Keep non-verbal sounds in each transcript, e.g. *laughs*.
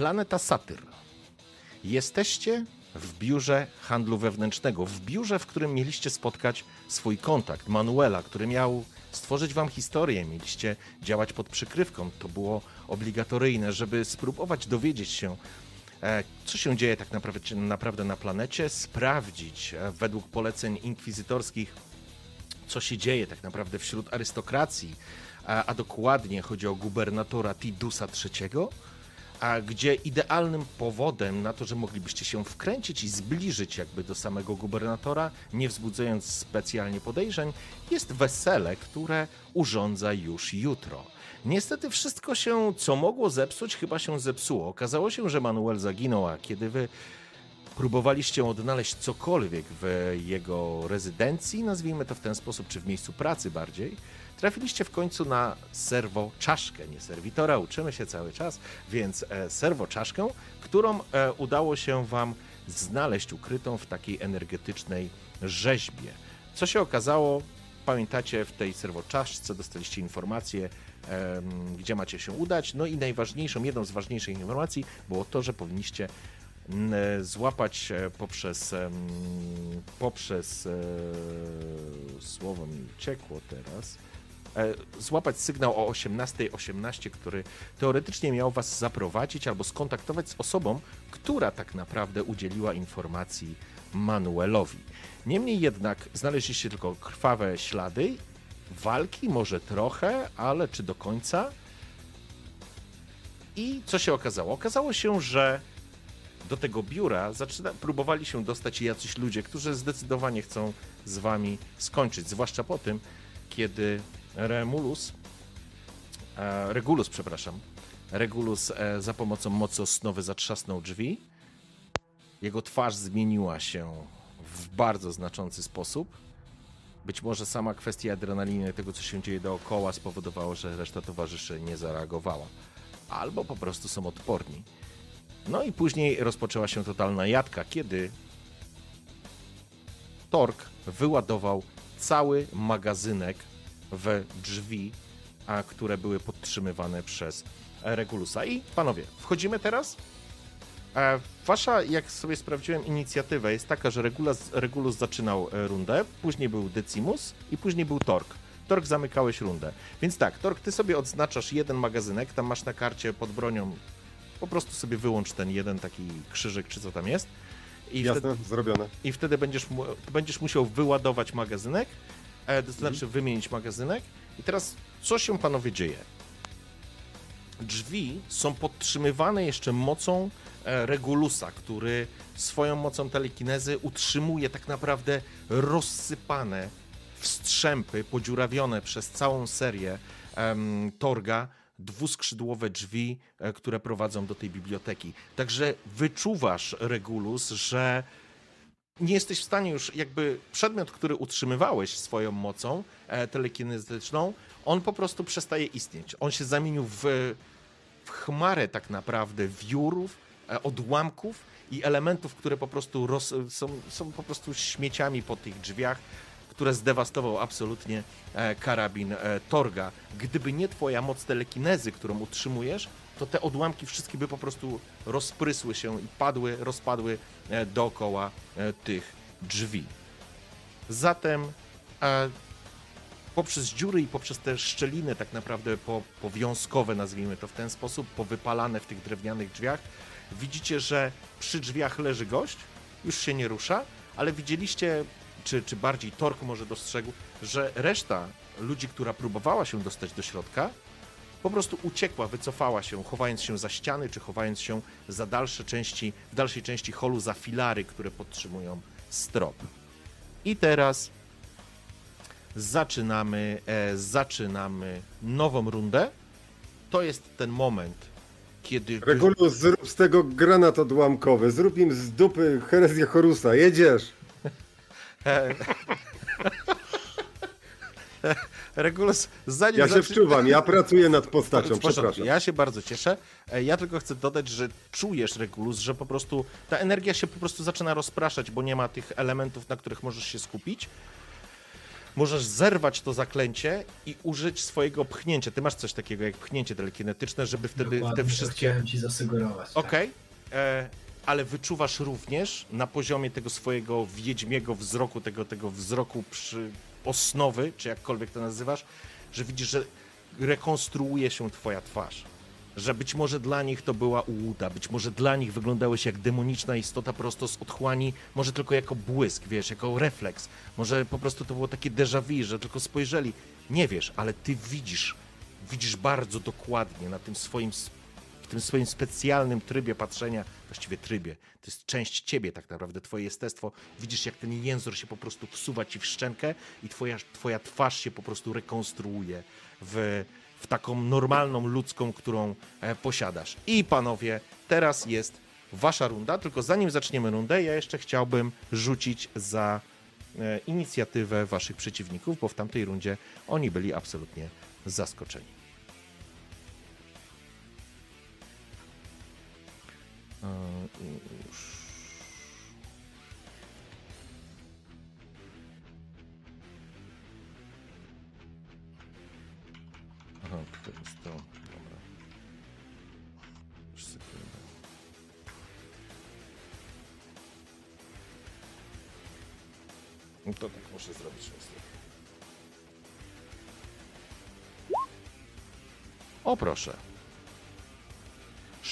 Planeta Satyr. Jesteście w biurze handlu wewnętrznego, w biurze, w którym mieliście spotkać swój kontakt, Manuela, który miał stworzyć wam historię, mieliście działać pod przykrywką. To było obligatoryjne, żeby spróbować dowiedzieć się, e, co się dzieje tak naprawdę, na planecie, sprawdzić e, według poleceń inkwizytorskich, co się dzieje tak naprawdę wśród arystokracji, a, a dokładnie chodzi o gubernatora Tidusa III, a gdzie idealnym powodem na to, że moglibyście się wkręcić i zbliżyć jakby do samego gubernatora, nie wzbudzając specjalnie podejrzeń, jest wesele, które urządza już jutro. Niestety wszystko się, co mogło zepsuć, chyba się zepsuło. Okazało się, że Manuel zaginął, a kiedy wy próbowaliście odnaleźć cokolwiek w jego rezydencji, nazwijmy to w ten sposób, czy w miejscu pracy bardziej, trafiliście w końcu na serwo czaszkę, nie serwitora, uczymy się cały czas, więc e, serwo czaszkę, którą e, udało się wam znaleźć ukrytą w takiej energetycznej rzeźbie. Co się okazało, pamiętacie, w tej serwoczaszce dostaliście informację, gdzie macie się udać. No i najważniejszą, jedną z ważniejszych informacji było to, że powinniście złapać e, poprzez poprzez słowo mi uciekło teraz złapać sygnał o 18.18, 18, który teoretycznie miał was zaprowadzić albo skontaktować z osobą, która tak naprawdę udzieliła informacji Manuelowi. Niemniej jednak znaleźliście tylko krwawe ślady walki, może trochę, ale czy do końca? I co się okazało? Okazało się, że do tego biura zaczyna, próbowali się dostać jacyś ludzie, którzy zdecydowanie chcą z wami skończyć, zwłaszcza po tym, kiedy Remulus, e, Regulus, przepraszam, Regulus e, za pomocą mocy osnowy zatrzasnął drzwi. Jego twarz zmieniła się w bardzo znaczący sposób. Być może sama kwestia adrenaliny, tego co się dzieje dookoła, spowodowała, że reszta towarzyszy nie zareagowała. Albo po prostu są odporni. No i później rozpoczęła się totalna jadka, kiedy Tork wyładował cały magazynek w drzwi, a które były podtrzymywane przez Regulusa. I panowie, wchodzimy teraz. E, wasza, jak sobie sprawdziłem, inicjatywa jest taka, że Regulus, Regulus zaczynał e, rundę, później był Decimus i później był Tork. Tork zamykałeś rundę. Więc tak, Tork, ty sobie odznaczasz jeden magazynek, tam masz na karcie pod bronią, po prostu sobie wyłącz ten jeden taki krzyżyk, czy co tam jest. I Jasne, wtedy, zrobione. I wtedy będziesz, będziesz musiał wyładować magazynek E, to znaczy wymienić magazynek. I teraz co się panowie dzieje? Drzwi są podtrzymywane jeszcze mocą e, Regulusa, który swoją mocą telekinezy utrzymuje tak naprawdę rozsypane wstrzępy, podziurawione przez całą serię Torga, dwuskrzydłowe drzwi, e, które prowadzą do tej biblioteki. Także wyczuwasz, Regulus, że nie jesteś w stanie już, jakby przedmiot, który utrzymywałeś swoją mocą e, telekinetyczną, on po prostu przestaje istnieć. On się zamienił w, w chmarę tak naprawdę wiórów, e, odłamków i elementów, które po prostu roz, są, są po prostu śmieciami po tych drzwiach, które zdewastował absolutnie e, karabin e, Torga. Gdyby nie twoja moc telekinezy, którą utrzymujesz, to te odłamki wszystkie by po prostu rozprysły się i padły, rozpadły e, dookoła e, tych drzwi. Zatem e, poprzez dziury i poprzez te szczeliny tak naprawdę po, powiązkowe, nazwijmy to w ten sposób, powypalane w tych drewnianych drzwiach, widzicie, że przy drzwiach leży gość, już się nie rusza, ale widzieliście, czy, czy bardziej Tork może dostrzegł, że reszta ludzi, która próbowała się dostać do środka, po prostu uciekła, wycofała się, chowając się za ściany, czy chowając się za dalsze części, w dalszej części holu za filary, które podtrzymują strop. I teraz zaczynamy, e, zaczynamy nową rundę. To jest ten moment, kiedy... Regulus, zrób z tego granat odłamkowy. Zrób im z dupy herezję Horusa. Jedziesz. *laughs* *laughs* *laughs* Regulus, zanim Ja się zacznie- wczuwam, ja pracuję nad postacią, przepraszam. Ja się bardzo cieszę. E, Ja tylko chcę dodać, że czujesz, Regulus, że po prostu ta energia się po prostu zaczyna rozpraszać, bo nie ma tych elementów, na których możesz się skupić. Możesz zerwać to zaklęcie i użyć swojego pchnięcia. Ty masz coś takiego jak pchnięcie telekinetyczne, żeby wtedy Dokładnie, te to wszystkie... chciałem ci zasugerować. tak. Okej, e, ale wyczuwasz również na poziomie tego swojego wiedźmiego wzroku, tego, tego wzroku przy osnowy, czy jakkolwiek to nazywasz, że widzisz, że rekonstruuje się twoja twarz. Że być może dla nich to była ułuda, być może dla nich wyglądałeś jak demoniczna istota prosto z otchłani, może tylko jako błysk, wiesz, jako refleks. Może po prostu to było takie déjà vu, że tylko spojrzeli. Nie wiesz, ale ty widzisz, widzisz bardzo dokładnie na tym swoim tym swoim specjalnym trybie patrzenia, właściwie trybie, to jest część ciebie tak naprawdę, twoje jestestwo. Widzisz, jak ten język się po prostu wsuwa ci w szczękę i twoja, twoja twarz się po prostu rekonstruuje w, w taką normalną, ludzką, którą e, posiadasz. I panowie, teraz jest wasza runda, tylko zanim zaczniemy rundę, ja jeszcze chciałbym rzucić za e, inicjatywę waszych przeciwników, bo w tamtej rundzie oni byli absolutnie zaskoczeni. Już. Aha, to jest to. Dobra. Już sekundę. No to tak muszę zrobić niestety. O proszę.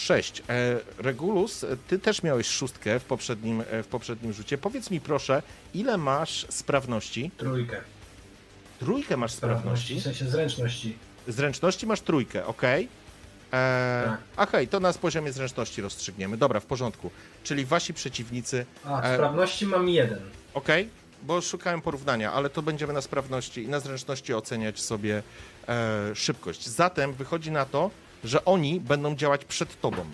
6. E, Regulus, ty też miałeś szóstkę w poprzednim, e, w poprzednim rzucie. Powiedz mi proszę, ile masz sprawności? Trójkę. Trójkę masz sprawności. W sensie zręczności. Zręczności masz trójkę, ok. Eee, Tak. Okej, to na poziomie zręczności rozstrzygniemy. Dobra, w porządku. Czyli wasi przeciwnicy, A, E, sprawności mam jeden. ok, bo szukałem porównania, ale to będziemy na sprawności i na zręczności oceniać sobie e, szybkość. Zatem wychodzi na to, że oni będą działać przed tobą.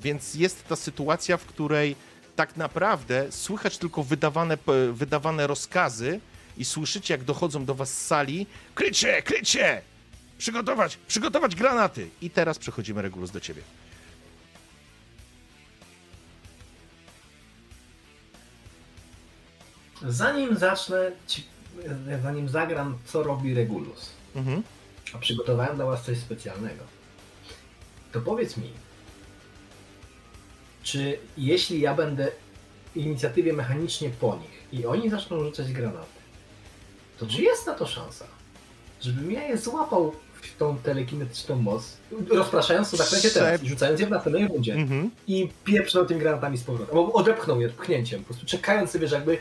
Więc jest ta sytuacja, w której tak naprawdę słychać tylko wydawane, p- wydawane rozkazy i słyszycie, jak dochodzą do was z sali. Kryć się! Przygotować, przygotować granaty! I teraz przechodzimy, Regulus, do ciebie. Zanim zacznę, ci, zanim zagram, co robi Regulus, Mhm. A przygotowałem dla was coś specjalnego, to powiedz mi, czy jeśli ja będę inicjatywie mechanicznie po nich i oni zaczną rzucać granaty, to czy jest na to szansa, żebym ja je złapał w tą telekinetyczną moc, rozpraszając to zaklęcie teraz i rzucając je w następnej rundzie Mhm. i pieprznął tymi granatami z powrotem, albo odepchnął je pchnięciem, po prostu czekając sobie, że jakby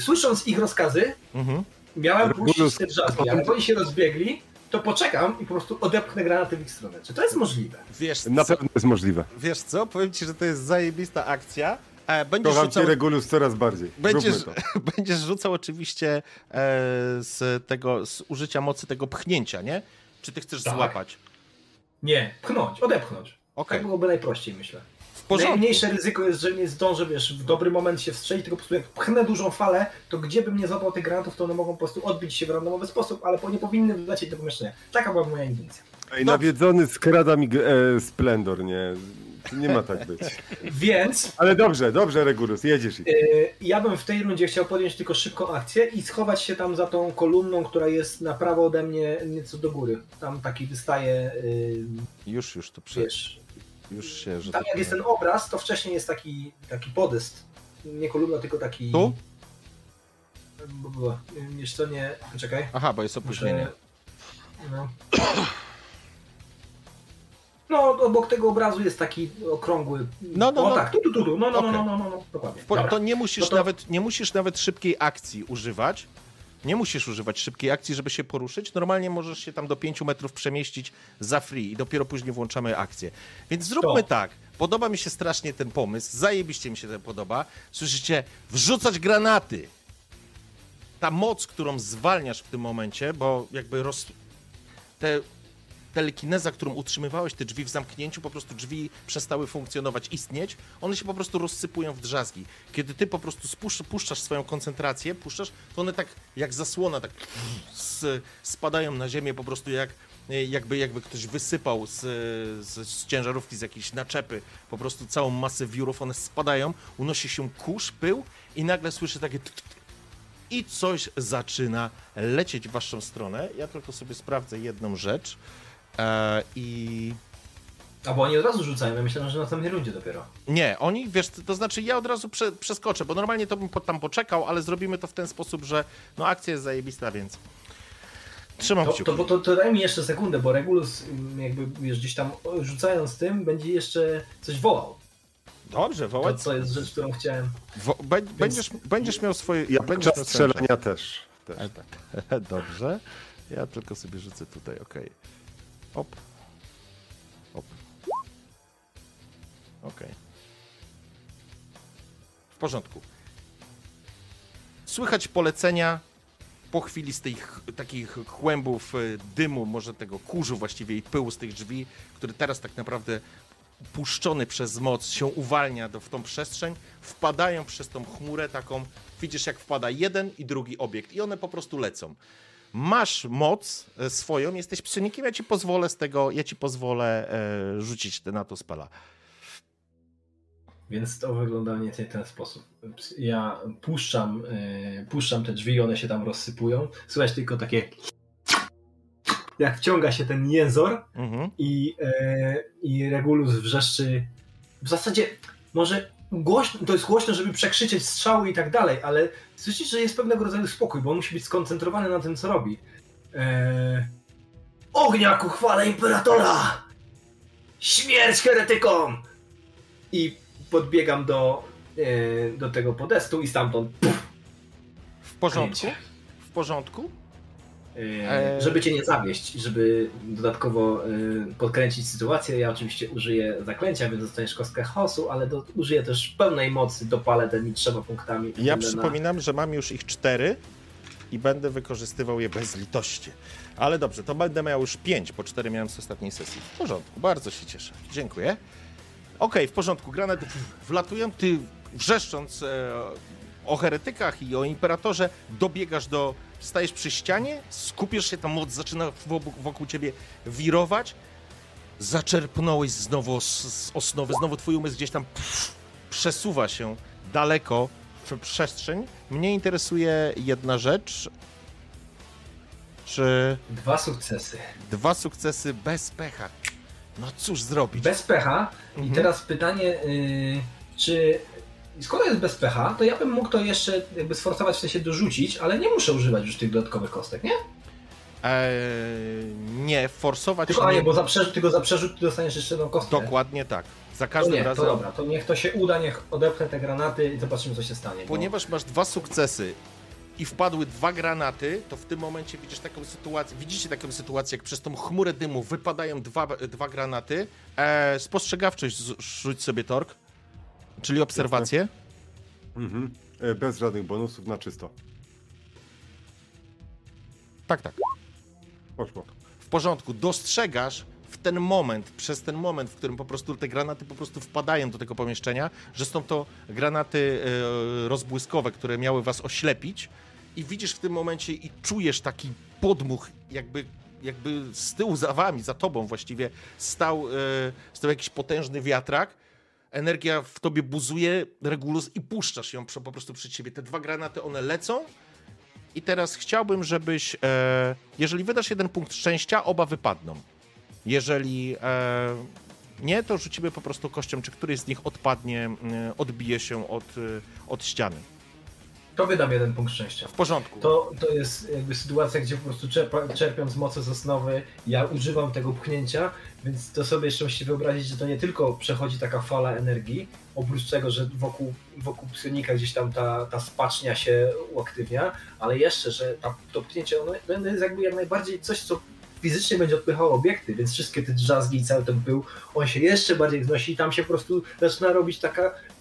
słysząc ich rozkazy, Mhm. miałem puścić te drzazgi, ale oni się rozbiegli, to poczekam i po prostu odepchnę granaty w ich stronę. Czy to jest możliwe? Wiesz, Na co, pewno jest możliwe. wiesz co? Powiem ci, że to jest zajebista akcja. E, będziesz Kocham rzucał... cię Regulus coraz bardziej. Będziesz, *laughs* będziesz rzucał oczywiście e, z tego, z użycia mocy tego pchnięcia, nie? Czy ty chcesz Tak. złapać? Nie, pchnąć, odepchnąć. Okej, Tak byłoby najprościej, myślę. Porządku. Najmniejsze ryzyko jest, że nie zdążę, wiesz, w dobry moment się wstrzelić, tylko po prostu jak pchnę dużą falę, to gdzie bym nie złapał tych granatów, to one mogą po prostu odbić się w randomowy sposób, ale po- nie powinny wlecieć do pomieszczenia. Taka była moja intencja. Ej, nawiedzony skrada mi e, splendor, nie? Nie ma tak być. *laughs* Więc Ale dobrze, dobrze Regulus, jedziesz. Yy, Ja bym w tej rundzie chciał podjąć tylko szybką akcję i schować się tam za tą kolumną, która jest na prawo ode mnie, nieco do góry. Tam taki wystaje, yy, Już, już to przy... Już się, że tam tak jak jest ten obraz, to wcześniej jest taki, taki podest. Nie kolumna, tylko taki... Tu? Co, nie... Czekaj. Aha, bo jest opóźnienie. No. No, obok tego obrazu jest taki okrągły. No, no, o no. tak, tu, tu, tu, tu. No, no, Okej. no, no, no, no, dokładnie. Dobra. to nie musisz, No to- nawet, nie musisz nawet szybkiej akcji używać. Nie musisz używać szybkiej akcji, żeby się poruszyć. Normalnie możesz się tam do 5 metrów przemieścić za free i dopiero później włączamy akcję. Więc zróbmy To. tak. Podoba mi się strasznie ten pomysł. Zajebiście mi się ten podoba. Słyszycie? Wrzucać granaty. Ta moc, którą zwalniasz w tym momencie, bo jakby roz... te telekineza, którą utrzymywałeś te drzwi w zamknięciu, po prostu drzwi przestały funkcjonować, istnieć, one się po prostu rozsypują w drzazgi. Kiedy ty po prostu puszczasz swoją koncentrację, puszczasz, to one tak jak zasłona, tak spadają na ziemię po prostu jak jakby, jakby ktoś wysypał z, z, z ciężarówki, z jakiejś naczepy, po prostu całą masę wiórów, one spadają, unosi się kurz, pył i nagle słyszę takie i coś zaczyna lecieć w waszą stronę. Ja tylko sobie sprawdzę jedną rzecz e, i... A bo oni od razu rzucają, ja myślałem, że na następnej rundzie dopiero. Nie, oni, wiesz, to znaczy ja od razu prze, przeskoczę, bo normalnie to bym tam poczekał, ale zrobimy to w ten sposób, że no akcja jest zajebista, więc trzymam To, kciuki. to, to, to daj mi jeszcze sekundę, bo Regulus mm, jakby wiesz, gdzieś tam rzucając tym będzie jeszcze coś wołał. Dobrze, To wołać. co jest rzecz, którą chciałem. Wo, bę- będziesz, będziesz miał swoje... Ja będziesz strzelania też. też. Tak. *laughs* *laughs* Dobrze. Ja tylko sobie rzucę tutaj, okej. Op. Op. Okej. W porządku. Słychać polecenia po chwili z tych takich kłębów y, dymu, może tego kurzu właściwie i pyłu z tych drzwi, który teraz tak naprawdę puszczony przez moc się uwalnia do, w tą przestrzeń, wpadają przez tą chmurę taką, widzisz jak wpada jeden i drugi obiekt i one po prostu lecą. Masz moc e, swoją, jesteś psionikiem, ja ci pozwolę z tego, ja ci pozwolę e, rzucić na to spela. Więc to wygląda mniej więcej w ten sposób. Ja puszczam, yy, puszczam te drzwi, one się tam rozsypują. Słychać tylko takie jak wciąga się ten jęzor Mhm. i, e, i Regulus wrzeszczy. W zasadzie może głośno, to jest głośno, żeby przekrzyczeć strzały i tak dalej, ale słyszysz, że jest pewnego rodzaju spokój, bo on musi być skoncentrowany na tym, co robi. E, ognia ku chwale Imperatora! Śmierć heretykom! I podbiegam do, e, do tego podestu i stamtąd puf, W porządku? W porządku? E, Żeby cię nie zawieść, żeby dodatkowo e, podkręcić sytuację, ja oczywiście użyję zaklęcia, więc dostaniesz kostkę chaosu, ale do, użyję też pełnej mocy, dopalę tymi trzema punktami. Ja przypominam, że mam już ich cztery i będę wykorzystywał je bez litości. Ale dobrze, to będę miał już pięć, bo cztery miałem z ostatniej sesji. W porządku, bardzo się cieszę. Dziękuję. Okej, w porządku, granaty wlatują, ty wrzeszcząc e, o heretykach i o imperatorze dobiegasz do, stajesz przy ścianie, skupisz się, ta moc zaczyna wokół, ciebie wirować, zaczerpnąłeś znowu z, osnowy, znowu twój umysł gdzieś tam pff, przesuwa się daleko w przestrzeń. Mnie interesuje jedna rzecz. Czy dwa sukcesy. dwa sukcesy bez pecha? No cóż zrobić? Bez pecha. I Mhm. teraz pytanie, y, czy skoro jest bez pecha, to ja bym mógł to jeszcze jakby sforsować, w sensie dorzucić, ale nie muszę używać już tych dodatkowych kostek, nie? Eee, nie, forsować Tylko, a nie. nie, bo za przerzut, tylko za przerzut ty dostaniesz jeszcze jedną kostkę. Dokładnie tak. Za To każdym nie, razem. to dobra, to niech to się uda, niech odepchnę te granaty i zobaczymy co się stanie. bo- Ponieważ masz dwa sukcesy i wpadły dwa granaty, to w tym momencie widzisz taką sytuację, widzicie taką sytuację, jak przez tą chmurę dymu wypadają dwa, dwa granaty. Eee, spostrzegawczość rzuć sobie tork, czyli obserwację. Mhm. E, Bez żadnych bonusów, na czysto. Tak, tak. Poszło. w porządku, dostrzegasz w ten moment, przez ten moment, w którym po prostu te granaty po prostu wpadają do tego pomieszczenia, że są to granaty e, rozbłyskowe, które miały was oślepić i widzisz w tym momencie i czujesz taki podmuch, jakby, jakby z tyłu za wami, za tobą właściwie stał, e, stał jakiś potężny wiatrak, energia w tobie buzuje, Regulus, i puszczasz ją po prostu przed siebie. Te dwa granaty, one lecą i teraz chciałbym, żebyś, e, jeżeli wydasz jeden punkt szczęścia, oba wypadną. Jeżeli e, nie, to rzucimy po prostu kością, czy któryś z nich odpadnie, odbije się od, e, od ściany. To wydam jeden punkt szczęścia. W porządku. To, to jest jakby sytuacja, gdzie po prostu czerpa, czerpiąc mocy z osnowy, ja używam tego pchnięcia, więc to sobie jeszcze musicie wyobrazić, że to nie tylko przechodzi taka fala energii, oprócz tego, że wokół, wokół psionika gdzieś tam ta, ta spacznia się uaktywnia, ale jeszcze, że ta, to pchnięcie ono, ono jest jakby jak najbardziej coś, co fizycznie będzie odpychało obiekty, więc wszystkie te drzazgi i cały ten pył, on się jeszcze bardziej wznosi i tam się po prostu zaczyna robić taka no,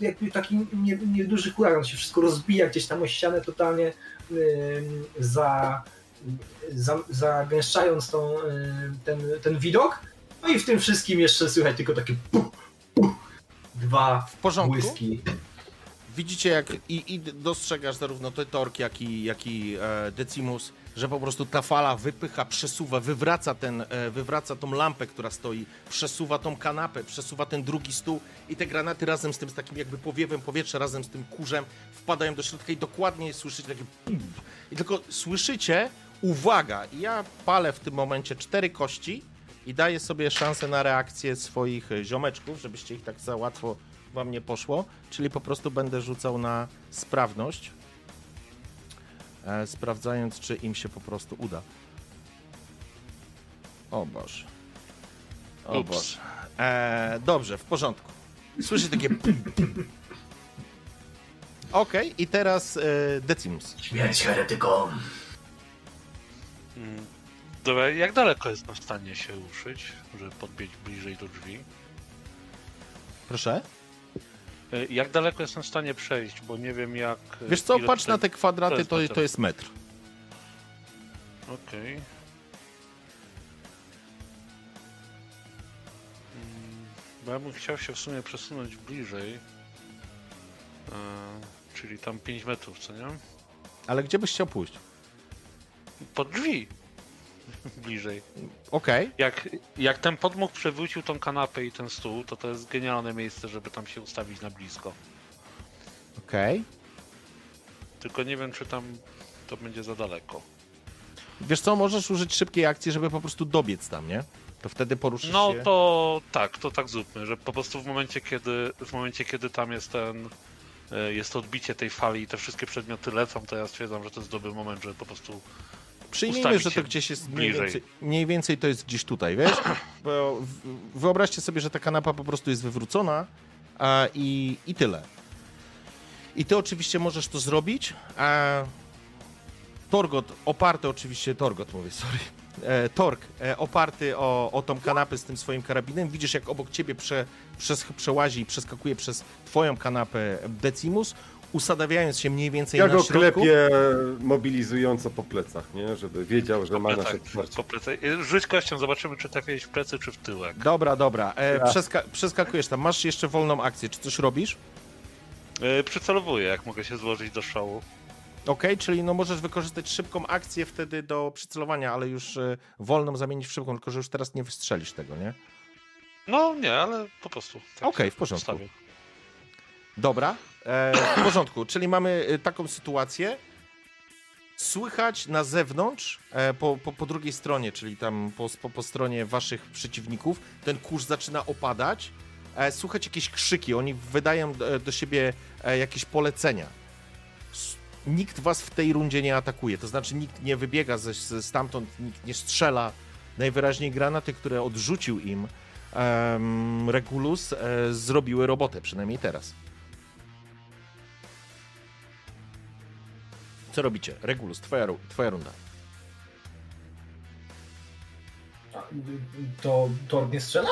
jakby taki nie- nieduży huragan, się wszystko rozbija gdzieś tam o ścianę totalnie za, za, zagęszczając tą, y, ten, ten widok. No i w tym wszystkim jeszcze słychać tylko takie puch, puch, dwa W porządku. błyski. Widzicie, jak i, i dostrzegasz zarówno ty, Tork, jak i, jak i e, Decimus, że po prostu ta fala wypycha, przesuwa, wywraca, ten, e, wywraca tą lampę, która stoi, przesuwa tą kanapę, przesuwa ten drugi stół i te granaty razem z tym, z takim jakby powiewem powietrza, razem z tym kurzem wpadają do środka i dokładnie słyszycie takie pum. I tylko słyszycie, uwaga, ja palę w tym momencie cztery kości i daję sobie szansę na reakcję swoich e, ziomeczków, żebyście ich tak za łatwo wam nie poszło, czyli po prostu będę rzucał na sprawność, sprawdzając, czy im się po prostu uda. O Boże. O Ups. Boże. E, dobrze, w porządku. Słyszę takie. Okej, i teraz e, Decimus. Śmierć heretykom. Mm, Dobra, jak daleko jest w stanie się ruszyć, żeby podbiec bliżej do drzwi? Proszę. Y, Jak daleko jestem w stanie przejść, bo nie wiem jak... y, Wiesz co, patrz tutaj- na te kwadraty, to jest to, metr. to jest metr. Okej. Mm, Bo ja bym chciał się w sumie przesunąć bliżej. E, czyli tam 5 metrów, co nie? Ale gdzie byś chciał pójść? Pod drzwi! *laughs* bliżej. Okej. Jak, jak ten podmuch przewrócił tą kanapę i ten stół, to to jest genialne miejsce, żeby tam się ustawić na blisko. Okej. Tylko nie wiem, czy tam to będzie za daleko. Wiesz co, możesz użyć szybkiej akcji, żeby po prostu dobiec tam, nie? To wtedy poruszysz No się... to tak, to tak zróbmy, że po prostu w momencie, kiedy w momencie, kiedy tam jest ten e, jest to odbicie tej fali i te wszystkie przedmioty lecą, to ja stwierdzam, że to jest dobry moment, żeby po prostu Przyjmijmy, że to gdzieś jest mniej więcej, mniej więcej to jest gdzieś tutaj, wiesz? Bo wyobraźcie sobie, że ta kanapa po prostu jest wywrócona a, i, i tyle. I ty oczywiście możesz to zrobić, a Torgot, oparty oczywiście, Torgot mówię, sorry, e, Tork, e, oparty o, o tą kanapę z tym swoim karabinem, widzisz jak obok ciebie prze, przez, przełazi i przeskakuje przez twoją kanapę Decimus, usadawiając się mniej więcej Ja na go środku. klepię mobilizująco po plecach, nie? Żeby wiedział, że ma nasze plecach, wsparcie. po plecach. E, Rzuć kością, zobaczymy, czy trafiłeś w plecy, czy w tyłek. Dobra, dobra. E, Ja. przeska- przeskakujesz tam. Masz jeszcze wolną akcję. Czy coś robisz? E, Przycelowuję, jak mogę się złożyć do szału. Okej, czyli no możesz wykorzystać szybką akcję wtedy do przycelowania, ale już e, wolną zamienić w szybką, tylko że już teraz nie wystrzelisz tego, nie? No nie, ale po prostu. tak Okej, się w porządku. ustawię. Dobra, e, w porządku. Czyli mamy e, taką sytuację. Słychać na zewnątrz, e, po, po, po drugiej stronie, czyli tam po, po, po stronie waszych przeciwników, ten kurz zaczyna opadać. E, słychać jakieś krzyki, oni wydają do, do siebie e, jakieś polecenia. Nikt was w tej rundzie nie atakuje, to znaczy nikt nie wybiega ze, ze stamtąd, nikt nie strzela. Najwyraźniej granaty, które odrzucił im Regulus, e, zrobiły robotę, przynajmniej teraz. Co robicie? Regulus, twoja, twoja runda. To Tor nie strzela?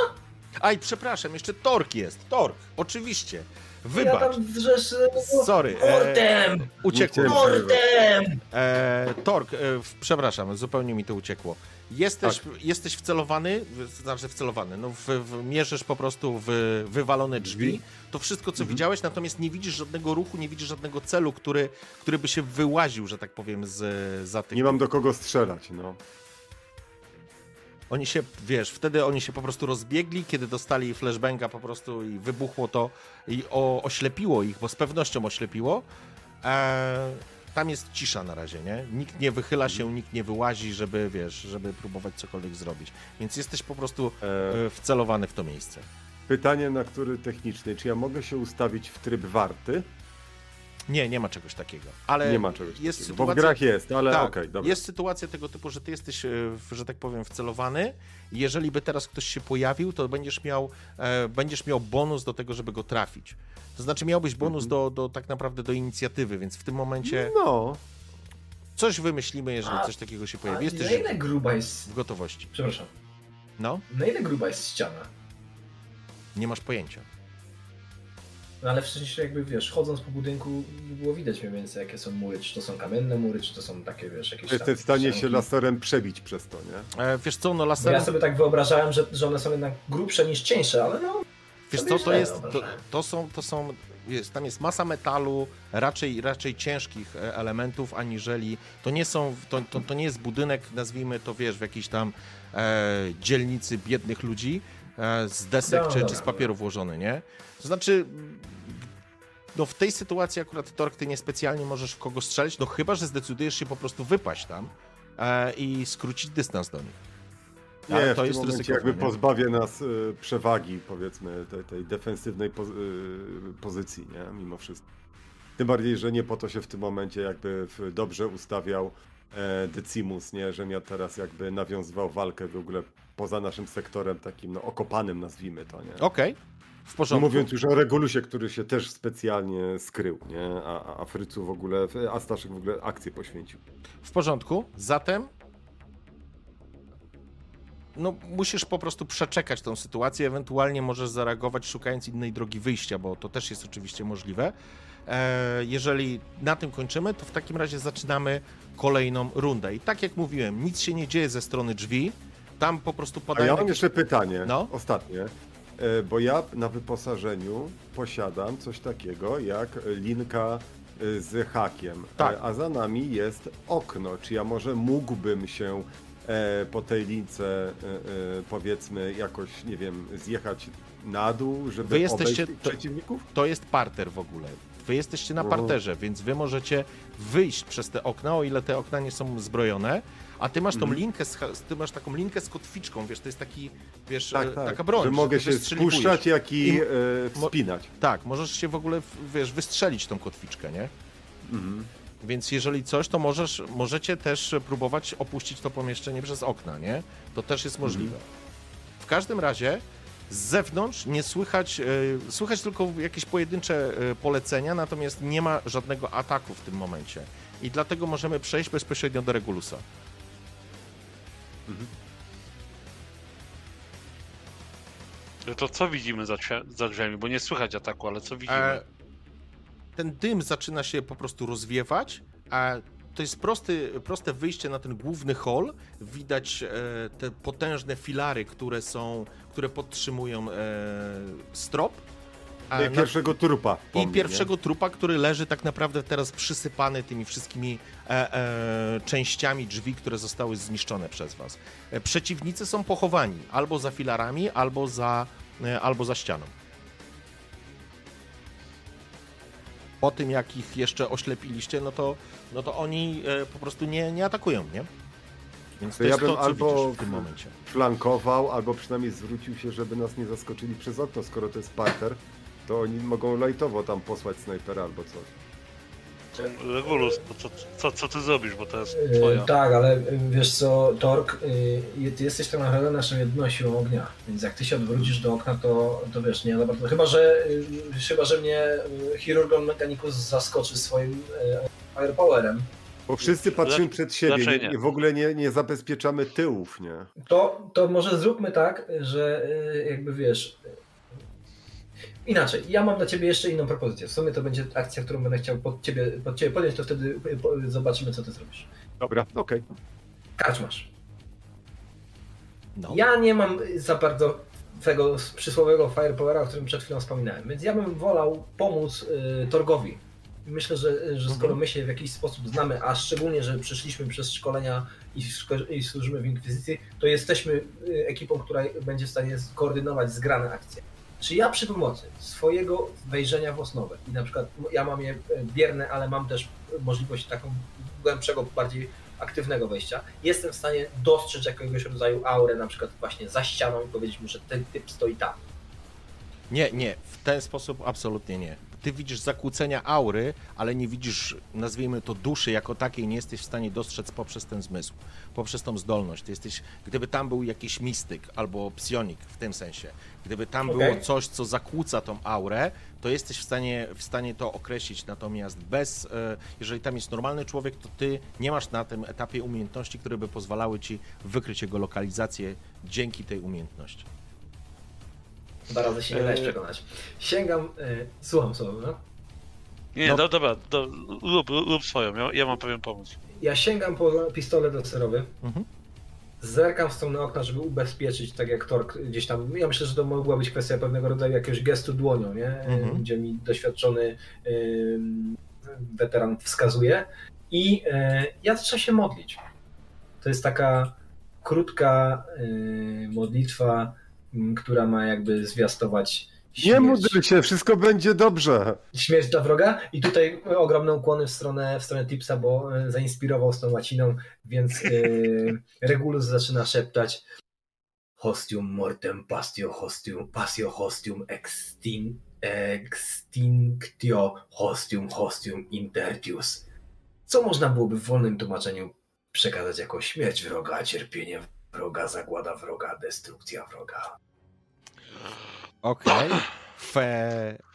Aj, przepraszam, jeszcze Tork jest. Tork, oczywiście. Ja Wybacz. tam wrzesz... Sorry. E, Mordem! uciekło. Nie mi. chciałem- Mordem! E, Tork, e, przepraszam, zupełnie mi to uciekło. Jesteś, jesteś wcelowany, znaczy wcelowany, no w, w, mierzysz po prostu w wywalone drzwi. Drzwi. To wszystko, co Mhm. widziałeś, natomiast nie widzisz żadnego ruchu, nie widzisz żadnego celu, który, który by się wyłaził, że tak powiem, z, za tych... Nie mam do kogo strzelać, no. Oni się, wiesz, wtedy oni się po prostu rozbiegli, kiedy dostali flashbanga po prostu i wybuchło to i o, oślepiło ich, bo z pewnością oślepiło. E, tam jest cisza na razie, nie? Nikt nie wychyla się, nikt nie wyłazi, żeby, wiesz, żeby próbować cokolwiek zrobić. Więc jesteś po prostu E, e, wcelowany w to miejsce. pytanie natury technicznej. Czy ja mogę się ustawić w tryb warty? Nie, nie ma czegoś takiego. Ale Nie ma czegoś jest takiego. Bo w sytuacja... grach jest, ale tak, okej, dobra. jest sytuacja tego typu, że ty jesteś, e, że tak powiem, wcelowany. i Jeżeli by teraz ktoś się pojawił, to będziesz miał, e, będziesz miał bonus do tego, żeby go trafić. To znaczy miałbyś bonus Mhm. do, do tak naprawdę do inicjatywy, więc w tym momencie No, coś wymyślimy, jeżeli A- coś takiego się pojawi. Jesteś na ile gruba jest... w gotowości. Przepraszam. No, Na ile gruba jest ściana? nie masz pojęcia. No ale wcześniej jakby wiesz, chodząc po budynku było widać mniej więcej jakie są mury, czy to są kamienne mury, czy to są takie wiesz, jakieś tam Jestem w stanie się laserem przebić przez to, nie? E, wiesz co, no laserem... ja sobie tak wyobrażałem, że, że one są jednak grubsze niż cieńsze, ale no Wiesz co, to jest, to, to są, to są, jest, tam jest masa metalu, raczej, raczej ciężkich e, elementów, aniżeli, to nie są, to, to, to nie jest budynek, nazwijmy to, wiesz, w jakiejś tam e, dzielnicy biednych ludzi, e, z desek No, czy, czy z papieru włożony, nie? To znaczy, no w tej sytuacji akurat Tork, ty niespecjalnie możesz w kogo strzelić, no chyba, że zdecydujesz się po prostu wypaść tam e, i skrócić dystans do nich. Nie, Ale to jest momencie jakby pozbawia nas y, przewagi, powiedzmy, tej, tej defensywnej poz, y, pozycji, nie? Mimo wszystko. Tym bardziej, że nie po to się w tym momencie jakby dobrze ustawiał e, Decimus, nie? Że miał teraz jakby nawiązywał walkę w ogóle poza naszym sektorem takim, no, okopanym nazwijmy to, nie? Okej, w porządku. mówiąc już o Regulusie, który się też specjalnie skrył, nie? A, a- a Frycu w ogóle, a Staszek w ogóle akcję poświęcił. W porządku. Zatem. No, musisz po prostu przeczekać tą sytuację, ewentualnie możesz zareagować szukając innej drogi wyjścia, bo to też jest oczywiście możliwe. E, jeżeli na tym kończymy, to w takim razie zaczynamy kolejną rundę. I tak jak mówiłem, nic się nie dzieje ze strony drzwi. Tam po prostu A padają. ja mam jakieś- jeszcze pytanie, No. ostatnie, bo ja na wyposażeniu posiadam coś takiego jak linka e, z hakiem, Tak. E, a za nami jest okno. Czy ja może mógłbym się e, po tej lince e, e, powiedzmy jakoś, nie wiem, zjechać na dół, żeby Wy jesteście- to- przeciwników? To jest parter w ogóle. Wy jesteście na Mhm. parterze, więc wy możecie wyjść przez te okna, o ile te okna nie są zbrojone. A ty masz tą Mhm. linkę, z, ty masz taką linkę z kotwiczką, wiesz, to jest taki, wiesz, Tak, e, tak. taka broń. że mogę się spuszczać, jak i, I- e, wspinać. Tak, możesz się w ogóle, wiesz, wystrzelić tą kotwiczkę, nie? Mhm. Więc jeżeli coś, to możesz, możecie też próbować opuścić to pomieszczenie przez okna, nie? To też jest możliwe. W każdym razie z zewnątrz nie słychać, e, słychać tylko jakieś pojedyncze e, polecenia, natomiast nie ma żadnego ataku w tym momencie. I dlatego możemy przejść bezpośrednio do Regulusa. To co widzimy za, za drzwiami? Bo nie słychać ataku, ale co widzimy? E, ten dym zaczyna się po prostu rozwiewać, a to jest prosty, proste wyjście na ten główny hol. Widać e, te potężne filary, które są, które podtrzymują e, strop. I pierwszego trupa. po I pierwszego trupa, który leży tak naprawdę teraz przysypany tymi wszystkimi e, e, częściami drzwi, które zostały zniszczone przez was. E, przeciwnicy są pochowani albo za filarami, albo za, e, albo za ścianą. Po tym, jak ich jeszcze oślepiliście, no to, no to oni e, po prostu nie, nie atakują, nie? Więc to, ja bym to, albo w tym momencie. flankował, albo przynajmniej zwrócił się, żeby nas nie zaskoczyli przez okno, skoro to jest parter, to oni mogą lajtowo tam posłać snajpera albo coś. Regulus, to co, co, co ty zrobisz, bo to jest Yy, twoja. tak, ale yy, wiesz co, Tork, yy, ty jesteś tak naprawdę naszą jedną siłą ognia, więc jak ty się odwrócisz do okna, to, to wiesz, nie za bardzo. Chyba, że, yy, chyba, że mnie Chirurgon Mechanicus zaskoczy swoim firepowerem, Bo wszyscy patrzymy przed siebie raczej nie, nie. i w ogóle nie, nie zabezpieczamy tyłów, nie? to, to może zróbmy tak, że jakby wiesz. Inaczej, ja mam dla ciebie jeszcze inną propozycję. W sumie to będzie akcja, którą będę chciał pod ciebie, pod ciebie podjąć, to wtedy po- zobaczymy, co ty zrobisz. Dobra, okej. Karczmasz. No. Ja nie mam za bardzo tego przysłowiowego firepowera, o którym przed chwilą wspominałem, więc ja bym wolał pomóc y, Torgowi. Myślę, że, że skoro my się w jakiś sposób znamy, a szczególnie, że przyszliśmy przez szkolenia i, szko- i służymy w Inkwizycji, to jesteśmy y, ekipą, która będzie w stanie skoordynować zgrane akcje. Czy ja przy pomocy swojego wejrzenia w osnowę i na przykład ja mam je y, bierne, ale mam też możliwość taką głębszego, bardziej aktywnego wejścia, jestem w stanie dostrzec jakiegoś rodzaju aurę, na przykład właśnie za ścianą i powiedzieć mu, że ten typ stoi tam. Nie, nie, w ten sposób absolutnie nie. Ty widzisz zakłócenia aury, ale nie widzisz, nazwijmy to, duszy jako takiej, nie jesteś w stanie dostrzec poprzez ten zmysł, poprzez tą zdolność. Ty jesteś, gdyby tam był jakiś mistyk albo psionik w tym sensie, gdyby tam Okej. było coś, co zakłóca tą aurę, to jesteś w stanie, w stanie to określić. Natomiast bez, e, jeżeli tam jest normalny człowiek, to ty nie masz na tym etapie umiejętności, które by pozwalały ci wykryć jego lokalizację dzięki tej umiejętności. Dwa razy się nie dajesz przekonać. Sięgam, e, słucham słowa, no? Nie, No. do, dobra, do, lub, lub swoją, ja, ja mam pewien pomysł. Ja sięgam po pistolet laserowy, Mhm. zerkam w stronę okna, żeby ubezpieczyć, tak jak Tork gdzieś tam. Ja myślę, że to mogła być kwestia pewnego rodzaju jakiegoś gestu dłonią, nie? Mhm. Gdzie mi doświadczony ym, weteran wskazuje. I e, ja zaczę się modlić. To jest taka krótka y, modlitwa, która ma jakby zwiastować Nie śmierć. módl się, wszystko będzie dobrze. Śmierć dla wroga i tutaj ogromne ukłony w stronę, w stronę Tipsa, bo e, zainspirował z tą łaciną, więc e, *laughs* Regulus zaczyna szeptać Hostium mortem pastio hostium, passio hostium extin, extinctio hostium hostium intertius. Co można byłoby w wolnym tłumaczeniu przekazać jako śmierć wroga, cierpienie wroga, zagłada wroga, destrukcja wroga. Okej. W,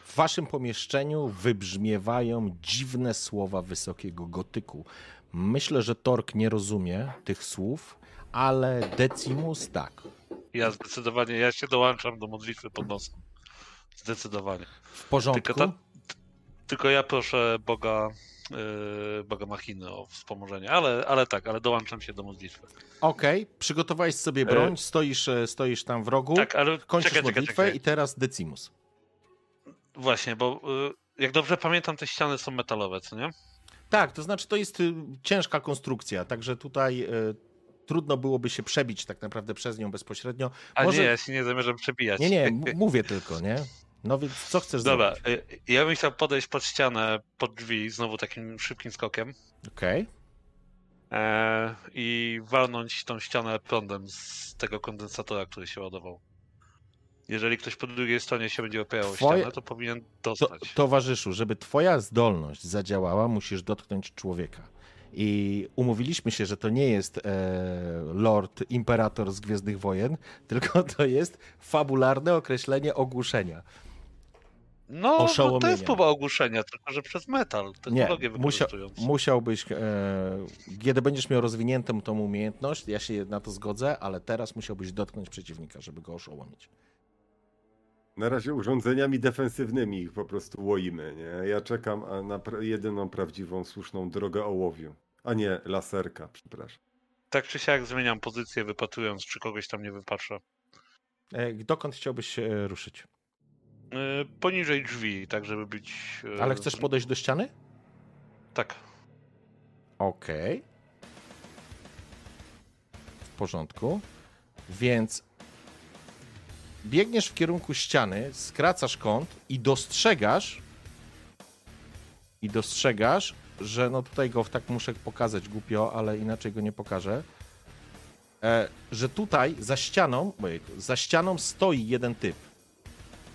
w waszym pomieszczeniu wybrzmiewają dziwne słowa wysokiego gotyku. Myślę, że Tork nie rozumie tych słów, ale Decimus tak. Ja zdecydowanie, ja się dołączam do modlitwy pod nosem. Zdecydowanie. W porządku. Tylko, ta, tylko ja proszę Boga, Boga Machiny o wspomożenie, ale, ale tak, ale dołączam się do modlitwy. Okej, przygotowałeś sobie broń, stoisz, e, stoisz tam w rogu, Tak, ale kończysz czekaj, czekaj, modlitwę czekaj. i teraz Decimus. Właśnie, bo y, jak dobrze pamiętam, te ściany są metalowe, co nie? Tak, to znaczy to jest y, ciężka konstrukcja, także tutaj y, trudno byłoby się przebić tak naprawdę przez nią bezpośrednio. A Może- nie, ja się nie zamierzam przebijać. Nie, nie, *laughs* mówię tylko, nie? No więc co chcesz Dobra, zrobić? y, ja bym chciał podejść pod ścianę, pod drzwi, znowu takim szybkim skokiem Okej, e, i walnąć tą ścianę prądem z tego kondensatora, który się ładował. Jeżeli ktoś po drugiej stronie się będzie opierał Twoje- ścianę, to powinien to, dostać. towarzyszu, żeby twoja zdolność zadziałała, musisz dotknąć człowieka. I umówiliśmy się, że to nie jest e, Lord Imperator z Gwiezdnych Wojen, *laughs* tylko to jest fabularne określenie ogłuszenia. No, no to jest próba ogłuszenia, tylko że przez metal, Nie, technologię musia, musiałbyś, e, kiedy będziesz miał rozwiniętą tą umiejętność, ja się na to zgodzę, ale teraz musiałbyś dotknąć przeciwnika, żeby go oszołomić. Na razie urządzeniami defensywnymi ich po prostu łoimy, nie? Ja czekam na pra- jedyną prawdziwą, słuszną drogę ołowiu. A nie laserka, przepraszam. Tak czy siak zmieniam pozycję, wypatrując, czy kogoś tam nie wypatrzę. E, dokąd chciałbyś e, ruszyć? E, poniżej drzwi, tak żeby być... e, Ale chcesz podejść do ściany? Tak. Okej. W porządku. Więc biegniesz w kierunku ściany, skracasz kąt i dostrzegasz i dostrzegasz, że no tutaj go tak muszę pokazać głupio, ale inaczej go nie pokażę. E, że tutaj za ścianą, za ścianą stoi jeden typ.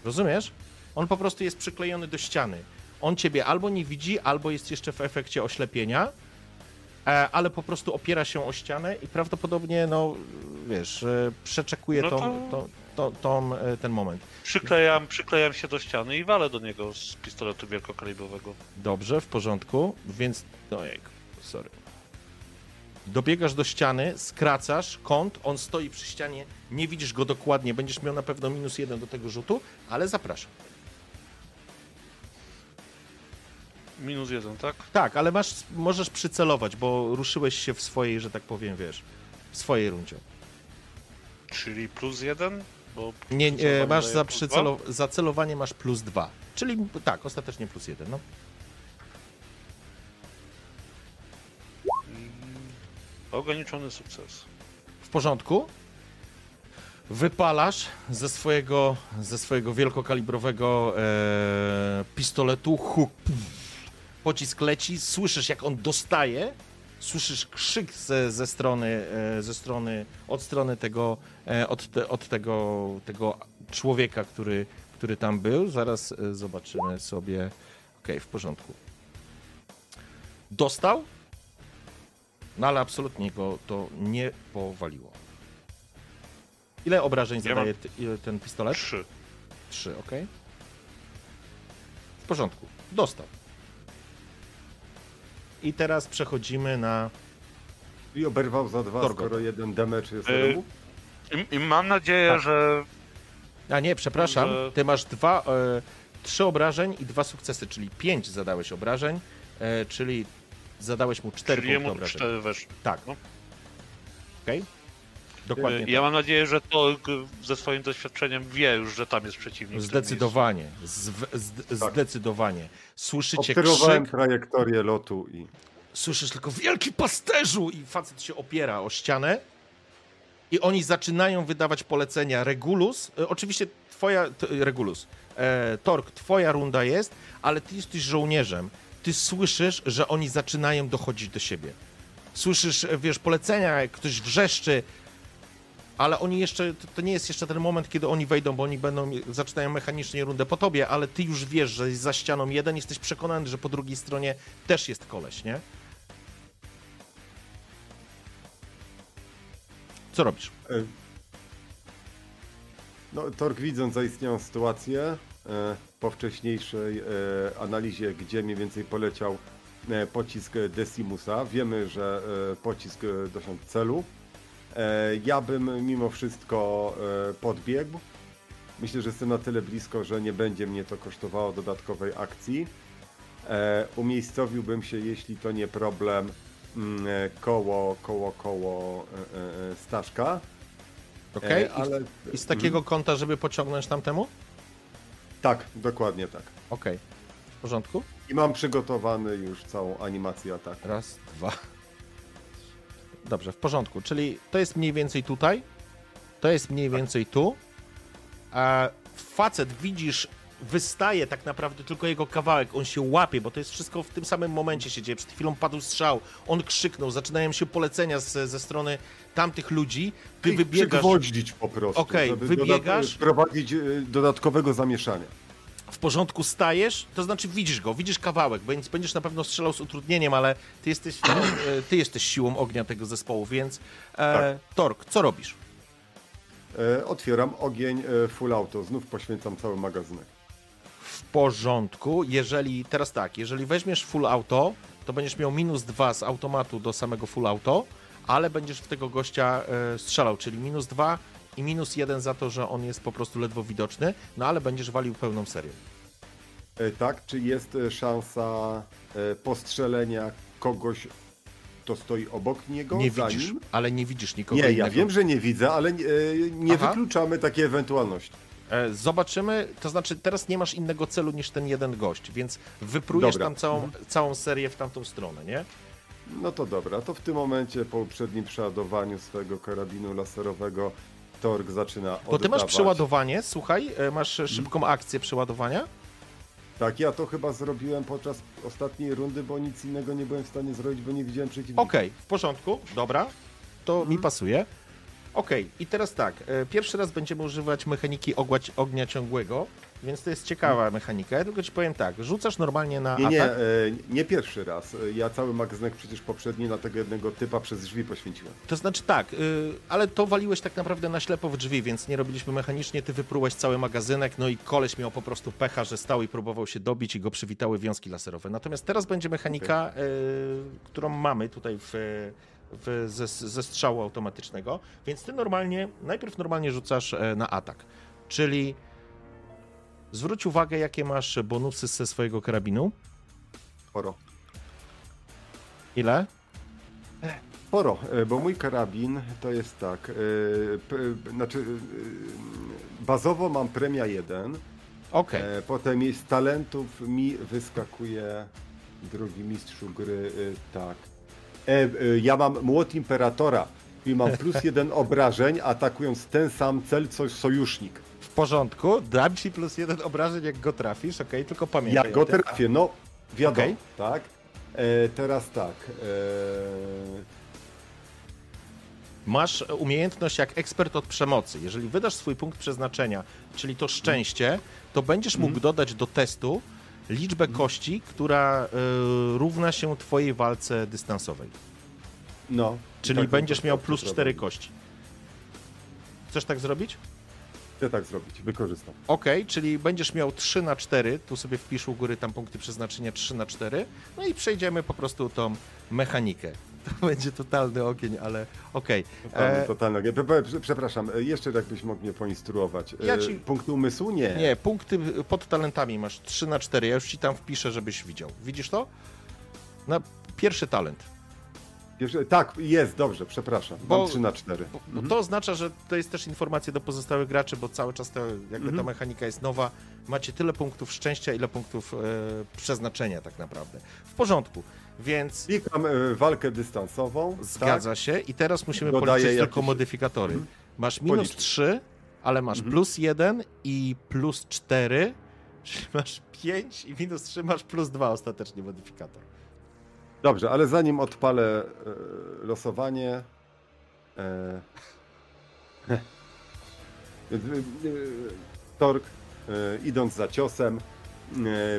Rozumiesz? On po prostu jest przyklejony do ściany. On ciebie albo nie widzi, albo jest jeszcze w efekcie oślepienia, e, ale po prostu opiera się o ścianę i prawdopodobnie, no wiesz, e, przeczekuje No to- tą, tą, tą, e, ten moment. Przyklejam, przyklejam się do ściany i walę do niego z pistoletu wielkokalibrowego. Dobrze, w porządku, więc. Ojej, sorry. Dobiegasz do ściany, skracasz kąt, on stoi przy ścianie, nie widzisz go dokładnie, będziesz miał na pewno minus jeden do tego rzutu, ale zapraszam. Minus jeden, tak? Tak, ale masz, możesz przycelować, bo ruszyłeś się w swojej, że tak powiem, wiesz, w swojej rundzie. Czyli plus jeden? Bo Nie, nie masz za, przycelo, za celowanie masz plus dwa. Czyli tak, ostatecznie plus jeden, no. Ograniczony sukces. W porządku. Wypalasz ze swojego, ze swojego wielkokalibrowego e, pistoletu. Huk, pocisk leci, słyszysz jak on dostaje. Słyszysz krzyk ze, ze strony, e, ze strony, od strony tego, e, od, te, od tego, tego człowieka, który, który tam był. Zaraz e, zobaczymy sobie. Okej, w porządku. Dostał, no ale absolutnie go to nie powaliło. Ile obrażeń Ja zadaje ty, ile ten pistolet? Trzy. Trzy, ok. W porządku. Dostał. I teraz przechodzimy na. I oberwał za dwa, Torgo. skoro jeden damage jest Y. I, I mam nadzieję, Tak. że A nie, przepraszam, Że- ty masz dwa, e, trzy obrażeń i dwa sukcesy, czyli pięć zadałeś obrażeń, e, czyli zadałeś mu cztery Czyli punkty jemu obrażeń. cztery weszły. Tak. No. Okej? Dokładnie Ja tak. mam nadzieję, że to ze swoim doświadczeniem wie już, że tam jest przeciwnik. Zdecydowanie, zw- zd- Tak. zdecydowanie. Słyszycie Obserwowałem krzyk, trajektorię lotu i słyszysz tylko wielki pasterzu i facet się opiera o ścianę i oni zaczynają wydawać polecenia. Regulus, e, oczywiście twoja, t, Regulus, e, Tork, twoja runda jest, ale ty jesteś żołnierzem. Ty słyszysz, że oni zaczynają dochodzić do siebie. Słyszysz, e, wiesz, polecenia, jak ktoś wrzeszczy, ale oni jeszcze, to, nie jest jeszcze ten moment, kiedy oni wejdą, bo oni będą, zaczynają mechanicznie rundę po tobie, ale ty już wiesz, że jest za ścianą jeden, jesteś przekonany, że po drugiej stronie też jest koleś, nie? Co robisz? E, No, Tork widząc zaistniałą sytuację, e, po wcześniejszej e, analizie, gdzie mniej więcej poleciał e, pocisk Decimusa, wiemy, że e, pocisk dosiągł celu. Ja bym mimo wszystko podbiegł. Myślę, że jestem na tyle blisko, że nie będzie mnie to kosztowało dodatkowej akcji. Umiejscowiłbym się, jeśli to nie problem, mm, koło, koło, koło Staszka. Okej? E, ale... I z takiego kąta, żeby pociągnąć tamtemu? Tak, dokładnie tak. Okej. W porządku? I mam przygotowany już całą animację ataku. Raz, dwa. Dobrze, w porządku. Czyli to jest mniej więcej tutaj. To jest mniej więcej tu. A facet widzisz, wystaje tak naprawdę tylko jego kawałek. On się łapie, bo to jest wszystko w tym samym momencie się dzieje. Przed chwilą padł strzał. On krzyknął, zaczynają się polecenia z, ze strony tamtych ludzi. Ty I wybiegasz. Przygwoździć po prostu, Okej, żeby wybiegasz. dodat- wprowadzić e, dodatkowego zamieszania. w porządku stajesz, to znaczy widzisz go, widzisz kawałek, więc będziesz na pewno strzelał z utrudnieniem, ale ty jesteś, e, ty jesteś siłą ognia tego zespołu, więc e, Tork, co robisz? E, Otwieram ogień e, full auto, znów poświęcam cały magazynek. W porządku, jeżeli, teraz tak, jeżeli weźmiesz full auto, to będziesz miał minus dwa z automatu do samego full auto, ale będziesz w tego gościa e, strzelał, czyli minus dwa i minus jeden za to, że on jest po prostu ledwo widoczny, no ale będziesz walił pełną serię. E, Tak, czy jest e, szansa postrzelenia kogoś, kto stoi obok niego? Nie widzisz, nim? ale nie widzisz nikogo Nie, innego. ja wiem, że nie widzę, ale nie Aha. wykluczamy takiej ewentualności. E, Zobaczymy, to znaczy teraz nie masz innego celu niż ten jeden gość, więc wyprujesz Dobra. tam całą, całą serię w tamtą stronę, nie? No to dobra, to w tym momencie po uprzednim przeładowaniu swojego karabinu laserowego Torg zaczyna Bo ty masz oddawać. przeładowanie, słuchaj, e, masz szybką akcję przeładowania. Tak, ja to chyba zrobiłem podczas ostatniej rundy, bo nic innego nie byłem w stanie zrobić, bo nie widziałem przeciwnika. Okej, w porządku, dobra, to mi pasuje. Okej, i teraz tak, e, pierwszy raz będziemy używać mechaniki ogłać, ognia ciągłego, więc to jest ciekawa mechanika. Ja tylko ci powiem tak, rzucasz normalnie na Nie, nie, atak. e, nie pierwszy raz. E, Ja cały magazynek przecież poprzedni na tego jednego typa przez drzwi poświęciłem. To znaczy tak, y, ale to waliłeś tak naprawdę na ślepo w drzwi, więc nie robiliśmy mechanicznie, ty wyprułeś cały magazynek, no i koleś miał po prostu pecha, że stał i próbował się dobić i go przywitały wiązki laserowe. Natomiast teraz będzie mechanika, y, którą mamy tutaj w, w, ze, ze strzału automatycznego, więc ty normalnie, najpierw normalnie rzucasz e, na atak, czyli zwróć uwagę, jakie masz bonusy ze swojego karabinu. Sporo. Ile? Sporo, e, bo mój karabin to jest tak, p, znaczy e, bazowo mam premia 1, Okej. e, potem z talentów mi wyskakuje drugi mistrzu gry, tak. E, e, ja mam młot imperatora i mam *laughs* plus jeden obrażeń atakując ten sam cel co sojusznik. W porządku, dam ci plus jeden obrażeń, jak go trafisz, okej, tylko pamiętaj. Ja go trafię, no wiadomo, Okej. tak. E, teraz tak. E, Masz umiejętność jak ekspert od przemocy. Jeżeli wydasz swój punkt przeznaczenia, czyli to szczęście, to będziesz mógł dodać do testu liczbę kości, która y, równa się twojej walce dystansowej. no. Czyli Tak, będziesz miał plus 4 tak. kości. Chcesz tak zrobić? Chcę tak zrobić, wykorzystam. Ok, czyli będziesz miał 3 na 4, tu sobie wpisz u góry tam punkty przeznaczenia 3 na 4, no i przejdziemy po prostu tą mechanikę. To *laughs* będzie totalny ogień, ale okej. Totalny, E, totalny. ogień. Prze- Przepraszam, e, jeszcze jakbyś mógł mnie poinstruować. E, Ja ci- Punkt umysłu? Nie. Nie, punkty pod talentami masz 3 na 4. Ja już ci tam wpiszę, żebyś widział. Widzisz to? Na pierwszy talent. Pierwszy- Tak, jest, dobrze, przepraszam. Bo- Mam 3 na 4. Bo, bo to oznacza, że to jest też informacja do pozostałych graczy, bo cały czas to, jakby ta Mhm. mechanika jest nowa. Macie tyle punktów szczęścia, ile punktów e, przeznaczenia tak naprawdę. W porządku, więc Klikam e, walkę dystansową. zgadza się i teraz musimy Tak. Dodaję policzyć tylko jakieś- modyfikatory. Mhm. Masz minus Policz. 3, ale masz Mhm. plus 1 i plus 4, *laughs* czyli masz 5 i minus 3 masz plus 2 ostatecznie modyfikator. Tak? Dobrze, ale zanim odpalę e, losowanie. E, *laughs* Tork, idąc za ciosem,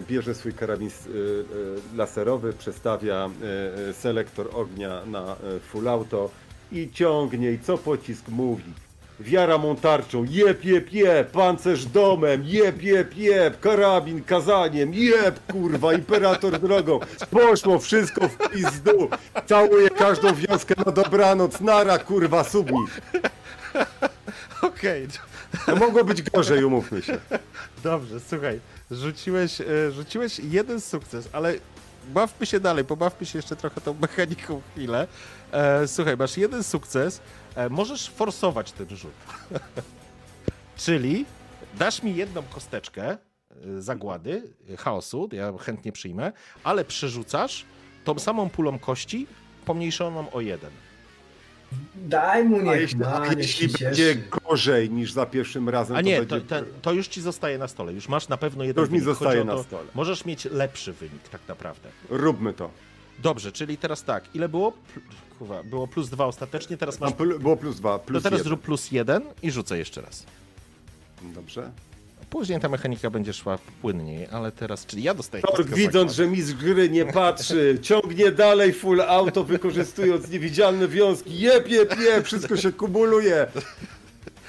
bierze swój karabin e, e, laserowy, przestawia e, e, selektor ognia na e, full auto i ciągnie. I co pocisk mówi? Wiara mą tarczą, jeb, jeb, jeb, pancerz domem, jeb, jeb, jeb, karabin kazaniem, jeb, kurwa, imperator drogą. Poszło wszystko w pizdu. Całuję każdą wioskę na dobranoc, nara, kurwa, subnit. *laughs* Okej, No mogło być gorzej, umówmy się. Dobrze, słuchaj, rzuciłeś, e, rzuciłeś jeden sukces, ale bawmy się dalej, pobawmy się jeszcze trochę tą *laughs* mechaniką chwilę. E, słuchaj, masz jeden sukces, e, możesz forsować ten rzut. *laughs* Czyli dasz mi jedną kosteczkę zagłady, chaosu, ja chętnie przyjmę, ale przerzucasz tą samą pulą kości, pomniejszoną o jeden. Daj mu A niech jeśli, ma, a jeśli będzie gorzej niż za pierwszym razem, A nie, to to, będzie... to, to już ci zostaje na stole, już masz na pewno jeden To już mi wynik. Zostaje na to, stole. Możesz mieć lepszy wynik tak naprawdę. Róbmy to. Dobrze, czyli teraz tak, ile było? Kurwa, było plus dwa ostatecznie, teraz masz... Było plus dwa, To plus teraz jeden. zrób plus jeden i rzucę jeszcze raz. Dobrze. Później ta mechanika będzie szła płynniej, ale teraz, czyli ja dostaję Tork, widząc, że mistrz gry nie patrzy, ciągnie dalej full auto, wykorzystując niewidzialne wiązki. Jep, jep, jep, wszystko się kumuluje.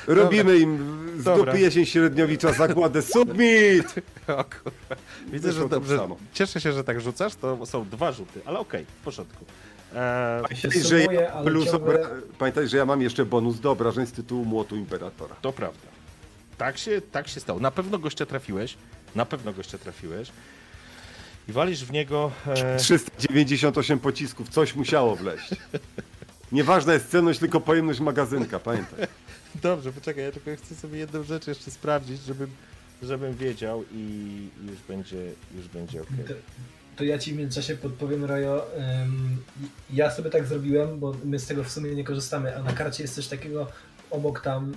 Robimy im z Dobra. dupy jesień średniowicza zakładę submit! *laughs* O kurwa. Widzę, że Wyszło to dobrze. samo. Cieszę się, że tak rzucasz, to są dwa rzuty, ale okej, w porządku. Eee, się Że ja plus ciągle... obra... Pamiętaj, że ja mam jeszcze bonus do obrażeń z tytułu młotu imperatora. to prawda. Tak się, tak się stało. Na pewno gościa trafiłeś, na pewno gościa trafiłeś i walisz w niego... E... 398 pocisków, coś musiało wleść. Nieważna jest cenność, tylko pojemność magazynka, pamiętaj. *laughs* Dobrze, poczekaj, ja tylko chcę sobie jedną rzecz jeszcze sprawdzić, żebym, żebym wiedział i już będzie, już będzie ok. To, to ja ci w międzyczasie podpowiem, Rojo. Ym, ja sobie tak zrobiłem, bo my z tego w sumie nie korzystamy, a na karcie jest coś takiego obok tam.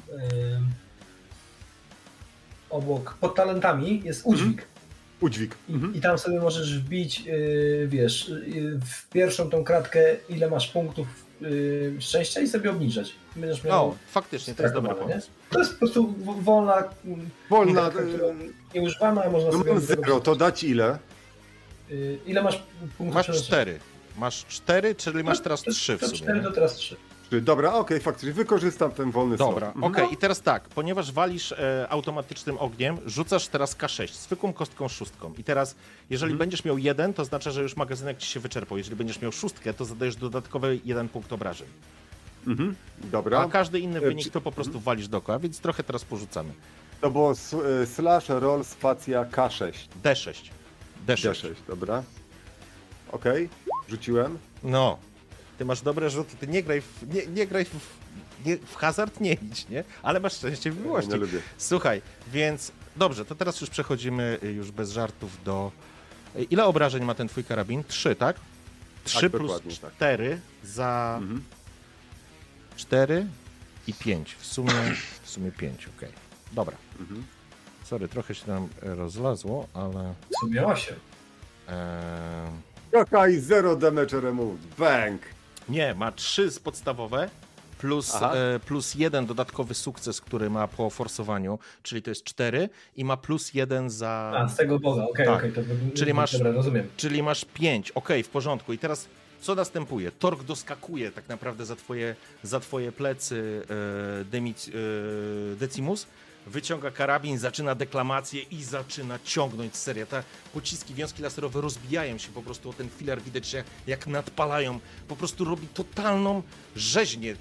Ym, obok, pod talentami jest udźwig. Udźwig. I, I tam sobie możesz wbić, yy, wiesz, yy, w pierwszą tą kratkę, ile masz punktów yy, szczęścia i sobie obniżać. Będziesz miał. O, faktycznie, to jest dobry pomysł. To jest po prostu wolna. mm, Wolna. literka, która nieużywana, a można No sobie. zero, to dać ile? Yy, ile masz punktów Masz cztery. Masz cztery, czyli masz teraz trzy w sumie. cztery, to teraz trzy. Czy- Dobra, okej, faktycznie, wykorzystam ten wolny Dobra, slot. okej, Mhm. i teraz tak, ponieważ walisz e, automatycznym ogniem, rzucasz teraz K6, zwykłą kostką szóstką. I teraz, jeżeli Mhm. będziesz miał jeden, to oznacza, że już magazynek ci się wyczerpał. Jeżeli będziesz miał szóstkę, to zadajesz dodatkowy jeden punkt obrażeń. Mhm. Dobra, A każdy inny E, wynik to po prostu walisz dookoła, więc trochę teraz porzucamy. to było e, slash roll spacja K6. D6. D6. D6, dobra. Okej, rzuciłem. No, ty masz dobre rzuty, ty nie graj w, nie, nie graj w, nie, w hazard, nie idź, nie? Ale masz szczęście w miłości. Nie lubię. Słuchaj, więc dobrze, to teraz już przechodzimy y, już bez żartów do... y, Ile obrażeń ma ten twój karabin? Trzy, tak? Trzy plus dokładnie tak. cztery za Mhm. cztery i pięć. W sumie, w sumie pięć, okej. Dobra. Mhm. Sorry, trochę się nam e, rozlazło, ale... W sumie osiem. em, Jaka i zero damage removed. Bang! Nie, ma trzy z podstawowe, plus, e, plus jeden dodatkowy sukces, który ma po forsowaniu, czyli to jest cztery i ma plus jeden za... A, z tego Boga, okej, Tak. okej. to Czyli masz- Dobra, rozumiem. Czyli masz pięć, okej, w porządku. I teraz co następuje? Tork doskakuje tak naprawdę za twoje, za twoje plecy e, Demic, e, Decimus, wyciąga karabin, zaczyna deklamację i zaczyna ciągnąć serię. Te pociski, wiązki laserowe rozbijają się po prostu o ten filar, widać, jak nadpalają. Po prostu robi totalną rzeźnię,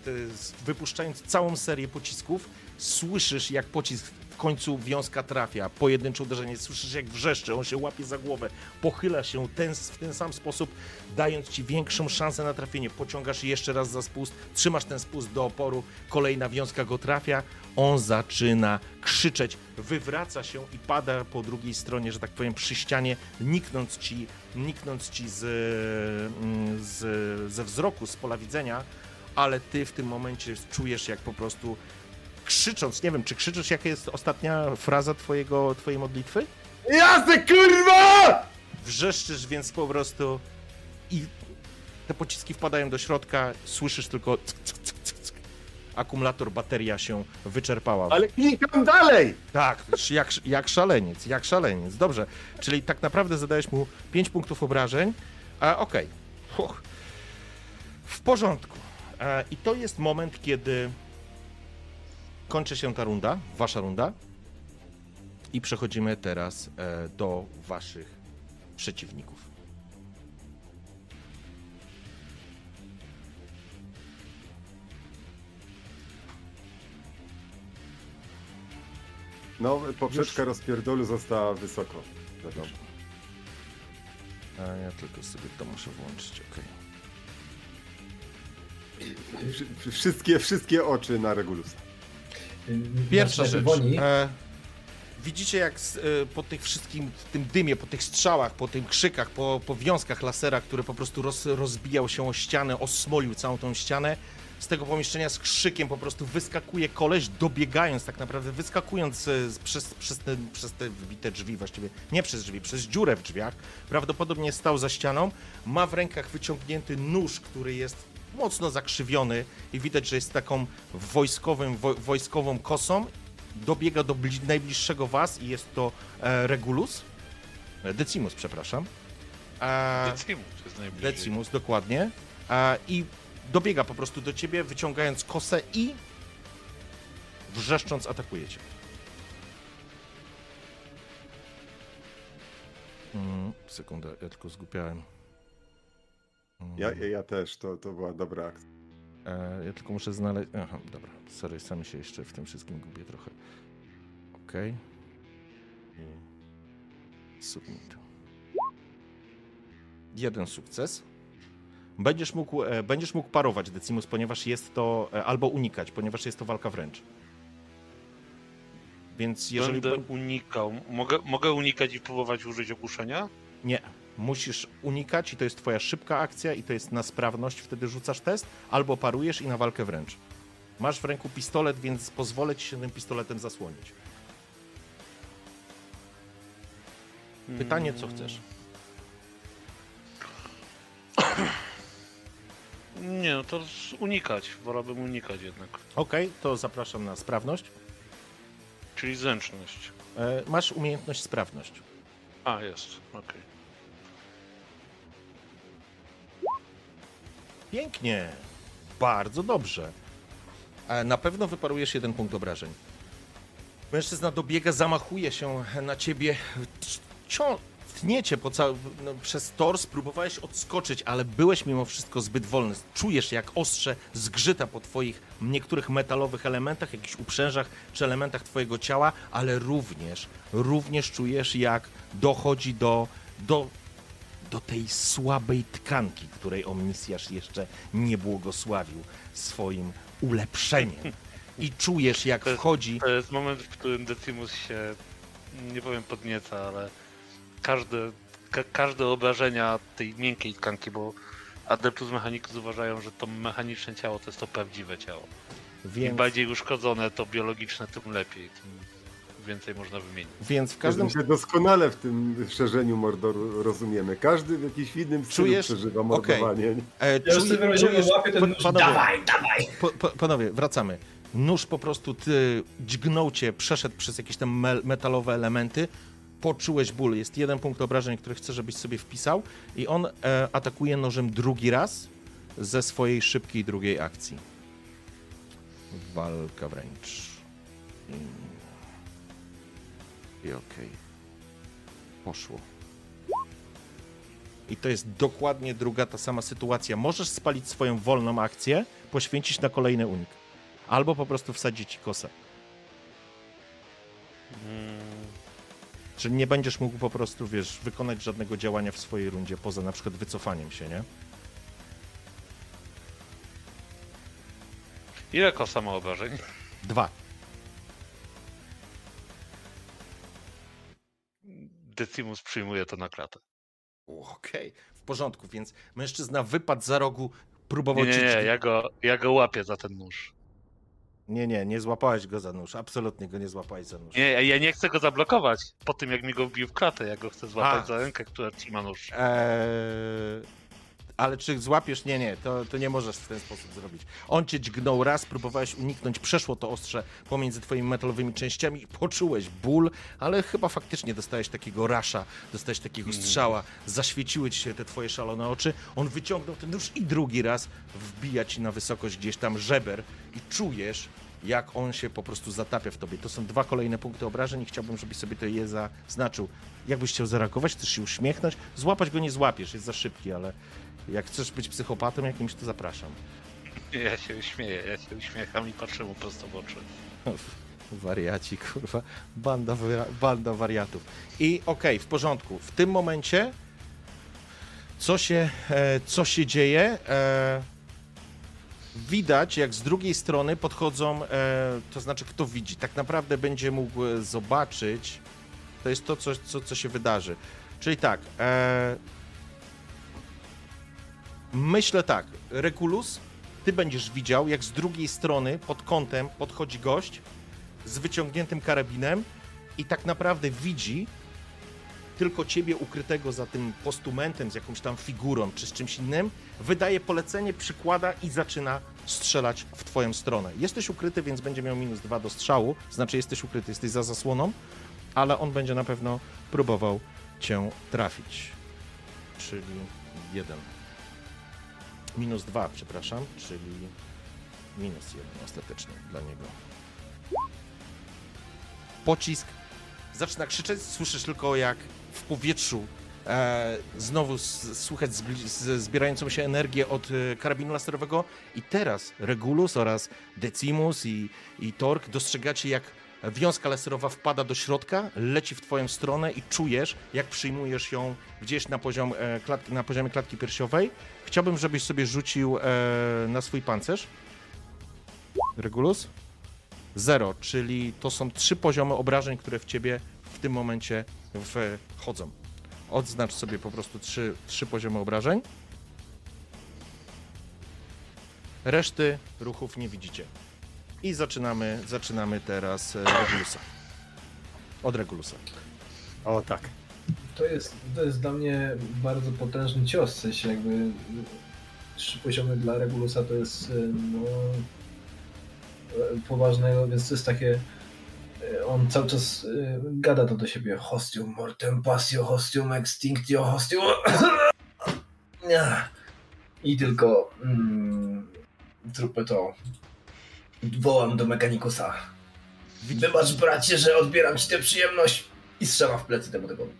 wypuszczając całą serię pocisków. Słyszysz, jak pocisk końcu wiązka trafia, pojedyncze uderzenie, słyszysz jak wrzeszczy, on się łapie za głowę, pochyla się ten, w ten sam sposób, dając ci większą szansę na trafienie. Pociągasz jeszcze raz za spust, trzymasz ten spust do oporu, kolejna wiązka go trafia, on zaczyna krzyczeć, wywraca się i pada po drugiej stronie, że tak powiem, przy ścianie, niknąc ci, niknąc ci z, mm, z, ze wzroku, z pola widzenia, ale ty w tym momencie czujesz, jak po prostu krzycząc, nie wiem, czy krzyczysz, jaka jest ostatnia fraza twojego, twojej modlitwy? Jasne, kurwa! Wrzeszczysz więc po prostu i te pociski wpadają do środka, słyszysz tylko cyk, cyk, cyk, cyk, cyk. akumulator, bateria się wyczerpała. Ale klikam dalej! Tak, jak, jak szaleniec, jak szaleniec. Dobrze, czyli tak naprawdę zadałeś mu 5 punktów obrażeń, a okej. Uch. W porządku. E, I to jest moment, kiedy kończy się ta runda, wasza runda. I przechodzimy teraz e, do waszych przeciwników. No, poprzeczka rozpierdolu została wysoko. Wiadomo. A ja tylko sobie to muszę włączyć, okej. Wszy- Wszystkie, wszystkie oczy na Regulusa. Pierwsza rzecz. E, widzicie, jak z, e, po tych wszystkim, tym dymie, po tych strzałach, po tych krzykach, po, po wiązkach lasera, który po prostu roz, rozbijał się o ścianę, osmolił całą tą ścianę, z tego pomieszczenia z krzykiem po prostu wyskakuje koleś, dobiegając tak naprawdę, wyskakując e, z, przez, przez, te, przez te wbite drzwi, właściwie nie przez drzwi, przez dziurę w drzwiach. Prawdopodobnie stał za ścianą, ma w rękach wyciągnięty nóż, który jest mocno zakrzywiony i widać, że jest taką wojskowym, wo, wojskową kosą. Dobiega do bli- najbliższego was i jest to e, Regulus. E, Decimus, przepraszam. E, Decimus jest najbliżej. Decimus, dokładnie. E, I dobiega po prostu do ciebie, wyciągając kosę i wrzeszcząc atakuje cię. Mm, sekundę, ja tylko zgupiałem. Ja, ja, ja też, to, to była dobra akcja. E, ja tylko muszę znaleźć. Aha, dobra. Sorry, sam się jeszcze w tym wszystkim gubię trochę. Okej. I Submit. Jeden sukces. Będziesz mógł, e, będziesz mógł parować Decimus, ponieważ jest to. E, albo unikać, ponieważ jest to walka wręcz. Więc jeżeli. Będę bę- unikał. Mogę, mogę unikać i próbować użyć ogłuszenia? Nie. Musisz unikać i to jest twoja szybka akcja i to jest na sprawność, wtedy rzucasz test, albo parujesz i na walkę wręcz. Masz w ręku pistolet, więc pozwolę ci się tym pistoletem zasłonić. Pytanie, co chcesz? *coughs* Nie, no to unikać. Wolałbym unikać jednak. Okej, to zapraszam na sprawność. Czyli zręczność. E, masz umiejętność sprawność. A, jest. Okej. Pięknie. Bardzo dobrze. Na pewno wyparujesz jeden punkt obrażeń. Mężczyzna dobiega, zamachuje się na ciebie. Cią... Tnie cię po cał... no, przez tors, próbowałeś odskoczyć, ale byłeś mimo wszystko zbyt wolny. Czujesz, jak ostrze zgrzyta po twoich niektórych metalowych elementach, jakichś uprzężach czy elementach twojego ciała, ale również, również czujesz, jak dochodzi do, do do tej słabej tkanki, której omnisjasz jeszcze nie błogosławił swoim ulepszeniem. I czujesz, jak To jest- wchodzi. To jest moment, w którym Decimus się, nie powiem podnieca, ale każde, ka, każde obrażenia tej miękkiej tkanki, bo Adeptus Mechanicus uważają, że to mechaniczne ciało to jest to prawdziwe ciało. Im Więc, bardziej uszkodzone to biologiczne, tym lepiej, tym więcej można wymienić. więc w każdym. Się doskonale w tym szerzeniu Mordoru rozumiemy. Każdy w jakimś innym stylu Czujesz? przeżywa mordowanie. E, Ja czuj- czujesz, łapię ten nóż, panowie, dawaj, dawaj! po, po, panowie, wracamy. Nóż po prostu ty dźgnął cię, przeszedł przez jakieś tam me- metalowe elementy. Poczułeś ból. Jest jeden punkt obrażeń, który chcę, żebyś sobie wpisał. I on e, atakuje nożem drugi raz ze swojej szybkiej drugiej akcji. Walka wręcz. I okej. Poszło. I to jest dokładnie druga ta sama sytuacja. Możesz spalić swoją wolną akcję, poświęcić na kolejny unik. Albo po prostu wsadzić ci kosę. Mm, Czyli nie będziesz mógł po prostu, wiesz, wykonać żadnego działania w swojej rundzie, poza na przykład wycofaniem się, nie? Ile kosa ma obrażeń? Dwa. Decimus przyjmuje to na klatę. Okej, w porządku, więc mężczyzna wypadł za rogu, próbował Nie, nie, cię nie, dźwig- ja go, ja go łapię za ten nóż. nie, nie, nie złapałeś go za nóż, absolutnie go nie złapałeś za nóż. Nie, ja nie chcę go zablokować po tym, jak mi go wbił w klatę. Ja go chcę złapać A. za rękę, która trzyma nóż. Eee, ale czy złapiesz? Nie, nie, to, to nie możesz w ten sposób zrobić. On cię dźgnął raz, próbowałeś uniknąć, przeszło to ostrze pomiędzy twoimi metalowymi częściami, poczułeś ból, ale chyba faktycznie dostałeś takiego rasza, dostałeś takiego strzała, zaświeciły ci się te twoje szalone oczy. On wyciągnął ten nóż i drugi raz wbija ci na wysokość gdzieś tam żeber i czujesz, jak on się po prostu zatapia w tobie. To są dwa kolejne punkty obrażeń i chciałbym, żebyś sobie to je zaznaczył. Jakbyś chciał zareagować, chcesz się uśmiechnąć, złapać go nie złapiesz, jest za szybki, ale jak chcesz być psychopatą jakimś, to zapraszam. Ja się śmieję, ja się uśmiecham i patrzę mu prosto w oczy. Wariaci, kurwa. Banda, banda wariatów. I okej, w porządku. W tym momencie co się, e, co się dzieje? E, widać, jak z drugiej strony podchodzą, e, to znaczy kto widzi, tak naprawdę będzie mógł e, zobaczyć, to jest to, co, co, co się wydarzy. Czyli tak, e, myślę tak, Regulus, ty będziesz widział, jak z drugiej strony pod kątem podchodzi gość z wyciągniętym karabinem i tak naprawdę widzi tylko ciebie ukrytego za tym postumentem, z jakąś tam figurą czy z czymś innym, wydaje polecenie, przykłada i zaczyna strzelać w twoją stronę. Jesteś ukryty, więc będzie miał minus dwa do strzału, znaczy jesteś ukryty, jesteś za zasłoną, ale on będzie na pewno próbował cię trafić. Czyli jeden. Minus dwa, przepraszam, czyli minus jeden ostatecznie dla niego. Pocisk zaczyna krzyczeć, słyszysz tylko jak w powietrzu e, znowu słychać zbierającą się energię od e, karabinu laserowego i teraz Regulus oraz Decimus i, i Tork dostrzegacie jak wiązka laserowa wpada do środka, leci w twoją stronę i czujesz jak przyjmujesz ją gdzieś na, poziom, e, klatki, na poziomie klatki piersiowej. Chciałbym, żebyś sobie rzucił e, na swój pancerz. Regulus? Zero, czyli to są trzy poziomy obrażeń, które w ciebie w tym momencie wchodzą. Odznacz sobie po prostu trzy, trzy poziomy obrażeń. Reszty ruchów nie widzicie. I zaczynamy, zaczynamy teraz e, Regulusa. Od Regulusa. O tak. To jest, to jest dla mnie bardzo potężny cios, w sensie jakby y, trzy poziomy dla Regulusa to jest y, no, poważnego, więc to jest takie on cały czas gada to do siebie hostium mortem passio, hostium extinctio, hostium *coughs* i tylko mm, trupy to wołam do mechanikusa wybacz bracie, że odbieram ci tę przyjemność i strzelam w plecy temu typowi.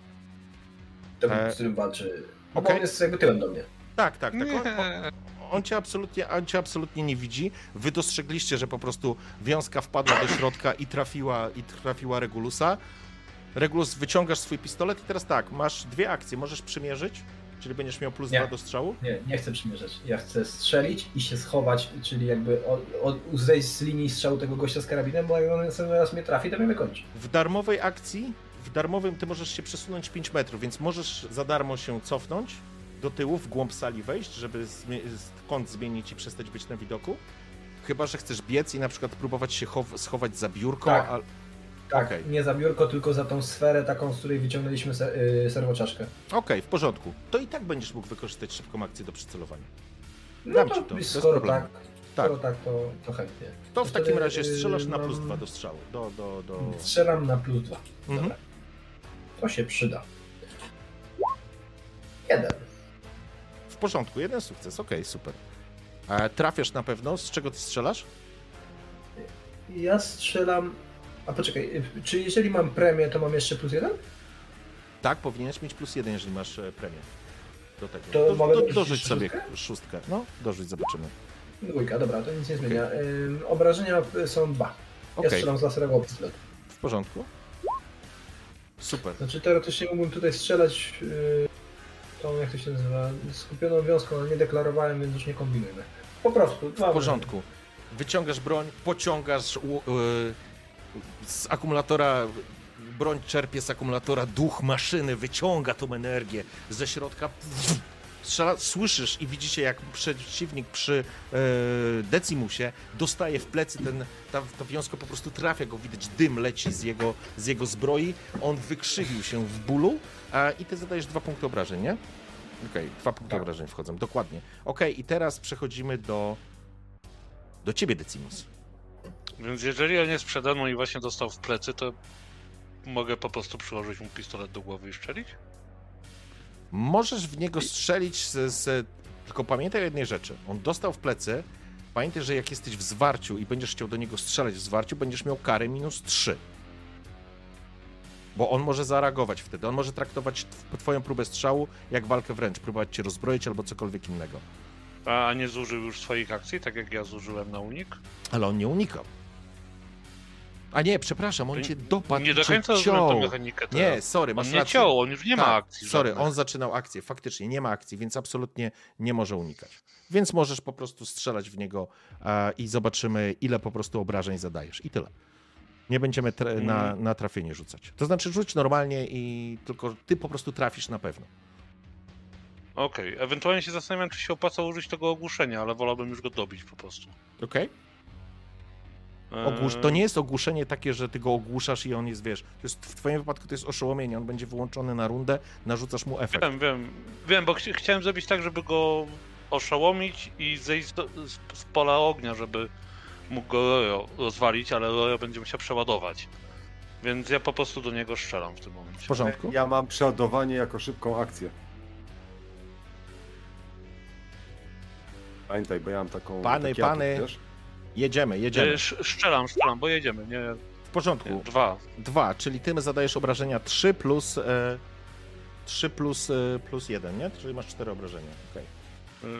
Temu, E, z którym walczy. Okej. on jest jakby tyłem do mnie. Tak, tak, tak. On, on, on, cię absolutnie, on cię absolutnie nie widzi. Wy dostrzegliście, że po prostu wiązka wpadła do środka i trafiła, i trafiła Regulusa. Regulus, wyciągasz swój pistolet i teraz tak, masz dwie akcje. Możesz przymierzyć, czyli będziesz miał plus Nie. dwa do strzału. Nie, nie chcę przymierzać. Ja chcę strzelić i się schować, czyli jakby od, od, zejść z linii strzału tego gościa z karabinem, bo jak on sobie raz mnie trafi, to mnie wykończy. W darmowej akcji, w darmowym ty możesz się przesunąć 5 metrów, więc możesz za darmo się cofnąć do tyłu, w głąb sali wejść, żeby zmie- kąt zmienić i przestać być na widoku. Chyba, że chcesz biec i na przykład próbować się chow- schować za biurko, Tak. a... Tak, Okej. nie za biurko, tylko za tą sferę taką, z której wyciągnęliśmy se, y, serwoczaszkę. Okej, w porządku. To i tak będziesz mógł wykorzystać szybką akcję do przycelowania. No Dam to, ci to, bez skoro problemu. tak, Tak. skoro tak, to, to chętnie. To w Wtedy, takim razie y, strzelasz na plus mam- dwa do strzału. Do, do, do... Strzelam na plus dwa. Mhm. To się przyda. Jeden. W porządku, jeden sukces, okej, super. E, trafiasz na pewno, z czego ty strzelasz? Ja strzelam A poczekaj, y, czy jeżeli mam premię, to mam jeszcze plus jeden? Tak, powinieneś mieć plus jeden, jeżeli masz e, premię. Do tego. To do, mogę do, dorzuć sobie szóstkę? szóstkę. No, dorzuć, zobaczymy. Dwójka, dobra, to nic nie zmienia. Ym, obrażenia y, są dwa. Ja Okej, strzelam z laserowego pistoletu. w porządku. Super. Znaczy teoretycznie mógłbym tutaj strzelać yy, tą, jak to się nazywa, skupioną wiązką, ale nie deklarowałem, więc już nie kombinujmy. Po prostu, W porządku. Wyciągasz broń, pociągasz u- y, z akumulatora, broń czerpie z akumulatora, duch maszyny wyciąga tą energię ze środka. Strzela, słyszysz i widzicie, jak przeciwnik przy e, Decimusie dostaje w plecy ten, ta, ta wiązka po prostu trafia go, widać dym leci z jego, z jego zbroi, on wykrzywił się w bólu a, i ty zadajesz dwa punkty obrażeń, nie? Okej, dwa punkty Tak. obrażeń wchodzą, dokładnie. Okej, i teraz przechodzimy do do ciebie, Decimus. Więc jeżeli on jest przede mną i właśnie dostał w plecy, to mogę po prostu przyłożyć mu pistolet do głowy i strzelić? Możesz w niego strzelić z, z... Tylko pamiętaj o jednej rzeczy. On dostał w plecy. Pamiętaj, że jak jesteś w zwarciu i będziesz chciał do niego strzelać w zwarciu, będziesz miał karę minus 3. Bo on może zareagować wtedy. On może traktować tw- twoją próbę strzału jak walkę wręcz, próbować cię rozbroić albo cokolwiek innego. A, a nie zużył już swoich akcji, tak jak ja zużyłem na unik? Ale on nie unikał. A nie, przepraszam, on cię dopadł nie do końca ciął. tę mechanikę Nie, teraz. sorry, On masz nie rację. ciął, on już nie ma Tak, akcji Sorry, żadnych. on zaczynał akcję. Faktycznie nie ma akcji, więc absolutnie nie może unikać. Więc możesz po prostu strzelać w niego e, i zobaczymy, ile po prostu obrażeń zadajesz. I tyle. Nie będziemy tra- na, Mhm. na trafienie rzucać. To znaczy rzuć normalnie i tylko ty po prostu trafisz na pewno. Okej, ewentualnie się zastanawiam, czy się opłaca użyć tego ogłuszenia, ale wolałbym już go dobić po prostu. Okej? Ogłusz... To nie jest ogłuszenie takie, że ty go ogłuszasz i on jest, wiesz, to jest, w twoim wypadku to jest oszołomienie, on będzie wyłączony na rundę, narzucasz mu efekt. Wiem, wiem, wiem, bo ch chciałem zrobić tak, żeby go oszołomić i zejść do, z, z pola ognia, żeby mógł go Rojo rozwalić, ale Rojo będzie musiał przeładować. Więc ja po prostu do niego strzelam w tym momencie. W porządku? Ja mam przeładowanie jako szybką akcję. Pamiętaj, bo ja mam taką. Pany, atut, pany. wiesz? Jedziemy, jedziemy. E, sz- Strzelam, strzelam, bo jedziemy, nie, W porządku. dwa. Dwa, czyli ty zadajesz obrażenia 3 plus. E, 3 plus, e, plus 1, nie? Czyli masz 4 obrażenia. okej. Y,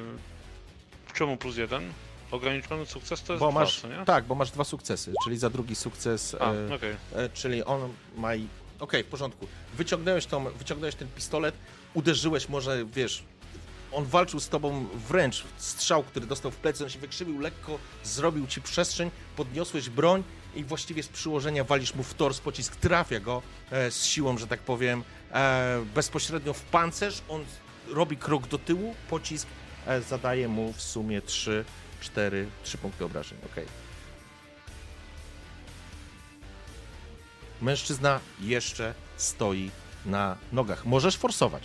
Czemu plus jeden? Ograniczony sukces to jest Bo dwa, masz. co nie? Tak, bo masz dwa sukcesy, czyli za drugi sukces. A, E, okej. e, czyli on ma. i- Okej, w porządku. Wyciągnąłeś, tą, wyciągnąłeś ten pistolet, uderzyłeś, może wiesz. On walczył z tobą wręcz. Strzał, który dostał w plecy, on się wykrzywił lekko, zrobił ci przestrzeń, podniosłeś broń i właściwie z przyłożenia walisz mu w tors, pocisk trafia go e, z siłą, że tak powiem, e, bezpośrednio w pancerz. On robi krok do tyłu, pocisk e, zadaje mu w sumie 3, 4, 3 punkty obrażeń. Okej. Mężczyzna jeszcze stoi na nogach. Możesz forsować.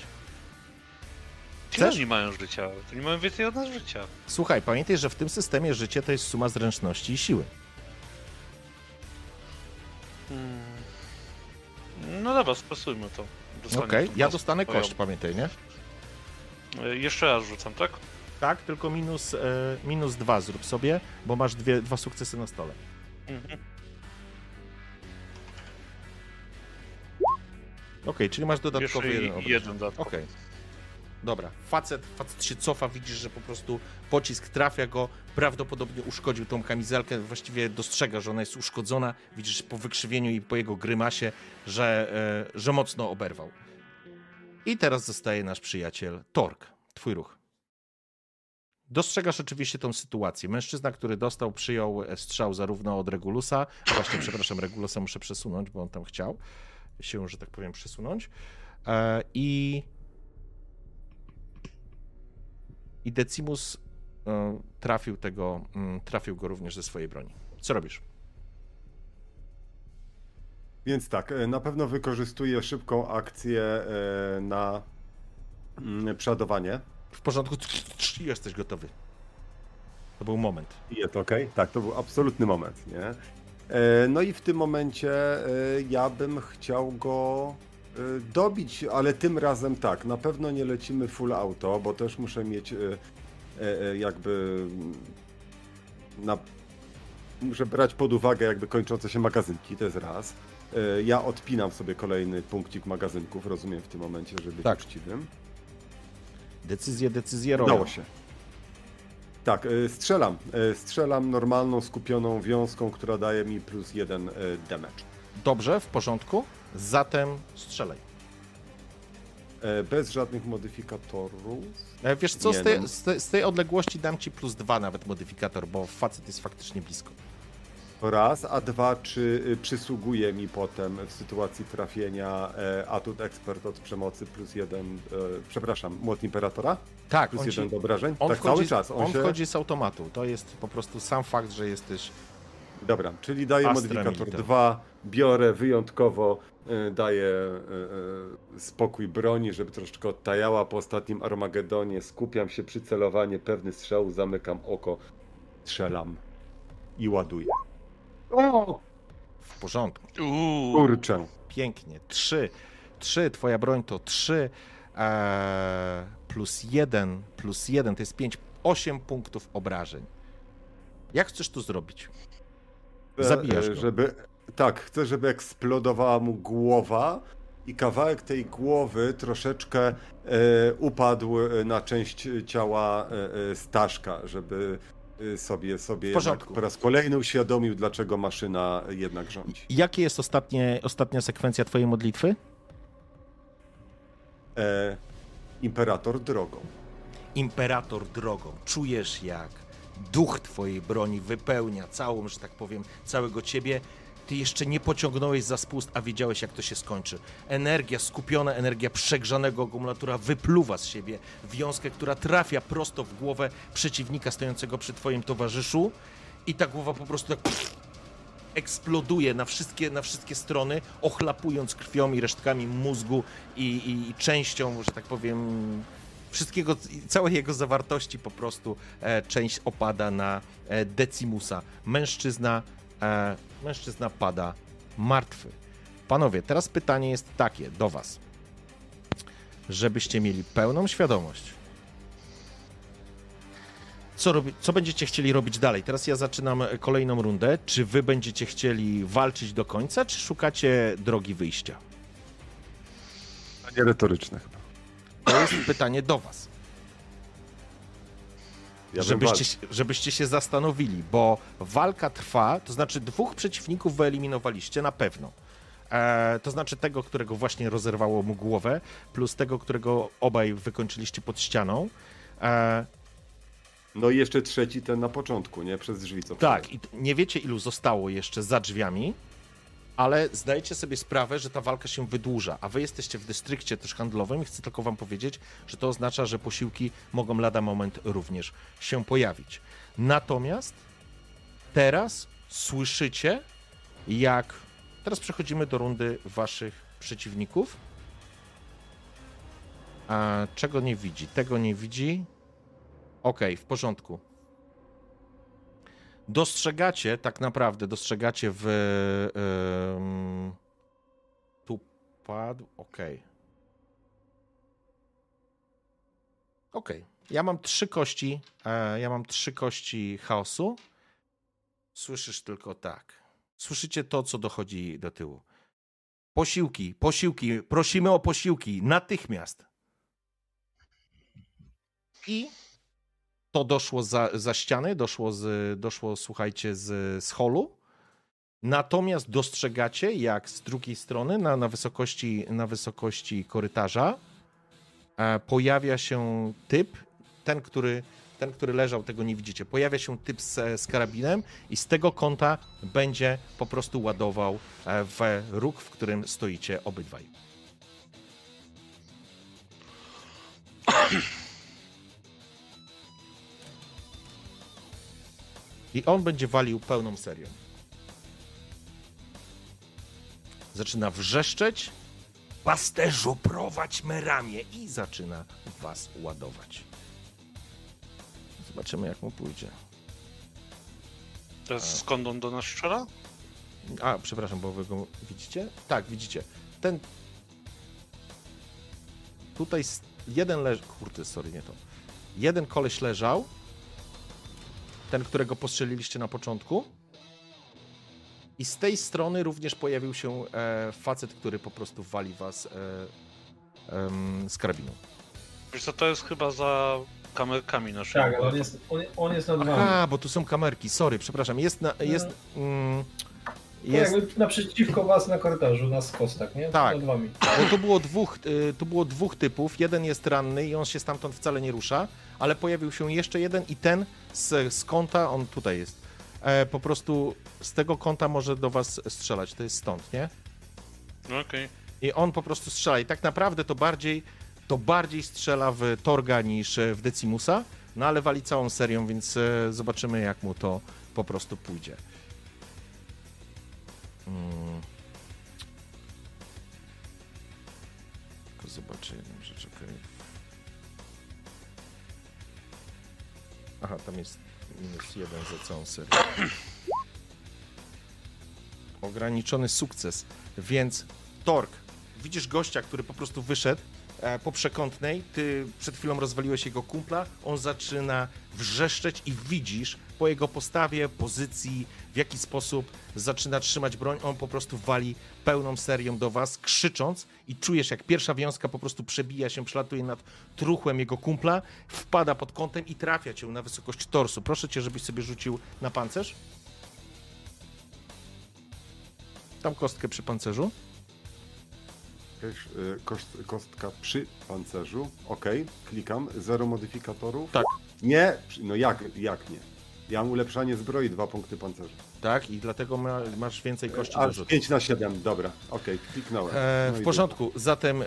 Ile Chcesz? oni mają życia? To nie mają więcej od nas życia. Słuchaj, pamiętaj, że w tym systemie życie to jest suma zręczności i siły. No dobra, spasujmy to. Dostaniesz Okej, ja dostanę swoją. kość, pamiętaj, nie? Y, Jeszcze raz rzucam, tak? Tak, tylko minus, e, minus dwa zrób sobie, bo masz dwie, dwa sukcesy na stole. Mhm. Okej, czyli masz dodatkowy Jeszcze jeden i- obraz. jeden dodatkowy. Okej. Dobra, facet, facet się cofa, widzisz, że po prostu pocisk trafia go, prawdopodobnie uszkodził tą kamizelkę, właściwie dostrzega, że ona jest uszkodzona, widzisz po wykrzywieniu i po jego grymasie, że, e, że mocno oberwał. I teraz zostaje nasz przyjaciel Tork, twój ruch. Dostrzegasz oczywiście tą sytuację. Mężczyzna, który dostał, przyjął strzał zarówno od Regulusa, właśnie, przepraszam, Regulusa muszę przesunąć, bo on tam chciał się, że tak powiem, przesunąć. E, I i Decimus e, trafił tego, mm, trafił go również ze swojej broni. Co robisz? Więc tak, e, na pewno wykorzystuję szybką akcję e, na mm, przeładowanie. W porządku, jesteś gotowy. To był moment. Jest ok? Tak, to był absolutny moment, nie? No i w tym momencie ja bym chciał go dobić, ale tym razem tak, na pewno nie lecimy full auto, bo też muszę mieć e, e, e, jakby na muszę brać pod uwagę jakby kończące się magazynki, to jest raz. E, Ja odpinam sobie kolejny punkcik magazynków, rozumiem w tym momencie, żeby być Tak. uczciwym. Decyzje, decyzje robią. Udało się. Tak, strzelam. Strzelam normalną, skupioną wiązką, która daje mi plus jeden damage. Dobrze, w porządku. Zatem strzelaj. E, Bez żadnych modyfikatorów. E, Wiesz co, z tej, no. z, tej, z tej odległości dam ci plus dwa nawet modyfikator, bo facet jest faktycznie blisko. Raz, a dwa, czy y, przysługuje mi potem w sytuacji trafienia e, atut ekspert od przemocy plus jeden, e, przepraszam, młot imperatora? Tak, Plus on, ci, jeden do obrażeń? on, tak wchodzi, cały czas. On, on się... wchodzi z automatu. To jest po prostu sam fakt, że jesteś... Dobra, czyli daję modyfikator Milita. 2, biorę wyjątkowo, e, daję e, e, spokój broni, żeby troszeczkę odtajała po ostatnim Armagedonie, skupiam się przy celowaniu, pewny strzał, zamykam oko, strzelam i ładuję. O, W porządku. Kurczę. Pięknie. Trzy. Trzy, twoja broń to trzy. Eee, plus jeden, plus jeden, to jest pięć. Osiem punktów obrażeń. Jak chcesz to zrobić? Chcę, Zabijasz e, go. Żeby, tak, chcę, żeby eksplodowała mu głowa i kawałek tej głowy troszeczkę e, upadł e, na część ciała e, e, Staszka, żeby e, sobie, sobie po raz kolejny uświadomił, dlaczego maszyna jednak rządzi. Jakie jest ostatnie, ostatnia sekwencja twojej modlitwy? E, Imperator drogą. Imperator drogą. Czujesz jak duch twojej broni wypełnia całą, że tak powiem, całego ciebie. Ty jeszcze nie pociągnąłeś za spust, a wiedziałeś jak to się skończy. Energia, skupiona energia przegrzanego akumulatora wypluwa z siebie wiązkę, która trafia prosto w głowę przeciwnika stojącego przy twoim towarzyszu i ta głowa po prostu tak eksploduje na wszystkie, na wszystkie strony, ochlapując krwią i resztkami mózgu i, i, i częścią, że tak powiem, wszystkiego, całej jego zawartości po prostu e, część opada na e, Decimusa. Mężczyzna, e, mężczyzna pada martwy. Panowie, teraz pytanie jest takie do was, żebyście mieli pełną świadomość, co, robi, co będziecie chcieli robić dalej? Teraz ja zaczynam e, kolejną rundę. Czy wy będziecie chcieli walczyć do końca, czy szukacie drogi wyjścia? Pytanie retoryczne chyba. To jest pytanie do was. Ja żebyście, żebyście się zastanowili, bo walka trwa, to znaczy dwóch przeciwników wyeliminowaliście na pewno. E, to znaczy tego, którego właśnie rozerwało mu głowę, plus tego, którego obaj wykończyliście pod ścianą. E, No i jeszcze trzeci ten na początku, nie? Przez drzwi, co tak, i nie wiecie, ilu zostało jeszcze za drzwiami, ale zdajecie sobie sprawę, że ta walka się wydłuża, a wy jesteście w dystrykcie też handlowym i chcę tylko wam powiedzieć, że to oznacza, że posiłki mogą lada moment również się pojawić. Natomiast teraz słyszycie, jak... Teraz przechodzimy do rundy waszych przeciwników. A czego nie widzi? Tego nie widzi. Okej, w porządku. Dostrzegacie, tak naprawdę, dostrzegacie w. tu padł. Okej. Okej. Ja mam trzy kości. E, ja mam trzy kości chaosu. Słyszysz tylko tak. Słyszycie to, co dochodzi do tyłu. Posiłki, posiłki, prosimy o posiłki natychmiast. I to doszło za, za ściany, doszło, z, doszło słuchajcie, z, z holu. Natomiast dostrzegacie, jak z drugiej strony, na, na, wysokości, na wysokości korytarza, e, pojawia się typ, ten który, ten, który leżał, tego nie widzicie. Pojawia się typ z, z karabinem i z tego kąta będzie po prostu ładował e, w róg, w którym stoicie obydwaj. I on będzie walił pełną serią. Zaczyna wrzeszczeć. Pasterzu, prowadź me ramię. I zaczyna was ładować. Zobaczymy, jak mu pójdzie. to jest skąd on do nas strzela? A, przepraszam, bo wy go widzicie? Tak, widzicie. Ten. Tutaj jeden leży. Kurde, sorry, nie to. Jeden koleś leżał. Ten, którego postrzeliliście na początku. I z tej strony również pojawił się e, facet, który po prostu wali was e, em, z karabinu. Wiesz co, to jest chyba za kamerkami naszymi. Tak, ale on jest, on, on jest nad wami. A, bo tu są kamerki, sorry, przepraszam. Jest na, jest, mm, Jest... jest, Jakby naprzeciwko was na korytarzu, na skostak, nie? Tak. Nad wami. bo tu było dwóch, y, tu było dwóch typów. Jeden jest ranny i on się stamtąd wcale nie rusza, ale pojawił się jeszcze jeden i ten z, z kąta, on tutaj jest. E, po prostu z tego kąta może do was strzelać, to jest stąd, nie? No okej. I on po prostu strzela. I tak naprawdę to bardziej, to bardziej strzela w Torga niż e, w Decimusa, no ale wali całą serią, więc e, zobaczymy jak mu to po prostu pójdzie. Mm. Tylko zobaczę jedną rzecz, okej. Aha, tam jest minus jeden za całą serię. Ograniczony sukces, więc Torg, widzisz gościa, który po prostu wyszedł e, po przekątnej, ty przed chwilą rozwaliłeś jego kumpla, on zaczyna wrzeszczeć i widzisz po jego postawie, pozycji, w jaki sposób zaczyna trzymać broń, on po prostu wali pełną serią do was, krzycząc i czujesz jak pierwsza wiązka po prostu przebija się, przelatuje nad truchłem jego kumpla, wpada pod kątem i trafia cię na wysokość torsu. Proszę cię, żebyś sobie rzucił na pancerz. Tam kostkę przy pancerzu. Kost, kostka przy pancerzu. Okej, klikam. Zero modyfikatorów. Tak. Nie, no jak, jak nie? Ja mam ulepszanie zbroi, dwa punkty pancerza. Tak, i dlatego ma, masz więcej kości do rzutu. 5 na 7, dobra. Okej, kliknąłem. E, No w porządku, zatem e,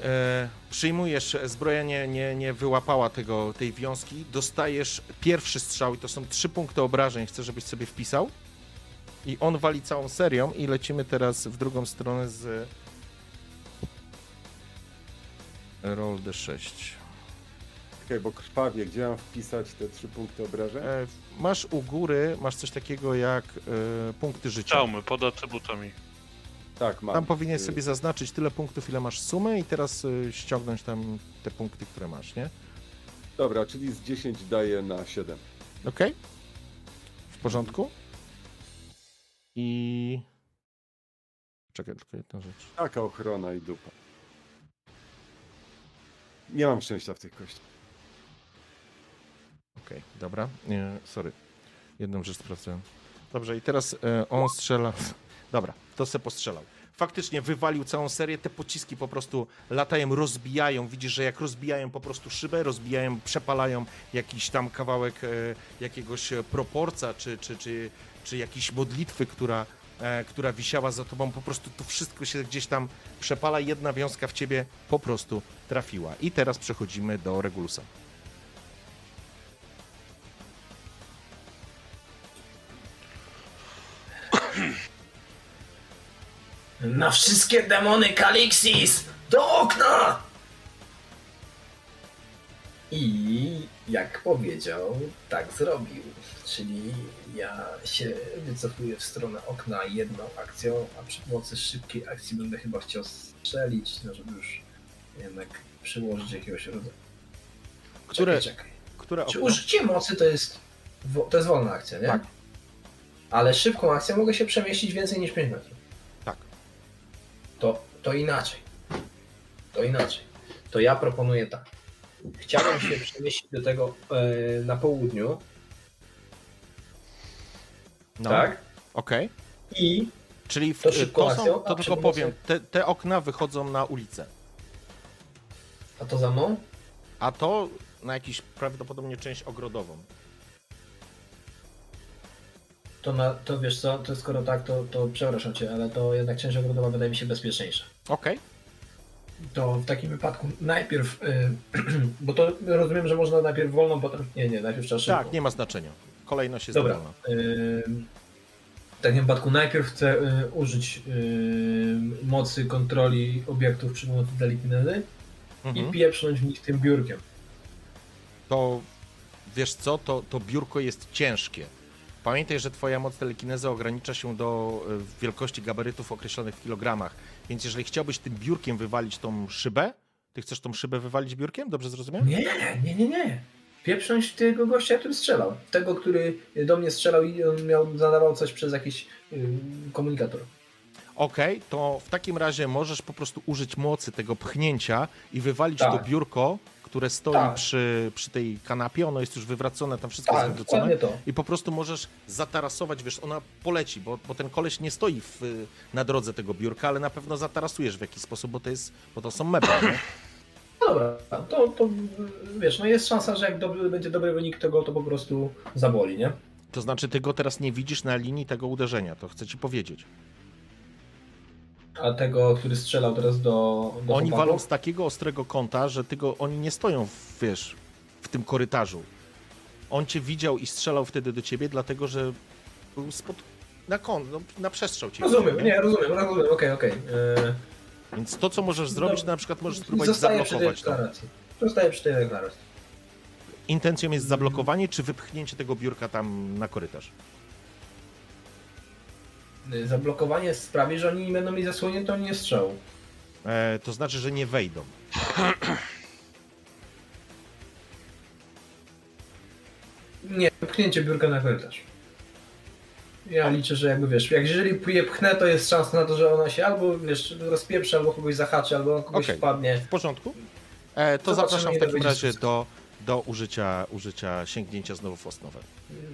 przyjmujesz, zbroja nie, nie, nie wyłapała tego, tej wiązki, dostajesz pierwszy strzał i to są trzy punkty obrażeń, chcę, żebyś sobie wpisał. I on wali całą serią i lecimy teraz w drugą stronę z roll d6. Okej, bo krwawie, gdzie mam wpisać te trzy punkty obrażeń? E, masz u góry, masz coś takiego jak e, punkty życia. Czaumy, pod atrybutami. tak, mam. Tam powinien Y, sobie zaznaczyć tyle punktów, ile masz sumy i teraz y, ściągnąć tam te punkty, które masz, nie? Dobra, czyli z 10 daję na 7. Ok? W porządku? I... Czekaj, tylko jedna rzecz. Taka ochrona i dupa. Nie mam szczęścia w tych kościach. Okej, dobra. Nie, sorry. Jedną rzecz sprawdzałem. Dobrze, i teraz e, on strzela. Dobra, to se postrzelał. Faktycznie wywalił całą serię, te pociski po prostu latają, rozbijają. Widzisz, że jak rozbijają po prostu szybę, rozbijają, przepalają jakiś tam kawałek e, jakiegoś proporca, czy, czy, czy, czy jakiejś modlitwy, która, e, która wisiała za tobą. Po prostu to wszystko się gdzieś tam przepala. Jedna wiązka w ciebie po prostu trafiła. I teraz przechodzimy do Regulusa. Na wszystkie demony Kalixis! Do okna! I jak powiedział, tak zrobił. Czyli ja się wycofuję w stronę okna jedną akcją, a przy pomocy szybkiej akcji będę chyba chciał strzelić, no żeby już jednak przyłożyć jakiegoś rodzaju. Które, Czekaj, czekaj. które Czy okno? użycie mocy to jest, to jest wolna akcja, nie? Tak. Ale szybką akcją mogę się przemieścić więcej niż 5 metrów. To, to inaczej. To inaczej. To ja proponuję tak. Chciałbym się przemieścić do tego e, na południu, No, tak? Okej. I Czyli w, To to, są, to tylko powiem, te, te okna wychodzą na ulicę, a to za mną? a to na jakiś prawdopodobnie część ogrodową. To, na, to wiesz co, to skoro tak, to, to przepraszam cię, ale to jednak część ogrodowa wydaje mi się bezpieczniejsza. Okej, To w takim wypadku najpierw, y, *clears throat* bo to rozumiem, że można najpierw wolną, potem... Nie, nie, najpierw trzeba szybko. tak, nie ma znaczenia. Kolejność jest Dobra. dowolna. y, W takim wypadku najpierw chcę y, użyć y, mocy kontroli obiektów przy pomocy telekinezy Mhm. i pieprznąć w nich tym biurkiem. To wiesz co, to, to biurko jest ciężkie. Pamiętaj, że twoja moc telekinezy ogranicza się do e, wielkości gabarytów określonych w kilogramach, więc jeżeli chciałbyś tym biurkiem wywalić tą szybę, ty chcesz tą szybę wywalić biurkiem? Dobrze zrozumiałem? Nie, nie, nie, nie. wpieprząć tego gościa, który strzelał. Tego, który do mnie strzelał i on miał, zadawał coś przez jakiś yy, komunikator. Okej, to w takim razie możesz po prostu użyć mocy tego pchnięcia i wywalić Tak. to biurko, które stoi Tak. przy, przy tej kanapie. Ono jest już wywracone, tam wszystko Tak, jest wywrócone. I po prostu możesz zatarasować, wiesz, ona poleci, bo, bo ten koleś nie stoi w, na drodze tego biurka, ale na pewno zatarasujesz w jakiś sposób, bo to, jest, bo to są meble, nie? No dobra, to, to wiesz, no jest szansa, że jak dobry, będzie dobry wynik, to go to po prostu zaboli, nie? To znaczy, ty go teraz nie widzisz na linii tego uderzenia, to chcę ci powiedzieć. A tego, który strzelał teraz do, do Oni chłopaków? walą z takiego ostrego kąta, że ty go, oni nie stoją, w, wiesz, w tym korytarzu. On cię widział i strzelał wtedy do ciebie, dlatego że był spod... na kąt, no, na przestrzał cię. Rozumiem, widział, nie, rozumiem, rozumiem, okej, okej. Eee, Więc to, co możesz zrobić, to na przykład możesz spróbować zablokować. Zostaję przy tej deklaracji. Intencją jest zablokowanie, czy wypchnięcie tego biurka tam na korytarz? Y, Zablokowanie sprawi, że oni nie będą mieli zasłoniętą nie strzału. E, to znaczy, że nie wejdą. *clears throat* Nie, pchnięcie biurka na korytarz. Ja liczę, że jakby wiesz, jak jeżeli je pchnę, to jest szansa na to, że ona się albo wiesz, rozpieprzy, albo kogoś zahaczy, albo kogoś Okej. wpadnie. W porządku? E, to Zobaczymy, zapraszam w takim razie do, do użycia, użycia sięgnięcia znowu w osnowę.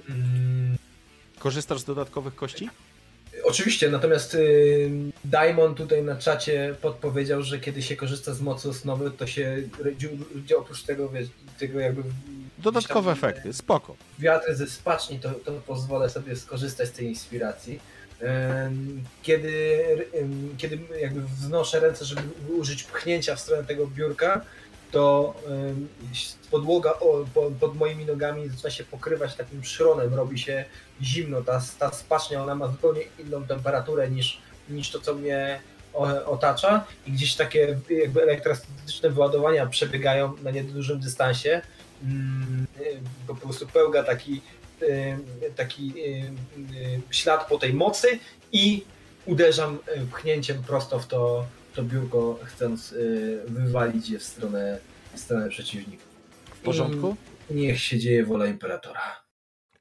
Mm, Korzystasz z dodatkowych kości? Oczywiście, natomiast y, Daimon tutaj na czacie podpowiedział, że kiedy się korzysta z mocy osnowy, to się oprócz tego, wiesz, tego jakby Dodatkowe tam, efekty, spoko. wiatry ze spaczni, to, to pozwolę sobie skorzystać z tej inspiracji. Ym, Kiedy, ym, kiedy jakby wznoszę ręce, żeby użyć pchnięcia w stronę tego biurka, to podłoga pod moimi nogami zaczyna się pokrywać takim szronem, robi się zimno. Ta, ta spacznia ona ma zupełnie inną temperaturę niż, niż to, co mnie otacza i gdzieś takie jakby elektrostatyczne wyładowania przebiegają na niedużym dystansie. Mm, Po prostu pełga taki, taki ślad po tej mocy i uderzam y, pchnięciem prosto w to, to biurko, chcąc y, wywalić je w stronę, w stronę przeciwników. W porządku? Niech się dzieje wola imperatora.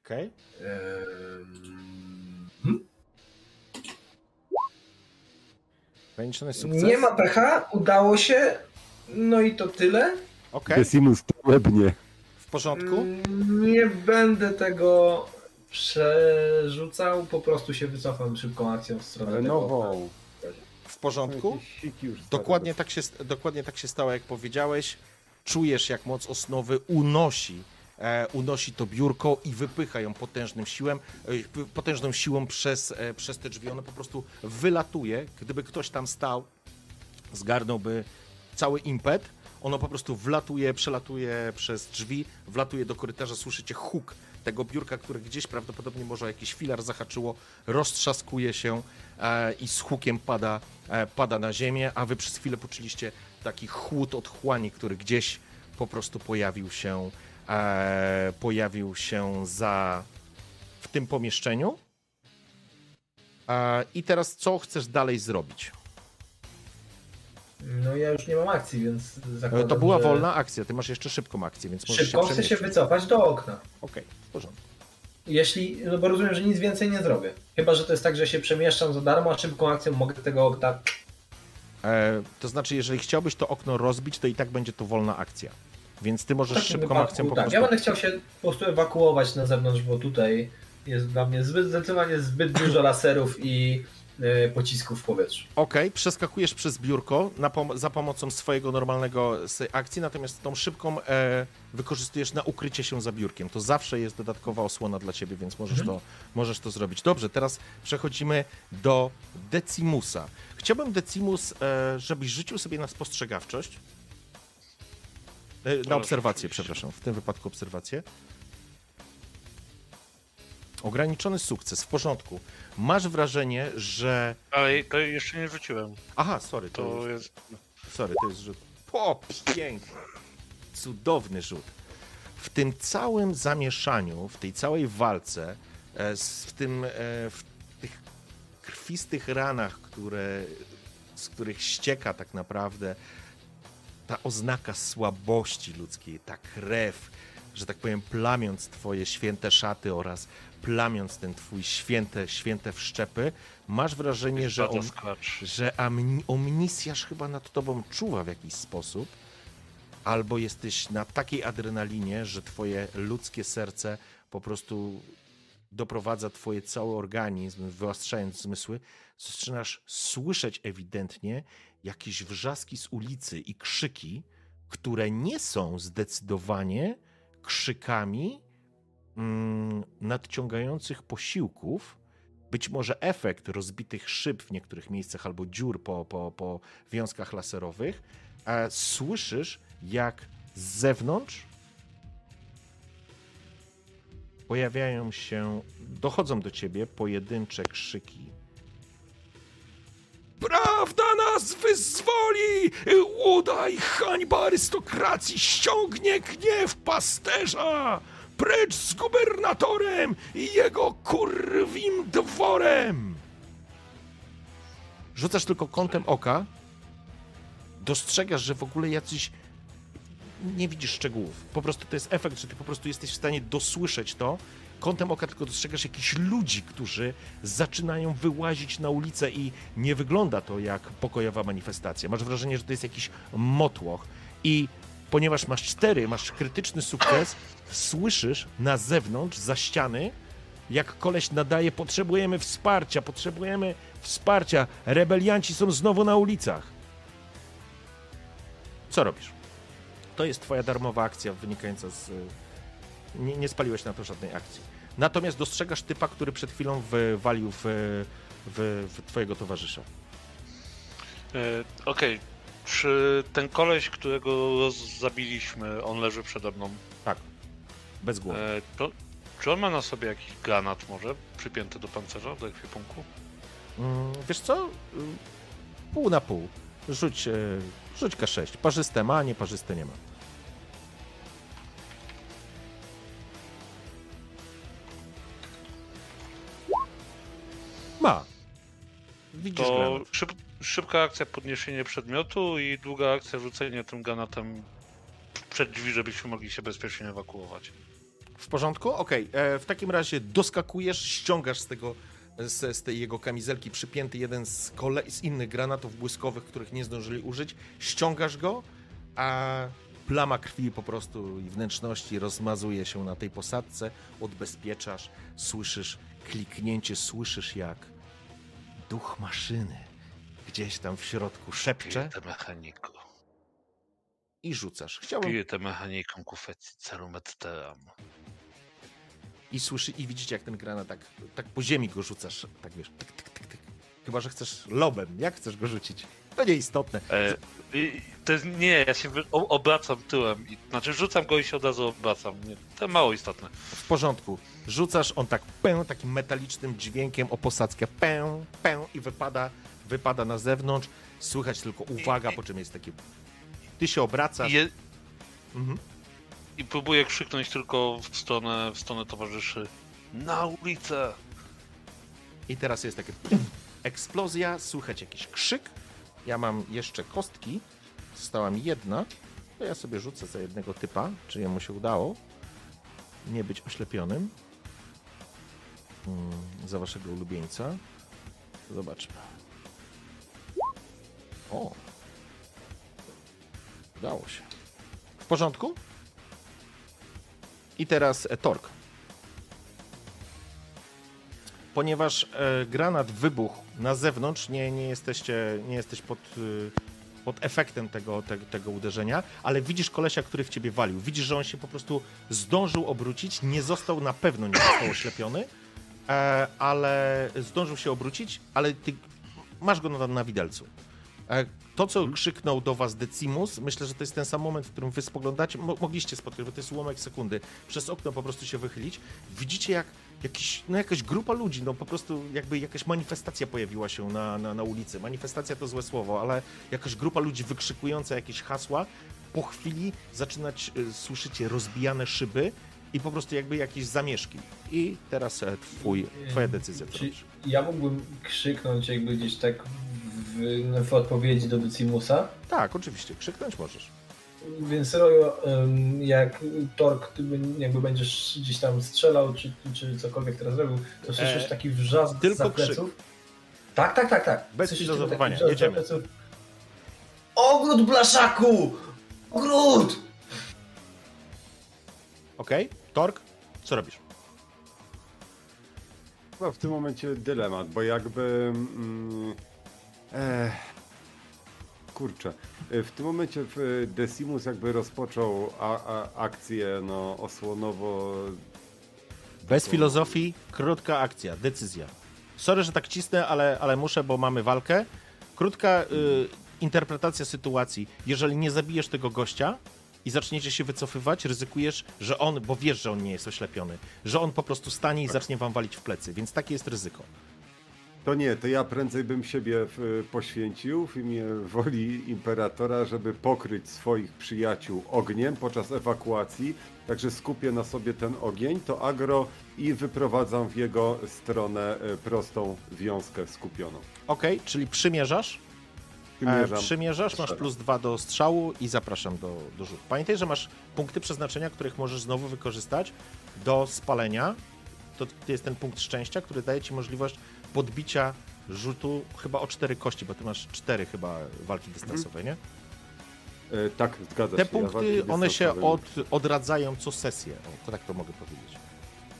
Okej. Ym, hmm? Ograniczony sukces? Nie ma pecha, udało się. No i to tyle. Okej, to łebnie. w porządku. Nie będę tego przerzucał, po prostu się wycofam szybką akcją w stronę Ale tego. nową. W porządku. Dokładnie tak, się, dokładnie tak się stało, jak powiedziałeś. Czujesz, jak moc osnowy unosi, e, unosi to biurko i wypycha ją potężnym siłem, e, potężną siłą przez, e, przez te drzwi. Ono po prostu wylatuje. Gdyby ktoś tam stał, zgarnąłby cały impet. Ono po prostu wlatuje, przelatuje przez drzwi, wlatuje do korytarza, słyszycie huk tego biurka, które gdzieś prawdopodobnie może jakiś filar zahaczyło, roztrzaskuje się i z hukiem pada, pada na ziemię, a wy przez chwilę poczuliście taki chłód otchłani, który gdzieś po prostu pojawił się, e, pojawił się za w tym pomieszczeniu. E, I teraz co chcesz dalej zrobić? No ja już nie mam akcji, więc zakładam, E, To była że wolna akcja, ty masz jeszcze szybką akcję, więc możesz Szybko się chcę się wycofać do okna. Okej, w porządku. Jeśli, no bo rozumiem, że nic więcej nie zrobię. Chyba, że to jest tak, że się przemieszczam za darmo, a szybką akcją mogę tego okna. E, to znaczy, jeżeli chciałbyś to okno rozbić, to i tak będzie to wolna akcja. Więc ty możesz szybką wypadku, akcją po tak. prostu... Ja będę chciał się po prostu ewakuować na zewnątrz, bo tutaj jest dla mnie zbyt, zdecydowanie zbyt dużo laserów i pocisków w powietrzu. Okej, przeskakujesz przez biurko na pom- za pomocą swojego normalnego akcji, natomiast tą szybką e, wykorzystujesz na ukrycie się za biurkiem. To zawsze jest dodatkowa osłona dla ciebie, więc możesz, Mhm. to, możesz to zrobić. Dobrze, teraz przechodzimy do Decimusa. Chciałbym, Decimus, e, żebyś rzucił sobie na spostrzegawczość. E, na obserwację, przepraszam, w tym wypadku obserwację. Ograniczony sukces, w porządku. Masz wrażenie, że. Ale to jeszcze nie rzuciłem. Aha, sorry, to, To jest, jest. sorry, to jest rzut. O, piękny. Cudowny rzut. W tym całym zamieszaniu, w tej całej walce, e, w tym, e, w tych krwistych ranach, które, z których ścieka tak naprawdę ta oznaka słabości ludzkiej, ta krew, że tak powiem, plamiąc twoje święte szaty oraz plamiąc ten twój święte, święte wszczepy, masz wrażenie, że, sklacz. że omnisjasz chyba nad tobą czuwa w jakiś sposób, albo jesteś na takiej adrenalinie, że twoje ludzkie serce po prostu doprowadza twoje cały organizm, wyostrzając zmysły, zaczynasz słyszeć ewidentnie jakieś wrzaski z ulicy i krzyki, które nie są zdecydowanie krzykami nadciągających posiłków. Być może efekt rozbitych szyb w niektórych miejscach albo dziur po, po, po wiązkach laserowych. A słyszysz, jak z zewnątrz pojawiają się, dochodzą do ciebie pojedyncze krzyki. Prawda nas wyzwoli! Udaj hańba arystokracji, ściągnie gniew pasterza! Precz z gubernatorem i jego kurwim dworem! Rzucasz tylko kątem oka, dostrzegasz, że w ogóle jacyś nie widzisz szczegółów. Po prostu to jest efekt, że ty po prostu jesteś w stanie dosłyszeć to. Kątem oka tylko dostrzegasz jakichś ludzi, którzy zaczynają wyłazić na ulicę i nie wygląda to jak pokojowa manifestacja. Masz wrażenie, że to jest jakiś motłoch i ponieważ masz cztery, masz krytyczny sukces, słyszysz na zewnątrz, za ściany, jak koleś nadaje, potrzebujemy wsparcia, potrzebujemy wsparcia, rebelianci są znowu na ulicach. Co robisz? To jest twoja darmowa akcja wynikająca z... y, Nie, nie spaliłeś na to żadnej akcji. Natomiast dostrzegasz typa, który przed chwilą wywalił w, w, w twojego towarzysza. E, Okej, czy ten koleś, którego zabiliśmy, on leży przede mną? Tak. Bez głowy. E, to, czy on ma na sobie jakiś granat może przypięty do pancerza, do ekwipunku? Mm, wiesz co? Y, Pół na pół. Rzuć, e, rzuć K6. Parzyste ma, nieparzyste nie ma. Ma. Widzisz To granat. szyb, szybka akcja podniesienie przedmiotu i długa akcja rzucenie tym granatem przed drzwi, żebyśmy mogli się bezpiecznie ewakuować. W porządku? Okej. e, W takim razie doskakujesz, ściągasz z tego z, z tej jego kamizelki przypięty jeden z, z innych granatów błyskowych, których nie zdążyli użyć, ściągasz go, a plama krwi po prostu i wnętrzności rozmazuje się na tej posadce, odbezpieczasz, słyszysz kliknięcie, słyszysz jak duch maszyny gdzieś tam w środku szepcze Piję mechaniku. i rzucasz. Chciałbym Piję mechaniką kufecji et teram. i słyszy i widzicie jak ten granat tak, tak po ziemi go rzucasz, tak wiesz, tyk, tyk, tyk, tyk. Chyba, że chcesz lobem, jak chcesz go rzucić? To nieistotne. E, to jest, nie, ja się obracam tyłem. I, znaczy rzucam go i się od razu obracam. Nie, to mało istotne. W porządku. Rzucasz, on tak pę, takim metalicznym dźwiękiem o posadzkę pę, pę i wypada, wypada na zewnątrz. Słychać tylko uwaga, po czym jest takie... Ty się obracasz. I, je, Mhm. I próbuję krzyknąć tylko w stronę, w stronę towarzyszy. Na ulicę! I teraz jest takie eksplozja, słychać jakiś krzyk. Ja mam jeszcze kostki. Została mi jedna. To ja sobie rzucę za jednego typa, czy jemu się udało nie być oślepionym. Mm, za waszego ulubieńca. Zobaczmy. O! Udało się. W porządku? I teraz e, Tork ponieważ e, granat wybuchł na zewnątrz, nie, nie, jesteście, nie jesteś pod, y, pod efektem tego, te, tego uderzenia, ale widzisz kolesia, który w ciebie walił. Widzisz, że on się po prostu zdążył obrócić, nie został, na pewno nie został oślepiony, e, ale zdążył się obrócić, ale ty masz go na, na widelcu. E, to, co krzyknął do was Decimus, myślę, że to jest ten sam moment, w którym wy spoglądacie, mo mogliście spotkać, bo to jest ułamek sekundy, przez okno po prostu się wychylić. Widzicie, jak jakiś, no jakaś grupa ludzi, no po prostu jakby jakaś manifestacja pojawiła się na, na, na ulicy. Manifestacja to złe słowo, ale jakaś grupa ludzi wykrzykująca jakieś hasła. Po chwili zaczynać, y, słyszycie rozbijane szyby i po prostu jakby jakieś zamieszki. I teraz e, twój, twoja decyzja. Czy ja mógłbym krzyknąć jakby gdzieś tak w, w odpowiedzi do Decimusa? Tak, oczywiście, krzyknąć możesz. Więc Roju, jak Tork, ty jakby będziesz gdzieś tam strzelał, czy, czy cokolwiek teraz robił, to słyszysz E, taki wrzask tylko krzyk. pleców. Tak, tak, tak, tak. Bez filozofowania, jedziemy. pleców. Ogród blaszaku! Ogród! Okej, Tork, co robisz? Chyba w tym momencie dylemat, bo jakby. Mm, e, kurczę. E, W tym momencie w Decimus jakby rozpoczął a, a, akcję no, osłonowo. Bez filozofii, krótka akcja, decyzja. Sorry, że tak cisnę, ale, ale muszę, bo mamy walkę. Krótka y, interpretacja sytuacji. Jeżeli nie zabijesz tego gościa i zaczniecie się wycofywać, ryzykujesz, że on, bo wiesz, że on nie jest oślepiony, że on po prostu stanie i zacznie wam walić w plecy, więc takie jest ryzyko. To nie, to ja prędzej bym siebie w, poświęcił w imię woli imperatora, żeby pokryć swoich przyjaciół ogniem podczas ewakuacji. Także skupię na sobie ten ogień, to agro i wyprowadzam w jego stronę e, prostą wiązkę skupioną. Okej, czyli przymierzasz, e, Przymierzam. przymierzasz, masz plus dwa do strzału i zapraszam do, do rzutu. Pamiętaj, że masz punkty przeznaczenia, których możesz znowu wykorzystać do spalenia. To, to jest ten punkt szczęścia, który daje ci możliwość podbicia rzutu chyba o cztery kości, bo ty masz cztery chyba walki dystansowe, nie? E, tak, zgadza Te się. ja walki punkty, one się od, odradzają co sesję. O, to tak to mogę powiedzieć.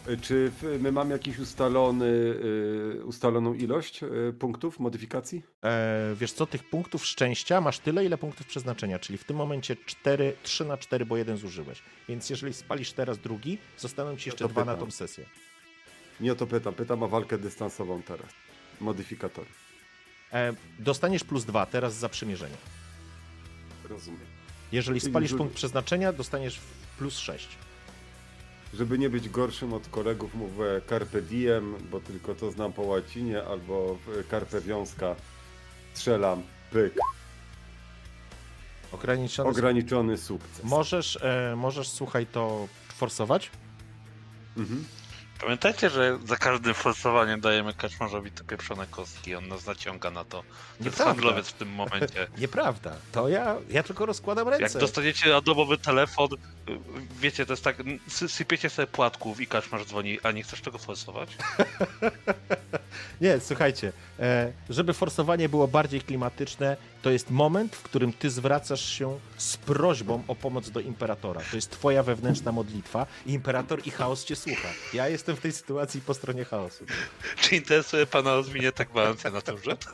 E, Czy my mamy jakiś ustalony, y, ustaloną ilość y, punktów modyfikacji? E, wiesz co, tych punktów szczęścia masz tyle, ile punktów przeznaczenia, czyli w tym momencie 4, 3 na 4, bo jeden zużyłeś. Więc jeżeli spalisz teraz drugi, zostaną ci jeszcze to dwa na tą sesję. Nie o to pytam. Pytam o walkę dystansową teraz. Modyfikatory. E, dostaniesz plus dwa teraz za przymierzenie. Rozumiem. Jeżeli Czyli spalisz rzu- punkt przeznaczenia, dostaniesz plus 6. Żeby nie być gorszym od kolegów, mówię carpe diem, bo tylko to znam po łacinie, albo carpe wiązka strzelam, pyk. Ograniczony. Ograniczony sukces. Możesz, e, możesz, słuchaj, to forsować. Mhm. Pamiętajcie, że za każdym forsowaniem dajemy kaczmarzowi te pieprzone kostki, on nas naciąga na to. To jest handlowiec w tym momencie. *laughs* Nieprawda. To ja, ja tylko rozkładam ręce. Jak dostaniecie domowy telefon, wiecie, to jest tak, sy- sypiecie sobie płatków i kaczmarz dzwoni, a nie chcesz tego forsować? *laughs* Nie, słuchajcie, e, żeby forsowanie było bardziej klimatyczne, to jest moment, w którym ty zwracasz się z prośbą o pomoc do imperatora. To jest twoja wewnętrzna modlitwa i imperator i chaos cię słucha. Ja jestem w tej sytuacji po stronie chaosu. Czy interesuje pana rozwinie tak balancja na tym rzut?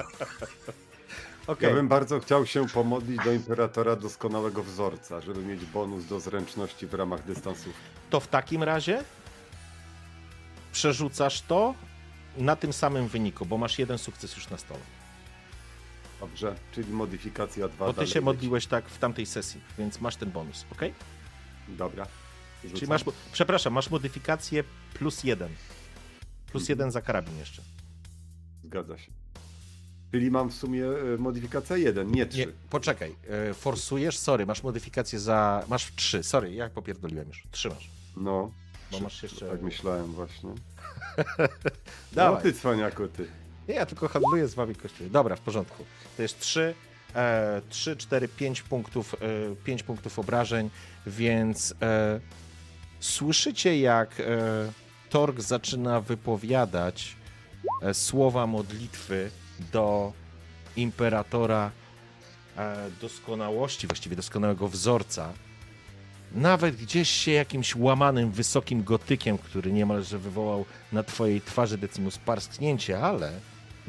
Okej, Ja bym bardzo chciał się pomodlić do imperatora doskonałego wzorca, żeby mieć bonus do zręczności w ramach dystansów. to w takim razie przerzucasz to na tym samym wyniku, bo masz jeden sukces już na stole. Dobrze, czyli modyfikacja 2 Bo ty się modliłeś tak w tamtej sesji, więc masz ten bonus, ok? Dobra. Czyli Rzucam. masz, przepraszam, masz modyfikację plus jeden. Plus Mhm. jeden za karabin jeszcze. Zgadza się. Czyli mam w sumie e, modyfikacja 1, nie 3. Nie, poczekaj, e, forsujesz, sorry, masz modyfikację za, masz trzy, sorry, jak popierdoliłem już, trzy masz. No. Bo masz jeszcze- Tak myślałem właśnie. *laughs* No Dawaj. ty cwaniaku, ty. Nie, ja tylko handluję z wami. Dobra, w porządku. To jest 3, e, 3 4, 5 punktów, e, 5 punktów obrażeń, więc e, słyszycie jak e, Torg zaczyna wypowiadać e, słowa modlitwy do imperatora e, doskonałości, właściwie doskonałego wzorca. Nawet gdzieś się jakimś łamanym, wysokim gotykiem, który niemalże wywołał na twojej twarzy Decimus parsknięcie, ale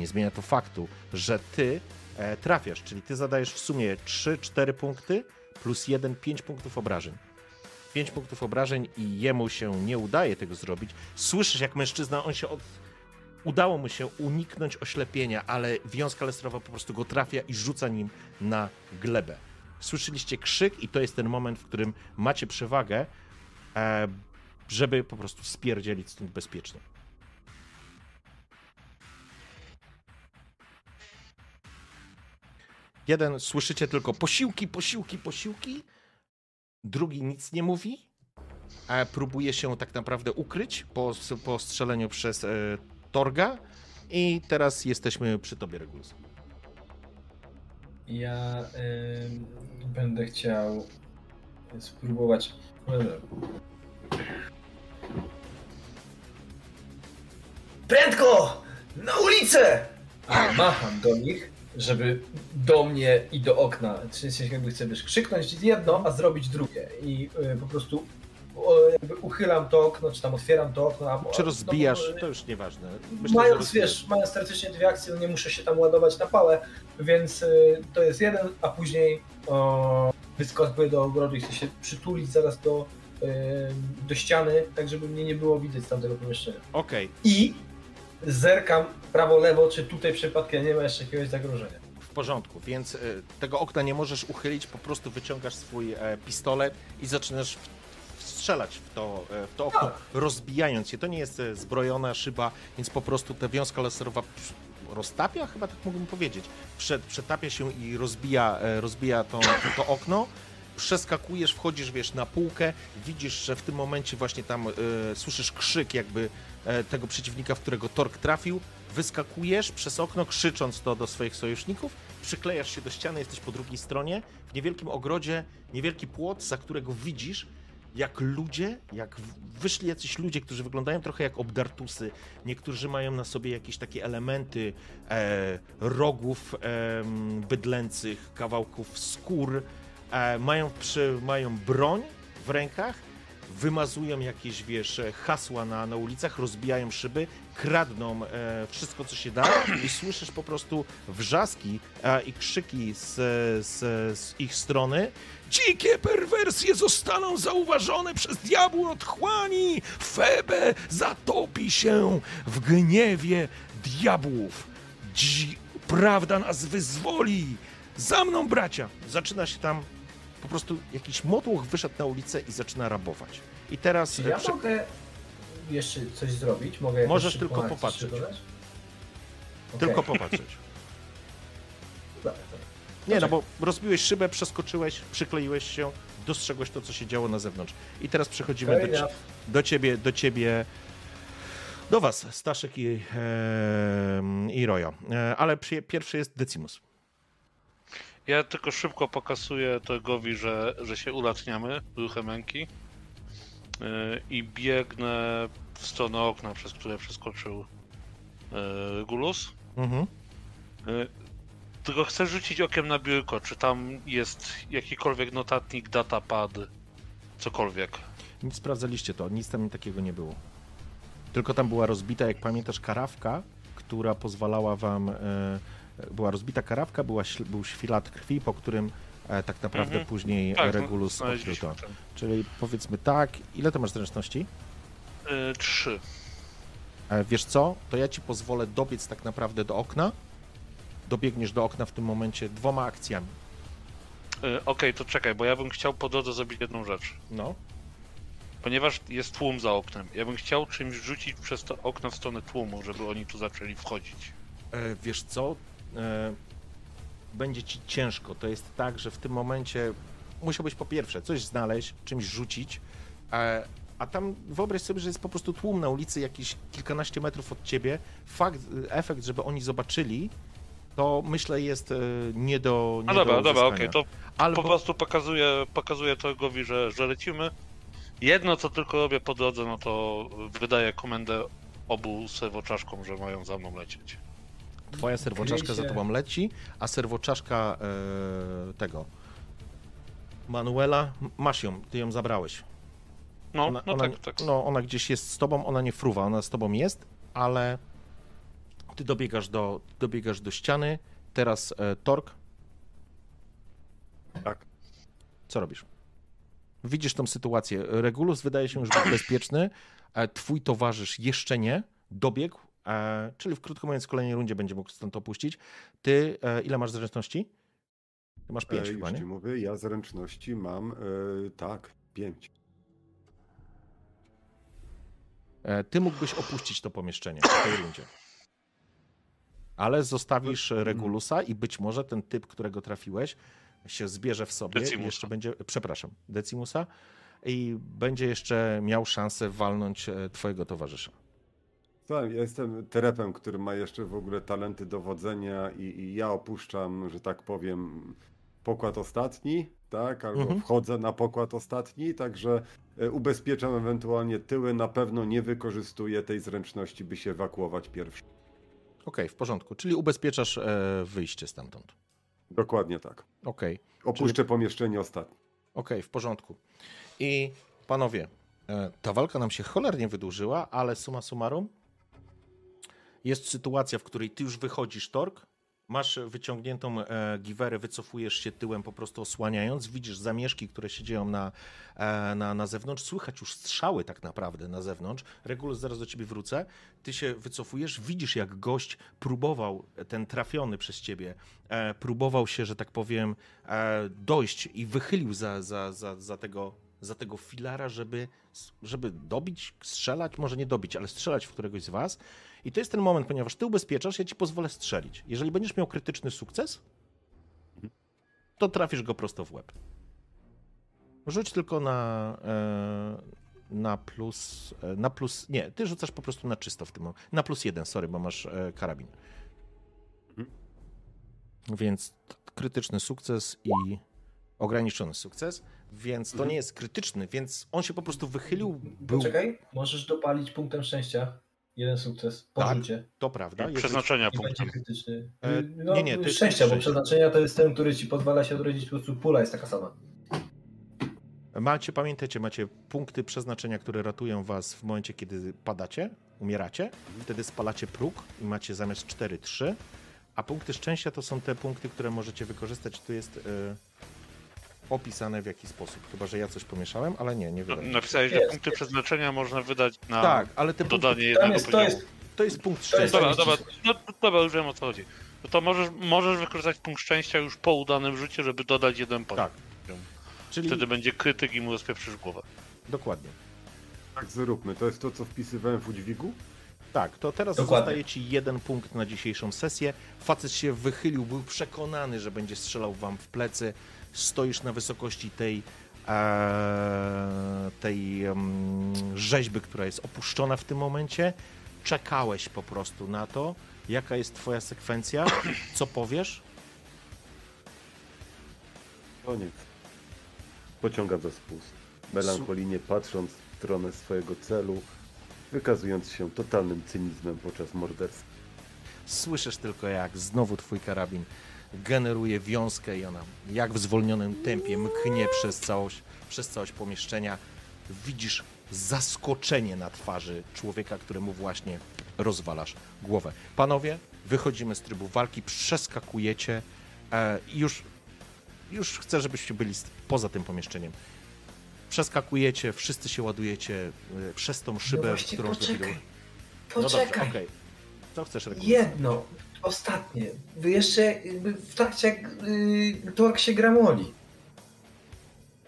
nie zmienia to faktu, że ty e, trafiasz, czyli ty zadajesz w sumie 3-4 punkty plus 1, 5 punktów obrażeń. 5 punktów obrażeń i jemu się nie udaje tego zrobić. Słyszysz, jak mężczyzna, on się od... Udało mu się uniknąć oślepienia, ale wiązka lestrowa po prostu go trafia i rzuca nim na glebę. Słyszeliście krzyk i to jest ten moment, w którym macie przewagę, e, żeby po prostu spierdzielić stąd bezpiecznie. Jeden słyszycie tylko posiłki, posiłki, posiłki. Drugi nic nie mówi. A próbuje się tak naprawdę ukryć po, po strzeleniu przez e, Torga. I teraz jesteśmy przy tobie, Regulus. Ja ym, będę chciał spróbować. Prędko! Na ulicę! A macham do nich, żeby do mnie i do okna. Czy się jakby chcę wiesz, krzyknąć jedno, a zrobić drugie. I y, po prostu jakby uchylam to okno, czy tam otwieram to okno. A, Czy rozbijasz, no, to już nieważne. Myślę, mając, wiesz, mając teoretycznie dwie akcje, no nie muszę się tam ładować na pałę, więc y, to jest jeden, a później o, wyskakuję do ogrodu i chcę się przytulić zaraz do, y, do ściany, tak żeby mnie nie było widać z tamtego pomieszczenia. Okej, I zerkam prawo, lewo, czy tutaj przypadkiem nie ma jeszcze jakiegoś zagrożenia. w porządku, więc y, tego okna nie możesz uchylić, po prostu wyciągasz swój e, pistolet i zaczynasz strzelać w to, e, w to okno, Tak. rozbijając je. To nie jest e, zbrojona szyba, więc po prostu ta wiązka laserowa roztapia, chyba tak mógłbym powiedzieć. Przed, przetapia się i rozbija, e, rozbija to, to okno. Przeskakujesz, wchodzisz, wiesz, na półkę, widzisz, że w tym momencie właśnie tam e, słyszysz krzyk jakby e, tego przeciwnika, w którego Tork trafił. Wyskakujesz przez okno, krzycząc to do swoich sojuszników, przyklejasz się do ściany, jesteś po drugiej stronie. W niewielkim ogrodzie, niewielki płot, za którego widzisz, jak ludzie, jak wyszli jacyś ludzie, którzy wyglądają trochę jak obdartusy. Niektórzy mają na sobie jakieś takie elementy e, rogów em, bydlęcych, kawałków skór. E, mają, przy, mają broń w rękach, wymazują jakieś, wiesz, hasła na, na ulicach, rozbijają szyby, kradną e, wszystko, co się da i słyszysz po prostu wrzaski e, i krzyki z, z, z ich strony. Dzikie perwersje zostaną zauważone przez diabła otchłani. Febe zatopi się w gniewie diabłów. Dzi prawda nas wyzwoli. Za mną, bracia. Zaczyna się tam po prostu jakiś motłoch wyszedł na ulicę i zaczyna rabować. I teraz Czy e, ja prze- mogę jeszcze coś zrobić? Mogę Możesz tylko popatrzeć. dodać? tylko popatrzeć. *laughs* Dobra, dobra. Nie, no bo rozbiłeś szybę, przeskoczyłeś, przykleiłeś się, dostrzegłeś to, co się działo na zewnątrz. I teraz przechodzimy do, do ciebie, do ciebie, do was, Staszek i, e, i Rojo. E, ale przy, pierwszy jest Decimus. Ja tylko szybko pokazuję Torgowi, że, że się ulatniamy ruchem ręki yy, i biegnę w stronę okna, przez które przeskoczył yy, Gulus. Mhm. Yy, tylko chcę rzucić okiem na biurko, czy tam jest jakikolwiek notatnik, datapad, cokolwiek. Nic sprawdzaliście to, nic tam takiego nie było. Tylko tam była rozbita, jak pamiętasz, karawka, która pozwalała wam. E, była rozbita karawka, była, był świlat krwi, po którym e, tak naprawdę Mhm. później Tak, Regulus odkrył znaleźliśmy to. ten. Czyli powiedzmy tak, ile to masz zręczności? Yy, trzy. E, Wiesz co? To ja ci pozwolę dobiec tak naprawdę do okna. Dobiegniesz do okna w tym momencie dwoma akcjami. Yy, Okej, to czekaj, bo ja bym chciał po drodze zrobić jedną rzecz. No. Ponieważ jest tłum za oknem, ja bym chciał czymś rzucić przez to okno w stronę tłumu, żeby oni tu zaczęli wchodzić. E, Wiesz co? E, Będzie ci ciężko. To jest tak, że w tym momencie musiałbyś po pierwsze coś znaleźć, czymś rzucić, e, a tam wyobraź sobie, że jest po prostu tłum na ulicy jakieś kilkanaście metrów od ciebie. Fakt, efekt, żeby oni zobaczyli, to myślę jest e, nie do nie No dobra, do dobra, okej, to Albo po prostu pokazuję, pokazuję Torgowi, że, że lecimy. Jedno, co tylko robię po drodze, no to wydaję komendę obu serwoczaszkom, że mają za mną lecieć. Twoja serwoczaszka za tobą leci, a serwoczaszka e, tego Manuela, masz ją, ty ją zabrałeś. No, Ona, no ona, tak, tak. No, ona gdzieś jest z tobą, ona nie fruwa, ona z tobą jest, ale ty dobiegasz do, dobiegasz do ściany. Teraz e, Tork, Tak. co robisz? Widzisz tą sytuację. Regulus wydaje się już być bezpieczny, e, twój towarzysz jeszcze nie, dobiegł, czyli w krótko mówiąc w kolejnej rundzie będzie mógł stąd opuścić. Ty, e, ile masz zręczności? Ty masz pięć E, chyba, nie? ci mówię, ja zręczności mam, e, tak, pięć. E, Ty mógłbyś opuścić to pomieszczenie w tej rundzie. Ale zostawisz Regulusa i być może ten typ, którego trafiłeś, się zbierze w sobie i Decimusa. jeszcze będzie, przepraszam, Decimusa i będzie jeszcze miał szansę walnąć e, twojego towarzysza. Tak, ja jestem terepem, który ma jeszcze w ogóle talenty dowodzenia i, i ja opuszczam, że tak powiem, pokład ostatni, tak, albo Mhm. wchodzę na pokład ostatni, także e, ubezpieczam ewentualnie tyły, na pewno nie wykorzystuję tej zręczności, by się ewakuować pierwszy. Okej, w porządku. Czyli ubezpieczasz e, wyjście stamtąd. Dokładnie tak. Okej, Opuszczę pomieszczenie ostatnie. okej, w porządku. I panowie, e, ta walka nam się cholernie wydłużyła, ale summa summarum jest sytuacja, w której ty już wychodzisz, Tork, masz wyciągniętą e, giwerę, wycofujesz się tyłem, po prostu osłaniając, widzisz zamieszki, które się dzieją na, e, na, na zewnątrz, słychać już strzały tak naprawdę na zewnątrz. Regulus, zaraz do ciebie wrócę. Ty się wycofujesz, widzisz jak gość próbował, ten trafiony przez ciebie, e, próbował się, że tak powiem, e, dojść i wychylił za, za, za, za tego za tego filara, żeby, żeby dobić, strzelać, może nie dobić, ale strzelać w któregoś z was. I to jest ten moment, ponieważ ty ubezpieczasz, ja ci pozwolę strzelić. Jeżeli będziesz miał krytyczny sukces, to trafisz go prosto w łeb. Rzuć tylko na, e, na plus, e, na plus, nie, ty rzucasz po prostu na czysto w tym momencie. Na plus jeden, sorry, bo masz e, karabin. Więc krytyczny sukces i ograniczony sukces, więc to nie jest krytyczny, więc on się po prostu wychylił, był, Poczekaj, możesz dopalić punktem szczęścia. Jeden sukces po Tak. rzucie. to prawda. jeżeli- Przeznaczenia krytyczny. E, No, nie, nie, to jest szczęścia, bo przeznaczenia to jest ten, który ci pozwala się odrodzić, po prostu pula jest taka sama. Macie, pamiętajcie, macie punkty przeznaczenia, które ratują was w momencie, kiedy padacie, umieracie. Wtedy spalacie próg i macie zamiast 4, 3. A punkty szczęścia to są te punkty, które możecie wykorzystać. Tu jest e, opisane w jaki sposób. Chyba, że ja coś pomieszałem, ale nie, nie No, wydaje. Napisałeś, że punkty jest. przeznaczenia można wydać na Tak, ale te punkty, dodanie Tam jednego jest, to jest, to jest punkt szczęścia. Dobra, dobra, no, to- dobra, już wiem o co chodzi. No to możesz, możesz wykorzystać punkt szczęścia już po udanym rzucie, żeby dodać jeden poziom. Tak. Czyli Wtedy będzie krytyk i mu rozpieprzysz głowę. dokładnie. Tak, zróbmy. To jest to, co wpisywałem w udźwigu? Tak, to teraz Dokładnie. zostaje ci jeden punkt na dzisiejszą sesję. Facet się wychylił, był przekonany, że będzie strzelał wam w plecy. Stoisz na wysokości tej, e, tej rzeźby, która jest opuszczona w tym momencie. Czekałeś po prostu na to. Jaka jest twoja sekwencja? Co powiesz? Koniec. Pociągam za spust. Melancholijnie patrząc w stronę swojego celu, wykazując się totalnym cynizmem podczas morderstwa. Słyszysz tylko, jak znowu twój karabin generuje wiązkę i ona jak w zwolnionym tempie mknie przez całość, przez całość pomieszczenia. Widzisz zaskoczenie na twarzy człowieka, któremu właśnie rozwalasz głowę. Panowie, wychodzimy z trybu walki, przeskakujecie e, i już, już chcę, żebyście byli poza tym pomieszczeniem. Przeskakujecie, wszyscy się ładujecie e, przez tą szybę, no właśnie, którą poczekaj. No dobrze, Poczekaj. okej. Co chcesz Regulus? Jedno, ostatnie. Wy jeszcze jakby w trakcie jak yy, Tork się gramoli.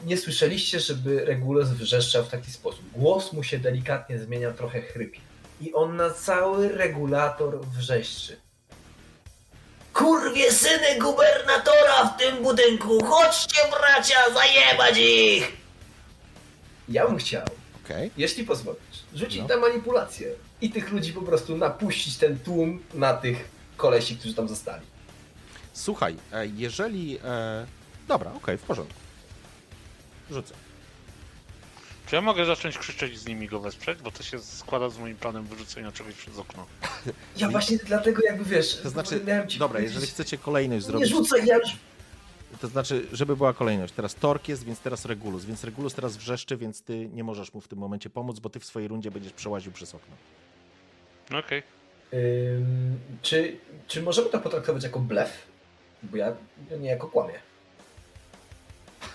Nie słyszeliście, żeby Regulus wrzeszczał w taki sposób. Głos mu się delikatnie zmienia, trochę chrypi. I on na cały regulator wrzeszczy. Kurwie syny gubernatora w tym budynku! Chodźcie bracia, zajebać ich! Ja bym chciał, Okej. jeśli pozwolisz, rzucić No. na manipulację i tych ludzi po prostu napuścić ten tłum na tych kolesi, którzy tam zostali. Słuchaj, e, jeżeli. E, dobra, okej, w porządku. Rzucę. Czy ja mogę zacząć krzyczeć z nimi go wesprzeć? Bo to się składa z moim planem wyrzucenia czegoś przez okno. *laughs* Ja właśnie dlatego jakby wiesz, To znaczy, miałem ci dobra, powiedzieć, jeżeli chcecie kolejność Nie zrobić, rzucaj, ja już... to znaczy, żeby była kolejność. Teraz Tork jest, więc teraz Regulus. Więc Regulus teraz wrzeszczy, więc ty nie możesz mu w tym momencie pomóc, bo ty w swojej rundzie będziesz przełaził przez okno. No Okej. Ym, czy, czy możemy to potraktować jako blef? Bo ja nie jako kłamię.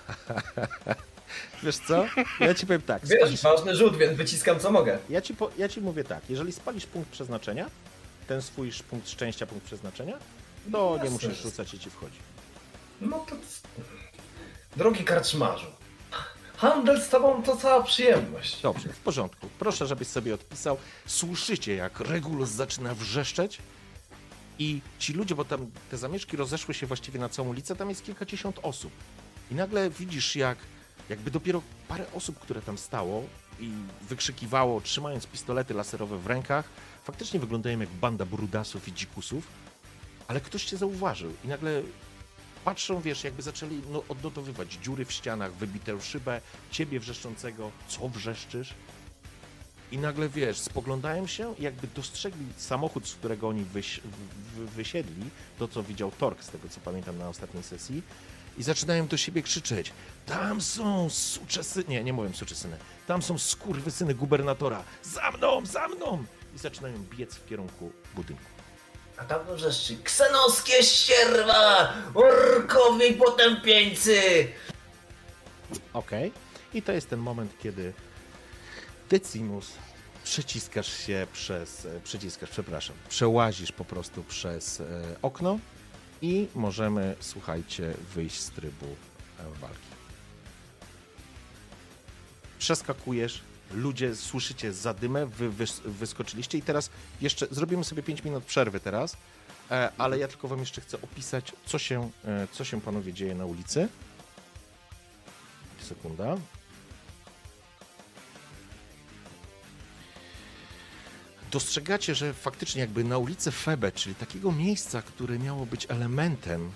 *laughs* Wiesz co? Ja ci powiem tak. Wiesz, Spalisz, ważny rzut, więc wyciskam co mogę. ja, ci po, ja ci mówię tak. Jeżeli spalisz punkt przeznaczenia, ten swój punkt szczęścia, punkt przeznaczenia, to nie Jasne. musisz rzucać i ci wchodzi. No to... Drogi karczmarzu, handel z tobą to cała przyjemność. Dobrze, w porządku. Proszę, żebyś sobie odpisał. Słyszycie, jak Regulus zaczyna wrzeszczeć i ci ludzie, bo tam te zamieszki rozeszły się właściwie na całą ulicę, tam jest kilkadziesiąt osób. I nagle widzisz, jak jakby dopiero parę osób, które tam stało i wykrzykiwało, trzymając pistolety laserowe w rękach, faktycznie wyglądają jak banda brudasów i dzikusów, ale ktoś cię zauważył i nagle patrzą, wiesz, jakby zaczęli no, odnotowywać dziury w ścianach, wybitą szybę, ciebie wrzeszczącego, co wrzeszczysz? I nagle, wiesz, spoglądają się jakby dostrzegli samochód, z którego oni wyś, wysiedli, to co widział Tork, z tego co pamiętam na ostatniej sesji, i zaczynają do siebie krzyczeć, tam są suczesy... Nie, nie mówię suczesy,ny Tam są skurwysyny gubernatora. Za mną, za mną! I zaczynają biec w kierunku budynku. A tam wrzeszczy, ksenoskie ścierwa, orkowie potępieńcy! Okej. I to jest ten moment, kiedy Decimus przeciskasz się przez, e, przeciskasz, przepraszam, przełazisz po prostu przez e, okno i możemy, słuchajcie, wyjść z trybu e, walki. Przeskakujesz, ludzie słyszycie zadymę, wy, wy wyskoczyliście i teraz jeszcze zrobimy sobie 5 minut przerwy teraz, e, ale ja tylko wam jeszcze chcę opisać, co się, e, co się panowie dzieje na ulicy. Sekunda. dostrzegacie, że faktycznie jakby na ulicy Febe, czyli takiego miejsca, które miało być elementem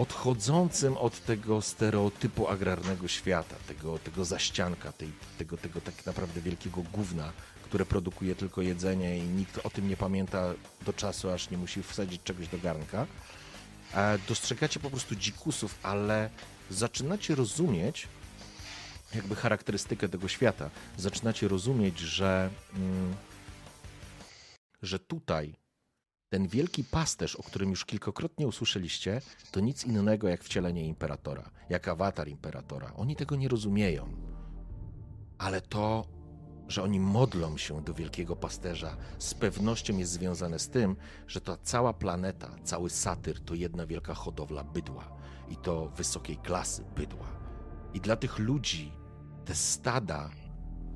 odchodzącym od tego stereotypu agrarnego świata, tego, tego zaścianka, tej, tego, tego tak naprawdę wielkiego gówna, które produkuje tylko jedzenie i nikt o tym nie pamięta do czasu, aż nie musi wsadzić czegoś do garnka. E, dostrzegacie po prostu dzikusów, ale zaczynacie rozumieć jakby charakterystykę tego świata. Zaczynacie rozumieć, że... Mm, że tutaj ten wielki pasterz, o którym już kilkakrotnie usłyszeliście, to nic innego jak wcielenie imperatora, jak awatar imperatora. Oni tego nie rozumieją. Ale to, że oni modlą się do wielkiego pasterza, z pewnością jest związane z tym, że ta cała planeta, cały satyr to jedna wielka hodowla bydła. I to wysokiej klasy bydła. I dla tych ludzi te stada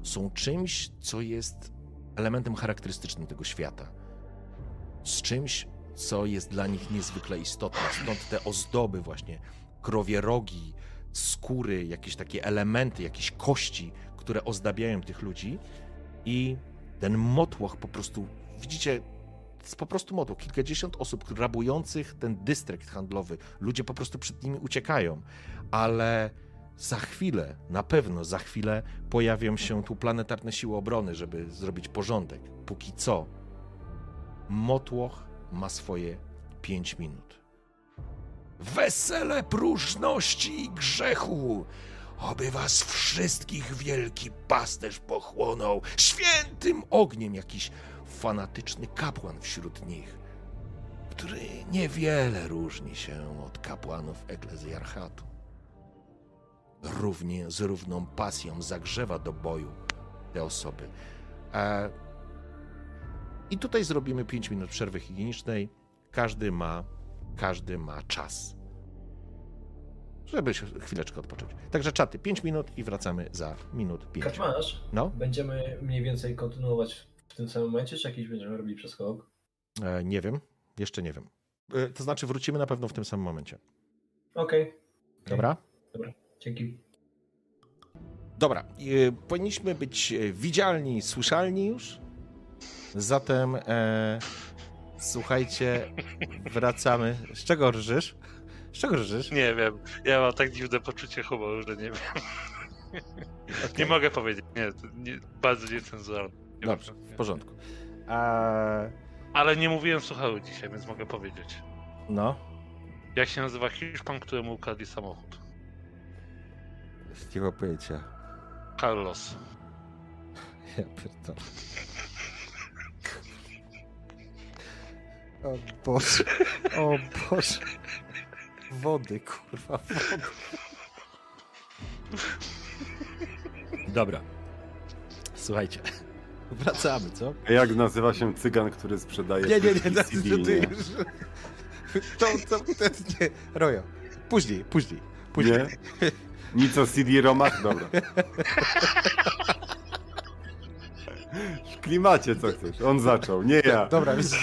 są czymś, co jest elementem charakterystycznym tego świata. Z czymś, co jest dla nich niezwykle istotne. Stąd te ozdoby, właśnie krowie rogi, skóry, jakieś takie elementy, jakieś kości, które ozdabiają tych ludzi. I ten motłoch po prostu, widzicie, jest po prostu motłoch. Kilkadziesiąt osób rabujących ten dystrykt handlowy. Ludzie po prostu przed nimi uciekają. Ale za chwilę, na pewno za chwilę pojawią się tu planetarne siły obrony, żeby zrobić porządek. Póki co, Motłoch ma swoje pięć minut. Wesele próżności i grzechu! Oby was wszystkich wielki pasterz pochłonął świętym ogniem jakiś fanatyczny kapłan wśród nich, który niewiele różni się od kapłanów eklezjarchatu równie z równą pasją zagrzewa do boju te osoby. E, I tutaj zrobimy 5 minut przerwy higienicznej. Każdy ma, każdy ma czas, żeby się chwileczkę odpocząć. Także czaty 5 minut i wracamy za minut 5. Kaczmarz, No, będziemy mniej więcej kontynuować w tym samym momencie, czy jakiś będziemy robili przeskok? e, nie wiem, jeszcze nie wiem. E, to znaczy wrócimy na pewno w tym samym momencie. Okej. Okay. Dobra? Dobra, dzięki. Dobra, yy, powinniśmy być e, widzialni, słyszalni już. Zatem e, słuchajcie, wracamy. Z czego rżysz? Z czego rżysz? Nie wiem. Ja mam tak dziwne poczucie humoru, że nie wiem. Okay. Nie mogę powiedzieć. Nie, nie bardzo niecenzuralne. Nie Dobrze, w porządku. Ale nie mówiłem słuchały dzisiaj, więc mogę powiedzieć. No. Jak się nazywa Hiszpan, któremu ukradli samochód? Mam pojęcia. Carlos. Ja pierdolę. O Boże. O Boże. Wody, kurwa, wody. Dobra. Słuchajcie. Wracamy, co? A jak nazywa się cygan, który sprzedaje Nie, nie, nie, nie, CD, to ty już. To, to, to, nie. Rojo. Później, później. Później. Nie? Nic o CD-romach? Dobra. *laughs* Klimacie co chcesz. On zaczął, nie ja. Dobra, za,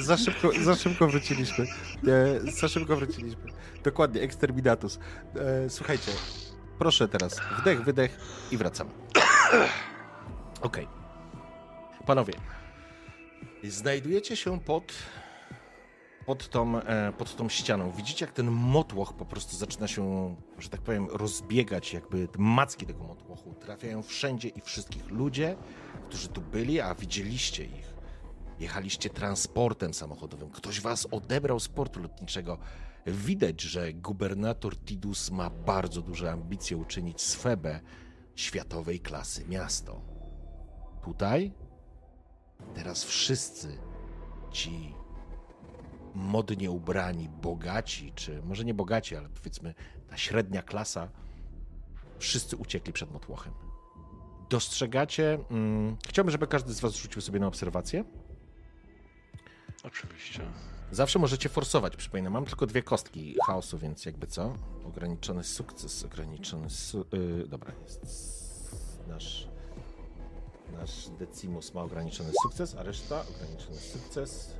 za, szybko, za szybko wróciliśmy. E, za szybko wróciliśmy. Dokładnie, Exterminatus. E, słuchajcie, proszę teraz wdech, wydech i wracamy. Okej. Okay. Panowie, znajdujecie się pod pod tą, e, pod tą ścianą. Widzicie, jak ten motłoch po prostu zaczyna się, że tak powiem, rozbiegać, jakby macki tego motłochu trafiają wszędzie i wszystkich. Ludzie, którzy tu byli, a widzieliście ich, jechaliście transportem samochodowym, ktoś was odebrał z portu lotniczego. Widać, że gubernator Tidus ma bardzo duże ambicje uczynić Febe światowej klasy miasto. Tutaj teraz wszyscy ci modnie ubrani, bogaci, czy może nie bogaci, ale powiedzmy ta średnia klasa, wszyscy uciekli przed motłochem. Dostrzegacie. Mm, chciałbym, żeby każdy z Was rzucił sobie na obserwację. Oczywiście. Zawsze możecie forsować, przypominam. Mam tylko dwie kostki chaosu, więc jakby co? Ograniczony sukces, ograniczony. Su yy, dobra, jest nasz. Nasz Decimus ma ograniczony sukces, a reszta ograniczony sukces.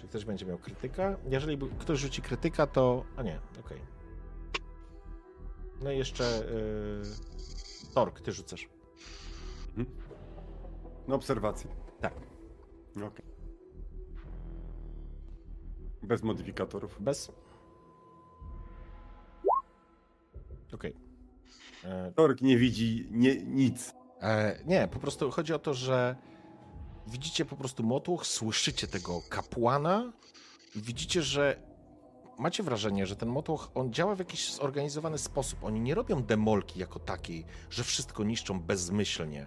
Czy ktoś będzie miał krytyka? Jeżeli ktoś rzuci krytyka, to. A nie, okej. No i jeszcze. Yy... Tork, ty rzucasz. Na obserwację. Tak. Okej. Bez modyfikatorów. Bez. Okej. E, Tork nie widzi nie, nic. E, nie, po prostu chodzi o to, że widzicie po prostu motłoch, słyszycie tego kapłana i widzicie, że macie wrażenie, że ten motłoch, on działa w jakiś zorganizowany sposób. Oni nie robią demolki jako takiej, że wszystko niszczą bezmyślnie.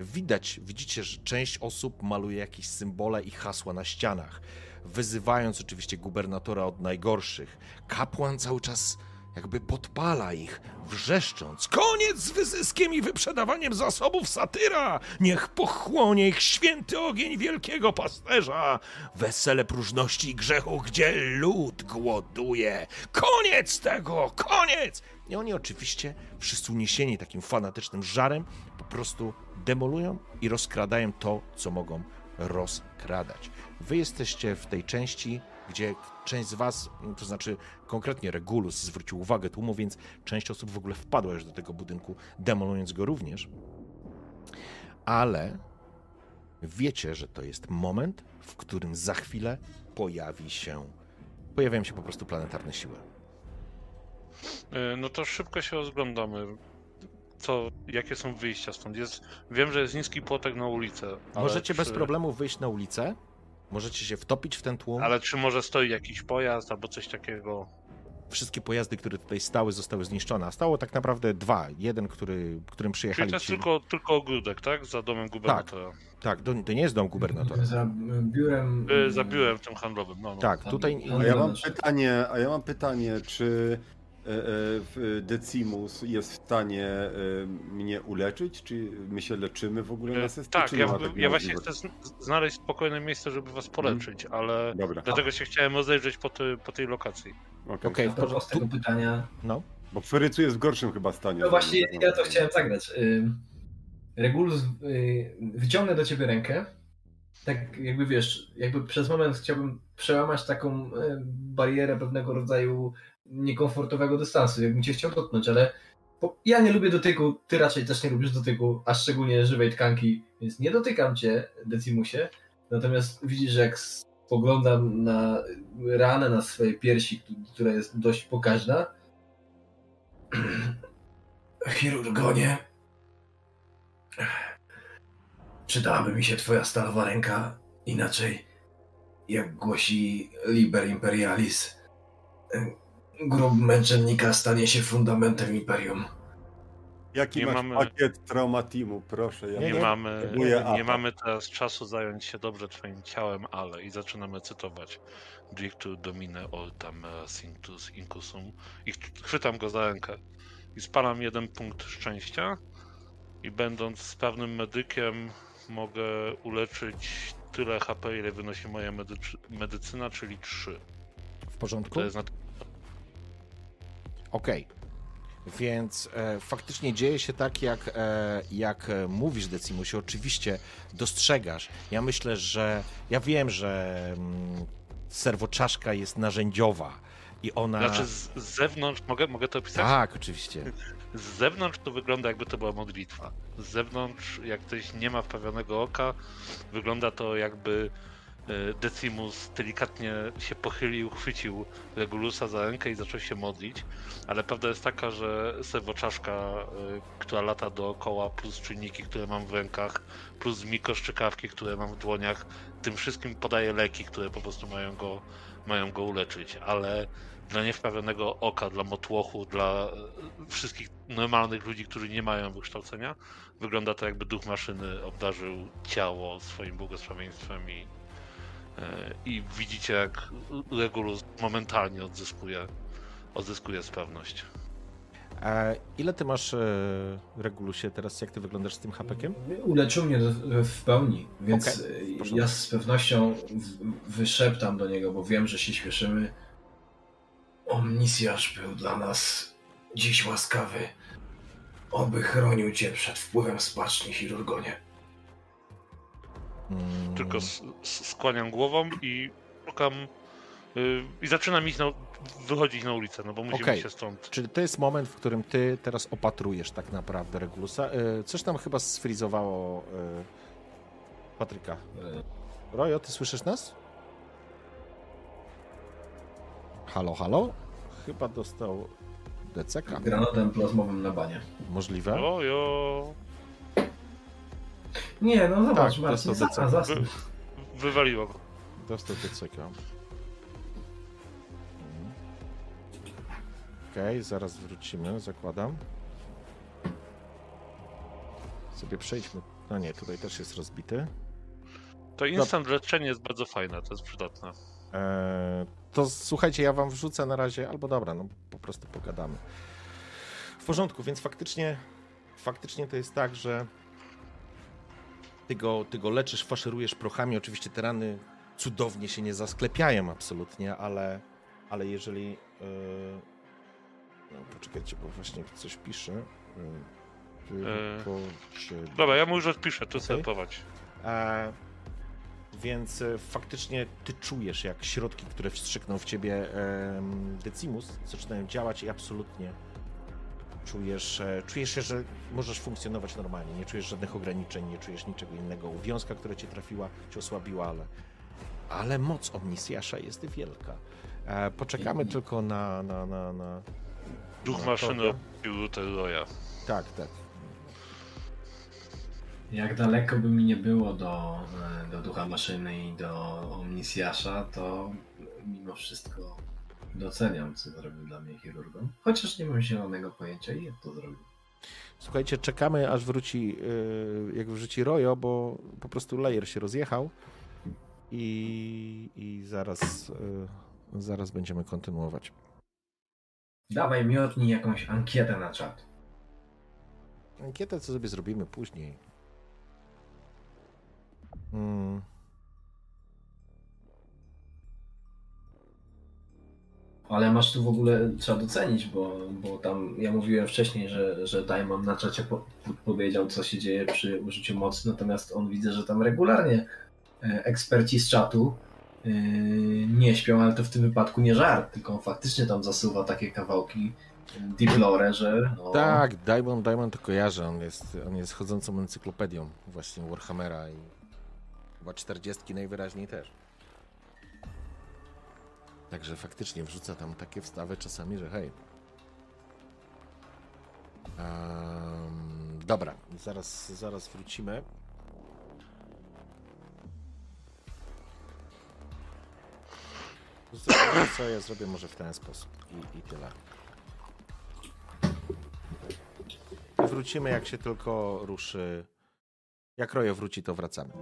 Widać, widzicie, że część osób maluje jakieś symbole i hasła na ścianach, wyzywając oczywiście gubernatora od najgorszych. Kapłan cały czas jakby podpala ich, wrzeszcząc: Koniec z wyzyskiem i wyprzedawaniem zasobów satyra! Niech pochłonie ich święty ogień wielkiego pasterza! Wesele próżności i grzechu, gdzie lud głoduje! Koniec tego! Koniec! I oni oczywiście, wszyscy uniesieni takim fanatycznym żarem, po prostu demolują i rozkradają to, co mogą rozkradać. Wy jesteście w tej części, gdzie część z was, to znaczy konkretnie Regulus zwrócił uwagę tłumu, więc część osób w ogóle wpadła już do tego budynku, demolując go również. Ale wiecie, że to jest moment, w którym za chwilę pojawi się, pojawiają się po prostu planetarne siły. Y, No to szybko się rozglądamy. Co, jakie są wyjścia stąd? Jest, wiem, że jest niski płotek na ulicę. Możecie bez czy- problemu wyjść na ulicę, możecie się wtopić w ten tłum. Ale czy może stoi jakiś pojazd albo coś takiego? Wszystkie pojazdy, które tutaj stały, zostały zniszczone. A stało tak naprawdę dwa. Jeden, który, którym Czyli przyjechali to jest ci... tylko, tylko ogródek, tak? Za domem gubernatora. Tak, to, to nie jest dom gubernatora. Za biurem. Y, Za biurem tym handlowym, no, no. Tak, tutaj... A ja mam pytanie, a ja mam pytanie, czy Decimus jest w stanie e, mnie uleczyć? Czy my się leczymy w ogóle na sesji? Tak, czy ja, ja właśnie chcę z- znaleźć spokojne miejsce, żeby was poleczyć, ale Dobra, dlatego się chciałem rozejrzeć po, ty, po tej lokacji. okej. A w propos porządku. tego pytania. No. Bo Ferycu jest w gorszym chyba stanie. No właśnie, ja to chciałem zagrać. Regulus, y, wyciągnę do ciebie rękę. Tak jakby wiesz, jakby przez moment chciałbym przełamać taką y, barierę pewnego rodzaju niekomfortowego dystansu, jakbym cię chciał dotknąć, ale ja nie lubię dotyku, ty raczej też nie lubisz dotyku, a szczególnie żywej tkanki, więc nie dotykam cię, Decimusie, natomiast widzisz, że jak spoglądam na ranę na swojej piersi, która jest dość pokaźna, *clears throat* Chirurgonie, przydałaby mi się twoja stalowa ręka, inaczej, jak głosi Liber Imperialis, grób męczennika stanie się fundamentem Imperium. Jaki Nie masz mamy- pakiet traumatimu, proszę. Ja Nie, nie, mamy, nie, mamy teraz czasu zająć się dobrze twoim ciałem, ale i zaczynamy cytować Dictu domine oltam eh, cinctus incusum i ch- chwytam go za rękę i spalam jeden punkt szczęścia i będąc sprawnym medykiem mogę uleczyć tyle HP, ile wynosi moja medycy- medycyna, czyli 3. W porządku? To jest na... Okej. Więc e, faktycznie dzieje się tak, jak, e, jak e, mówisz, Decimusie. Oczywiście dostrzegasz. Ja myślę, że. Ja wiem, że mm, serwoczaszka jest narzędziowa i ona. Znaczy z, z zewnątrz, mogę, mogę to opisać? tak, oczywiście. *laughs* Z zewnątrz to wygląda jakby to była modlitwa. Z zewnątrz, jak ktoś nie ma wprawionego oka, wygląda to jakby Decimus delikatnie się pochylił, chwycił Regulusa za rękę i zaczął się modlić, ale prawda jest taka, że serwoczaszka, y, która lata dookoła, plus czynniki, które mam w rękach, plus mikroszczykawki, które mam w dłoniach, tym wszystkim podaje leki, które po prostu mają go, mają go uleczyć, ale dla niewprawionego oka, dla motłochu, dla y, wszystkich normalnych ludzi, którzy nie mają wykształcenia, wygląda to jakby duch maszyny obdarzył ciało swoim błogosławieństwem i, e, i widzicie jak Regulus momentalnie odzyskuje, odzyskuje sprawność. A ile ty masz, e, Regulusie, teraz? Jak ty wyglądasz z tym hapekiem? Uleczył mnie w pełni, więc y, w porządku. ja z pewnością wyszeptam do niego, bo wiem, że się śpieszymy. Omnisjasz był dla nas dziś łaskawy. Oby chronił cię przed wpływem spaczni, chirurgonie. Mm, Tylko s- s- skłaniam głową i szukam y, i zaczynam iść na, wychodzić na ulicę, no bo musimy Okej. się stąd. Czyli to jest moment, w którym ty teraz opatrujesz tak naprawdę Regulusa. E, Coś tam chyba sfrizowało e, Patryka. Rojo, ty słyszysz nas? Halo, halo? Chyba dostał DCK. Granatem plazmowym na banie. Możliwe? Ojo, Nie, no zobacz, Tak, Marcin, za, za, wy, wywaliło go. Dostał DCK. Mhm. Okej, zaraz wrócimy, zakładam. Sobie przejdźmy. No nie, tutaj też jest rozbity. To instant leczenie jest bardzo fajne, to jest przydatne. Eee, to słuchajcie, ja wam wrzucę na razie, albo dobra, no po prostu pogadamy. W porządku, więc faktycznie, faktycznie to jest tak, że ty go, ty go leczysz, faszerujesz prochami. Oczywiście te rany cudownie się nie zasklepiają absolutnie, ale, ale jeżeli... Yy... No, poczekajcie, bo właśnie coś pisze. Yy, tylko Dobra, ja mu już odpiszę, sobie prowadź. E, więc e, faktycznie ty czujesz, jak środki, które wstrzyknął w ciebie em, Decimus, zaczynają działać i absolutnie czujesz, e, czujesz się, że możesz funkcjonować normalnie. Nie czujesz żadnych ograniczeń, nie czujesz niczego innego. Wiązka, która cię trafiła, cię osłabiła, ale, ale moc Omnisjasza jest wielka. E, poczekamy tylko na, na, na, na... Duch na maszyny obił. Tak, tak. Jak daleko by mi nie było do, e, do ducha maszyny i do Omnisjasza, to mimo wszystko doceniam, co zrobił dla mnie chirurgom. Chociaż nie mam zielonego pojęcia, jak to zrobił. Słuchajcie, czekamy aż wróci, yy, jak wróci Rojo, bo po prostu layer się rozjechał i, i zaraz, yy, zaraz będziemy kontynuować. Dawaj, miotnij jakąś ankietę na czat. Ankietę co sobie zrobimy później. Mm, Ale masz tu w ogóle, trzeba docenić, bo, bo tam ja mówiłem wcześniej, że, że Diamond na czacie po, powiedział, co się dzieje przy użyciu mocy, natomiast on widzę, że tam regularnie e, eksperci z czatu e, nie śpią, ale to w tym wypadku nie żart, tylko on faktycznie tam zasuwa takie kawałki e, deep lore, że no, Tak, Diamond, Diamond to kojarzę, on jest, on jest chodzącą encyklopedią właśnie Warhammera i chyba 40 najwyraźniej też. Także faktycznie wrzuca tam takie wstawy czasami, że hej. Em, dobra, zaraz, zaraz wrócimy. Co ja zrobię może w ten sposób i, i tyle. Wrócimy jak się tylko ruszy. Jak Rojo wróci, to wracamy.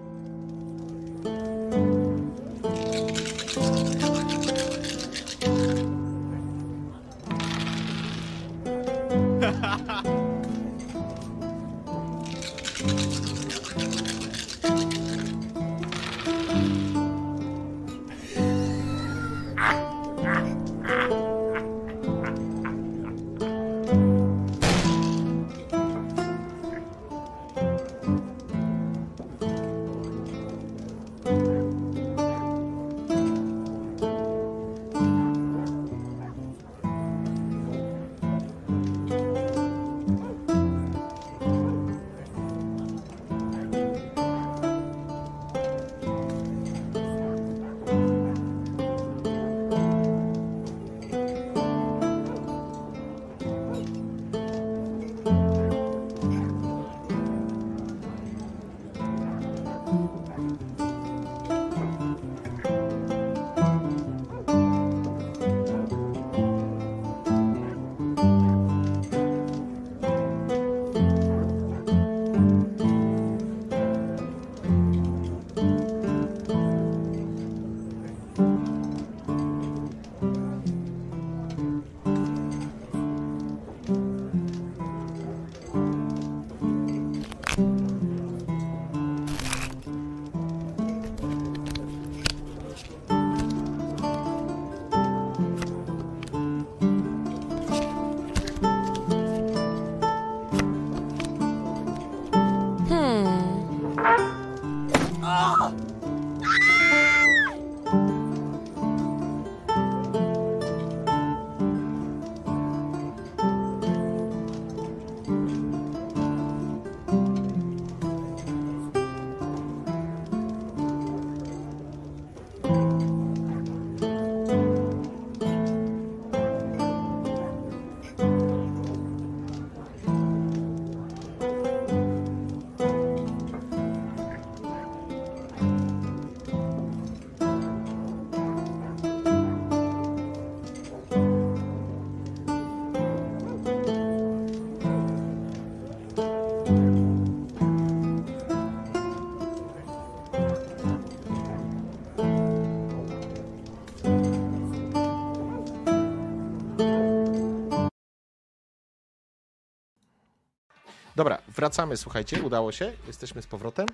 Wracamy, słuchajcie, udało się, jesteśmy z powrotem.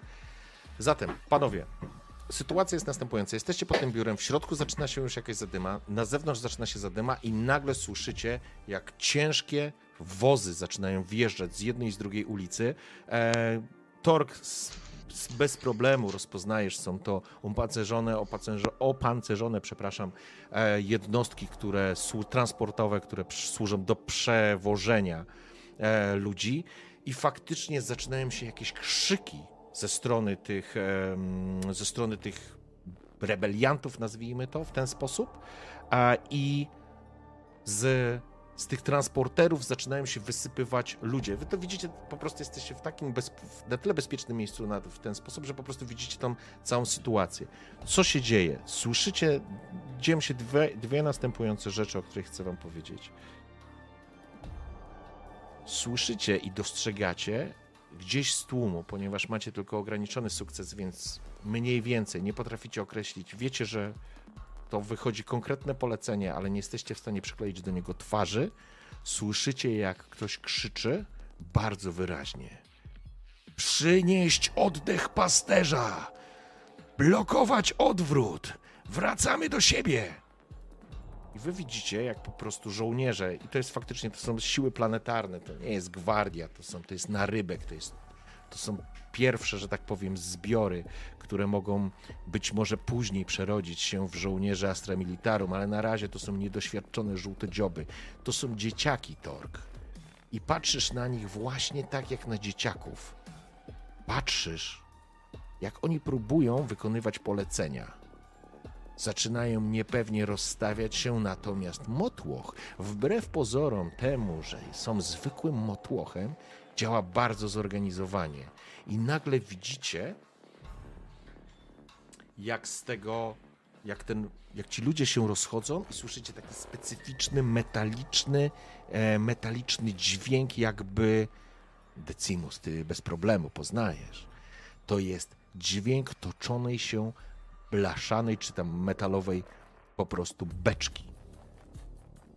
Zatem, panowie, sytuacja jest następująca. Jesteście pod tym biurem, w środku zaczyna się już jakaś zadyma, na zewnątrz zaczyna się zadyma i nagle słyszycie, jak ciężkie wozy zaczynają wjeżdżać z jednej i z drugiej ulicy. E, Tork z, bez problemu rozpoznajesz, są to opancerzone, opancerze, opancerzone przepraszam, e, jednostki, które transportowe, które służą do przewożenia e, ludzi i faktycznie zaczynają się jakieś krzyki ze strony tych, ze strony tych rebeliantów, nazwijmy to w ten sposób, i z, z tych transporterów zaczynają się wysypywać ludzie. Wy to widzicie, po prostu jesteście w takim bez, na tyle bezpiecznym miejscu na, w ten sposób, że po prostu widzicie tam całą sytuację. Co się dzieje? Słyszycie, dzieją się dwie, dwie następujące rzeczy, o których chcę wam powiedzieć słyszycie i dostrzegacie gdzieś z tłumu, ponieważ macie tylko ograniczony sukces, więc mniej więcej nie potraficie określić. Wiecie, że to wychodzi konkretne polecenie, ale nie jesteście w stanie przykleić do niego twarzy. Słyszycie, jak ktoś krzyczy bardzo wyraźnie. Przynieść oddech pasterza! Blokować odwrót! Wracamy do siebie! I wy widzicie, jak po prostu żołnierze, i to jest faktycznie, to są siły planetarne, to nie jest gwardia, to, są, to jest narybek, to, jest, to są pierwsze, że tak powiem, zbiory, które mogą być może później przerodzić się w żołnierzy Astra Militarum, ale na razie to są niedoświadczone żółte dzioby. To są dzieciaki, Tork. I patrzysz na nich właśnie tak jak na dzieciaków. Patrzysz, jak oni próbują wykonywać polecenia zaczynają niepewnie rozstawiać się, natomiast motłoch, wbrew pozorom temu, że są zwykłym motłochem, działa bardzo zorganizowanie. I nagle widzicie, jak z tego, jak ten, jak ci ludzie się rozchodzą i słyszycie taki specyficzny, metaliczny, e, metaliczny dźwięk, jakby Decimus, ty bez problemu poznajesz. To jest dźwięk toczonej się blaszanej czy tam metalowej po prostu beczki.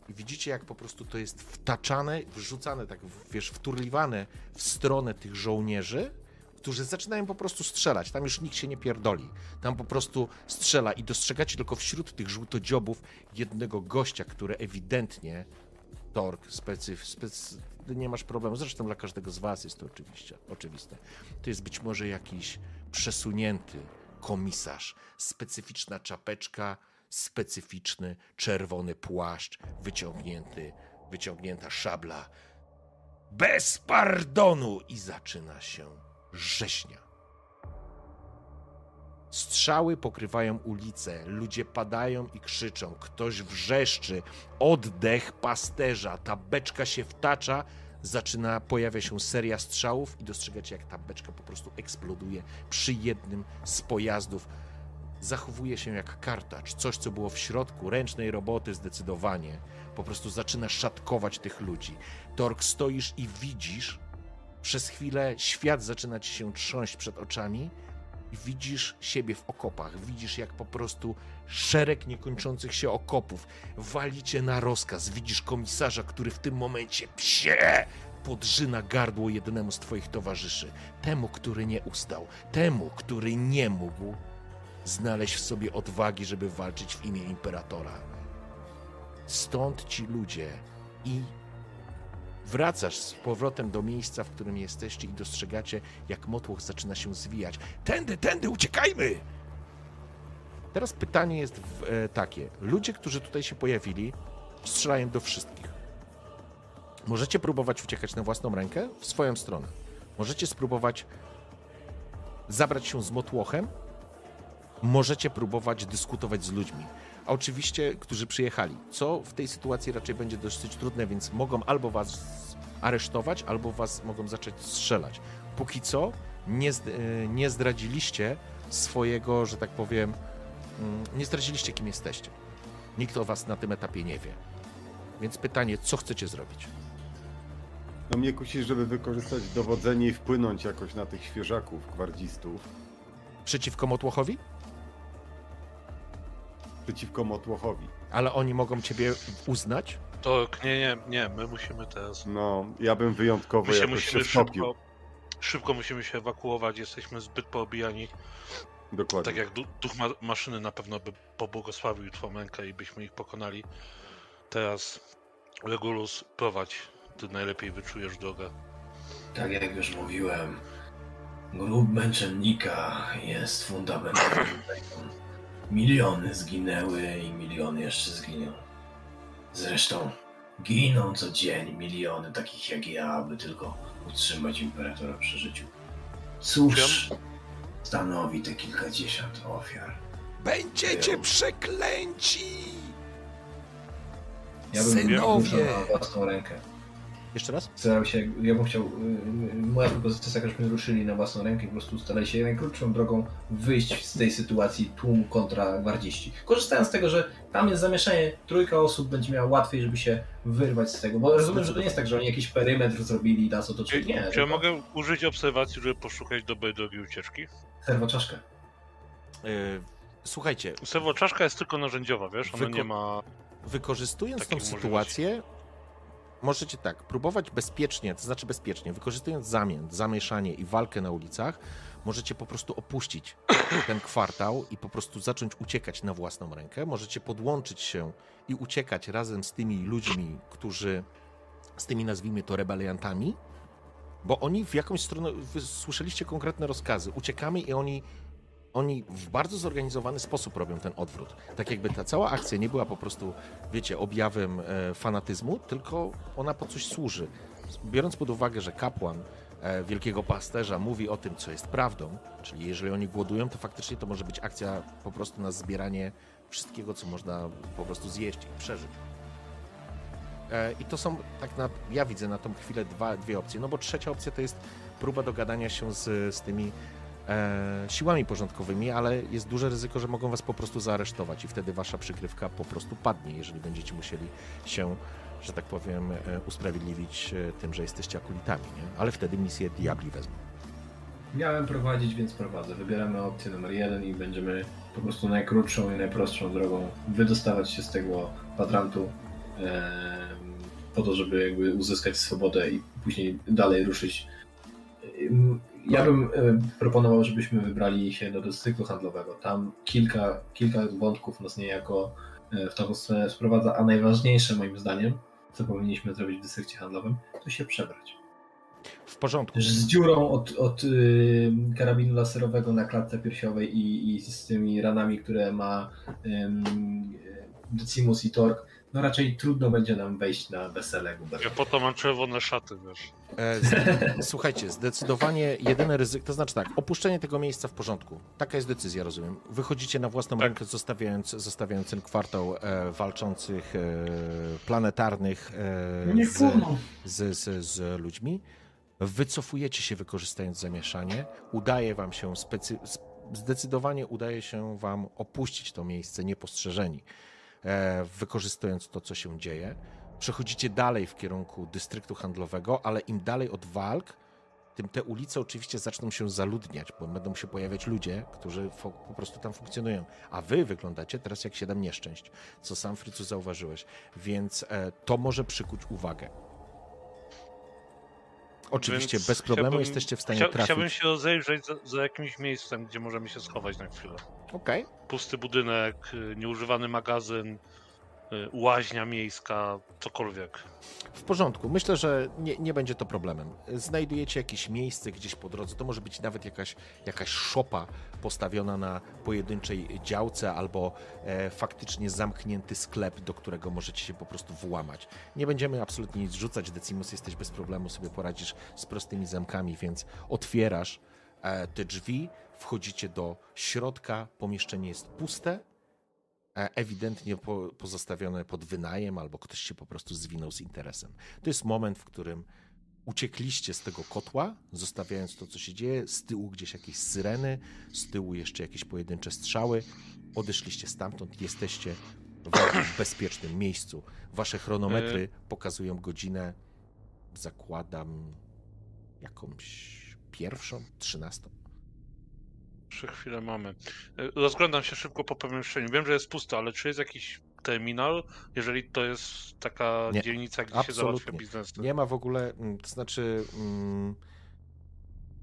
I widzicie, jak po prostu to jest wtaczane, wrzucane, tak wiesz, wturliwane w stronę tych żołnierzy, którzy zaczynają po prostu strzelać. Tam już nikt się nie pierdoli. Tam po prostu strzela i dostrzegacie tylko wśród tych żółtodziobów jednego gościa, który ewidentnie Tork, specyf, specy, nie masz problemu. Zresztą dla każdego z was jest to oczywiście, oczywiste. To jest być może jakiś przesunięty komisarz, specyficzna czapeczka, specyficzny czerwony płaszcz, wyciągnięty, wyciągnięta szabla. Bez pardonu! I zaczyna się rzeźnia. Strzały pokrywają ulice, ludzie padają i krzyczą, ktoś wrzeszczy, oddech pasterza, ta beczka się wtacza, zaczyna, pojawia się seria strzałów i dostrzegacie, jak ta beczka po prostu eksploduje przy jednym z pojazdów. Zachowuje się jak kartacz, coś, co było w środku ręcznej roboty zdecydowanie. Po prostu zaczyna szatkować tych ludzi. Tork, stoisz i widzisz, przez chwilę świat zaczyna ci się trząść przed oczami i widzisz siebie w okopach. Widzisz, jak po prostu szereg niekończących się okopów walicie na rozkaz. Widzisz komisarza, który w tym momencie psie podrzyna gardło jednemu z twoich towarzyszy. Temu, który nie ustał. Temu, który nie mógł znaleźć w sobie odwagi, żeby walczyć w imię imperatora. Stąd ci ludzie i wracasz z powrotem do miejsca, w którym jesteście i dostrzegacie, jak motłoch zaczyna się zwijać. Tędy, tędy, uciekajmy! Teraz pytanie jest e, takie. Ludzie, którzy tutaj się pojawili, strzelają do wszystkich. Możecie próbować uciekać na własną rękę w swoją stronę. Możecie spróbować zabrać się z motłochem. Możecie próbować dyskutować z ludźmi. A oczywiście, którzy przyjechali. Co w tej sytuacji raczej będzie dosyć trudne, więc mogą albo was aresztować, albo was mogą zacząć strzelać. Póki co nie, e, nie zdradziliście swojego, że tak powiem, nie zdradziliście, kim jesteście. Nikt o was na tym etapie nie wie. Więc pytanie, co chcecie zrobić? No mnie kusi, żeby wykorzystać dowodzenie i wpłynąć jakoś na tych świeżaków, gwardzistów, Przeciwko Motłochowi? przeciwko Motłochowi. Ale oni mogą ciebie uznać? To nie, nie, nie, my musimy teraz. No, ja bym wyjątkowo My się jakoś musimy wtopił. szybko. Szybko musimy się ewakuować, jesteśmy zbyt poobijani. Dokładnie. Tak jak du- duch ma- maszyny na pewno by pobłogosławił Twomenkę i byśmy ich pokonali. Teraz Regulus prowadź, ty najlepiej wyczujesz drogę. Tak jak już mówiłem, grób męczennika jest fundamentem. Miliony zginęły i miliony jeszcze zginą. Zresztą giną co dzień miliony takich jak ja, aby tylko utrzymać imperatora przy życiu. Cóż stanowi te kilkadziesiąt ofiar? Będziecie przeklęci! Ja bym Synowie! ruszał na własną rękę. Jeszcze raz? Starał się, ja bym chciał, y, moja propozycja jest taka, żebyśmy ruszyli na własną rękę i po prostu starali się najkrótszą drogą wyjść z tej sytuacji tłum kontra gwardziści. Korzystając z tego, że tam jest zamieszanie, trójka osób będzie miała łatwiej, żeby się wyrwać z tego, bo rozumiem, że to nie jest tak, że oni jakiś perymetr zrobili i nas otoczyli. Nie, Czy ja mogę użyć obserwacji, żeby poszukać dobrej drogi ucieczki? serwoczaszkę. Yy, słuchajcie, Serwoczaszka jest tylko narzędziowa, wiesz? Ona nie ma... wykorzystując tą sytuację, możecie tak, próbować bezpiecznie, to znaczy bezpiecznie, wykorzystując zamięt, zamieszanie i walkę na ulicach, możecie po prostu opuścić *coughs* ten kwartał i po prostu zacząć uciekać na własną rękę. Możecie podłączyć się i uciekać razem z tymi ludźmi, którzy, z tymi nazwijmy to rebeliantami, bo oni w jakąś stronę, słyszeliście konkretne rozkazy, uciekamy i oni oni w bardzo zorganizowany sposób robią ten odwrót. Tak jakby ta cała akcja nie była po prostu, wiecie, objawem e, fanatyzmu, tylko ona po coś służy. Biorąc pod uwagę, że kapłan e, wielkiego pasterza mówi o tym, co jest prawdą, czyli jeżeli oni głodują, to faktycznie to może być akcja po prostu na zbieranie wszystkiego, co można po prostu zjeść i przeżyć. E, I to są, tak na, ja widzę na tą chwilę dwa, dwie opcje, no bo trzecia opcja to jest próba dogadania się z, z tymi e, siłami porządkowymi, ale jest duże ryzyko, że mogą was po prostu zaaresztować i wtedy wasza przykrywka po prostu padnie, jeżeli będziecie musieli się, że tak powiem, e, usprawiedliwić e, tym, że jesteście akulitami, nie? Ale wtedy misję diabli wezmą. Miałem prowadzić, więc prowadzę. Wybieramy opcję numer jeden i będziemy po prostu najkrótszą i najprostszą drogą wydostawać się z tego kwadrantu em, po to, żeby jakby uzyskać swobodę i później dalej ruszyć. Ja bym em, proponował, żebyśmy wybrali się do dystryktu handlowego. Tam kilka, kilka wątków nas niejako e, w tą stronę sprowadza, a najważniejsze moim zdaniem, co powinniśmy zrobić w dystrykcie handlowym, to się przebrać W porządku. z dziurą od, od y, karabinu laserowego na klatce piersiowej i, i z tymi ranami, które ma ym, Decimus i Tork, no raczej trudno będzie nam wejść na wesele. Ja po to mam czerwone szaty, wiesz. E, z, słuchajcie, zdecydowanie jedyne ryzyko, to znaczy tak, opuszczenie tego miejsca w porządku. Taka jest decyzja, rozumiem. Wychodzicie na własną Tak. rękę, zostawiając, zostawiając ten kwartał e, walczących, e, planetarnych e, z, z, z, z ludźmi. Wycofujecie się wykorzystując zamieszanie. Udaje wam się, specy, sp- zdecydowanie udaje się wam opuścić to miejsce niepostrzeżeni, wykorzystując to, co się dzieje. Przechodzicie dalej w kierunku dystryktu handlowego, ale im dalej od walk, tym te ulice oczywiście zaczną się zaludniać, bo będą się pojawiać ludzie, którzy po prostu tam funkcjonują. A wy wyglądacie teraz jak siedem nieszczęść, co sam Frycu zauważyłeś, więc e, to może przykuć uwagę. Oczywiście Więc bez problemu jesteście w stanie chcia- trafić. Chciałbym się rozejrzeć za, za jakimś miejscem, gdzie możemy się schować na chwilę. Okej. Pusty budynek, y, nieużywany magazyn, y, łaźnia miejska, cokolwiek. W porządku. Myślę, że nie, nie będzie to problemem. Znajdujecie jakieś miejsce gdzieś po drodze. To może być nawet jakaś, jakaś szopa postawiona na pojedynczej działce albo e, faktycznie zamknięty sklep, do którego możecie się po prostu włamać. Nie będziemy absolutnie nic rzucać. Decimus jesteś bez problemu, sobie poradzisz z prostymi zamkami, więc otwierasz e, te drzwi, wchodzicie do środka, pomieszczenie jest puste, e, ewidentnie po, pozostawione pod wynajem, albo ktoś się po prostu zwinął z interesem. To jest moment, w którym uciekliście z tego kotła, zostawiając to, co się dzieje, z tyłu gdzieś jakieś syreny, z tyłu jeszcze jakieś pojedyncze strzały, odeszliście stamtąd, jesteście w *coughs* bezpiecznym miejscu. Wasze chronometry pokazują godzinę zakładam jakąś pierwszą, trzynastą. Jeszcze chwilę mamy. E, Rozglądam się szybko po pomieszczeniu. Wiem, że jest pusto, ale czy jest jakiś terminal, jeżeli to jest taka Nie, dzielnica, gdzie się załatwia absolutnie. biznes? Nie ma w ogóle, mm, to znaczy, mm,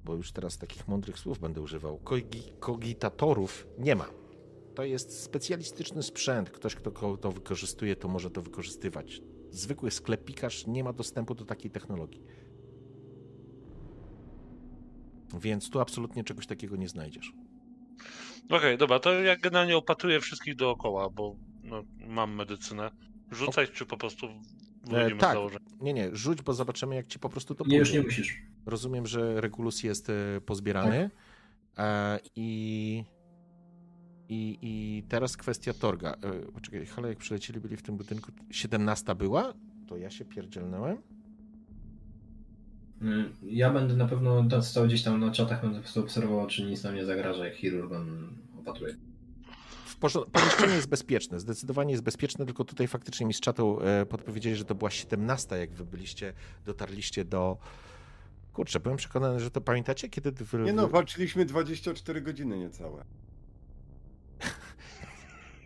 bo już teraz takich mądrych słów będę używał, kogi- kogitatorów nie ma. To jest specjalistyczny sprzęt. Ktoś, kto to wykorzystuje, to może to wykorzystywać. Zwykły sklepikarz nie ma dostępu do takiej technologii. Więc tu absolutnie czegoś takiego nie znajdziesz. Okej, dobra, to ja generalnie opatruję wszystkich dookoła, bo no, mam medycynę. Rzucać, czy po prostu wchodzimy tak. w założenie? Nie, nie, rzuć, bo zobaczymy, jak ci po prostu to Nie, już pójdzie. nie musisz. Rozumiem, że Regulus jest e, pozbierany. E, I, i, I teraz kwestia Torga. E, poczekaj, ale jak przylecieli byli w tym budynku, 17 była? To ja się pierdzielnąłem. Mm, Ja będę na pewno stał gdzieś tam na czatach, będę po prostu obserwował, czy nic nam nie zagraża, jak chirurg on opatruje. Pomieszczenie jest bezpieczne, zdecydowanie jest bezpieczne, tylko tutaj faktycznie mi z czatu e, podpowiedzieli, że to była 17, jak wy byliście, dotarliście do... Kurczę, byłem przekonany, że to pamiętacie, kiedy... Wy, Nie no, walczyliśmy 24 godziny niecałe. *laughs*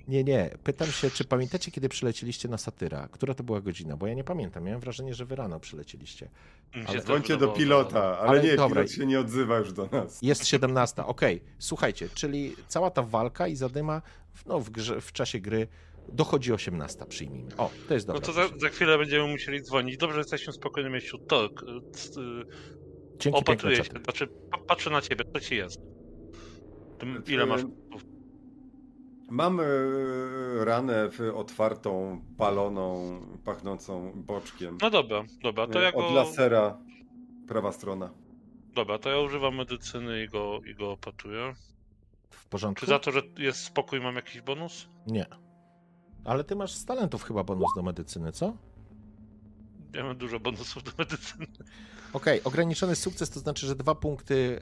Nie, nie. Pytam się, czy pamiętacie, kiedy przylecieliście na Satyra? Która to była godzina? Bo ja nie pamiętam. Miałem wrażenie, że wy rano przylecieliście. Ale Dzwońcie do pilota, ale, Ale nie, dobra. pilot się nie odzywa już do nas. Jest 17. Okej, słuchajcie, czyli cała ta walka i zadyma w- no, w, grze, w czasie gry dochodzi 18, przyjmijmy. O, to jest No dobre. to za, za chwilę będziemy musieli dzwonić. Dobrze, że jesteśmy w spokojnym miejscu. Tork, y, y, Dzięki opatruję się, znaczy pa- patrzę na ciebie, co ci jest? Tym, ile masz? Mam e, ranę w otwartą, paloną, pachnącą boczkiem. No dobra, dobra, to E, ja go... Od lasera, prawa strona. Dobra, to ja używam medycyny i go, i go opatruję. W porządku? Czy za to, że jest spokój mam jakiś bonus? Nie. Ale ty masz z talentów chyba bonus do medycyny, co? Ja mam dużo bonusów do medycyny. Okej, ograniczony sukces to znaczy, że dwa punkty,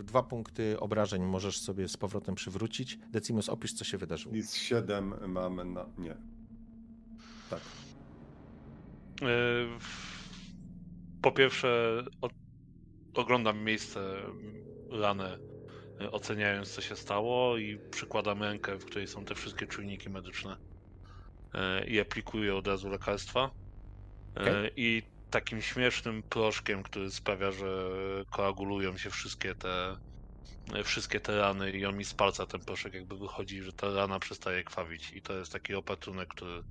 e, dwa punkty obrażeń możesz sobie z powrotem przywrócić. Decimus, opisz, co się wydarzyło. I z 7 mamy na... nie. Tak. E, Po pierwsze, o, oglądam miejsce rane, e, oceniając co się stało i przykładam rękę, w której są te wszystkie czujniki medyczne e, i aplikuję od razu lekarstwa. E. I takim śmiesznym proszkiem, który sprawia, że koagulują się wszystkie te e, wszystkie te rany i on mi z palca ten proszek jakby wychodzi, że ta rana przestaje krwawić i to jest taki opatrunek, który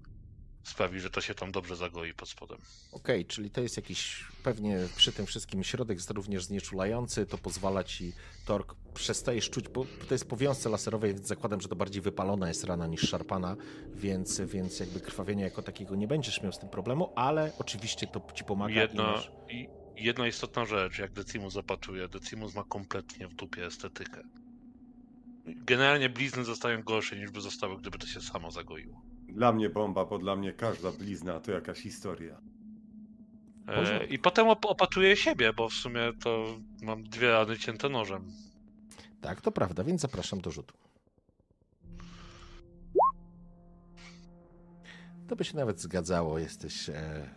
sprawi, że to się tam dobrze zagoi pod spodem. Okej, czyli to jest jakiś pewnie przy tym wszystkim środek jest również znieczulający, to pozwala ci tork, przestajesz czuć, bo to jest po wiązce laserowej, więc zakładam, że to bardziej wypalona jest rana niż szarpana, więc, więc jakby krwawienia jako takiego nie będziesz miał z tym problemu, ale oczywiście to ci pomaga i Jedna, masz... i jedna istotna rzecz, jak Decimus zapatruje, Decimus ma kompletnie w dupie estetykę. Generalnie blizny zostają gorsze niż by zostały, gdyby to się samo zagoiło. Dla mnie bomba, bo dla mnie każda blizna to jakaś historia. E. I potem op- opatruję siebie, bo w sumie to mam dwie rany cięte nożem. Tak, to prawda, więc zapraszam do rzutu. To by się nawet zgadzało, jesteś e,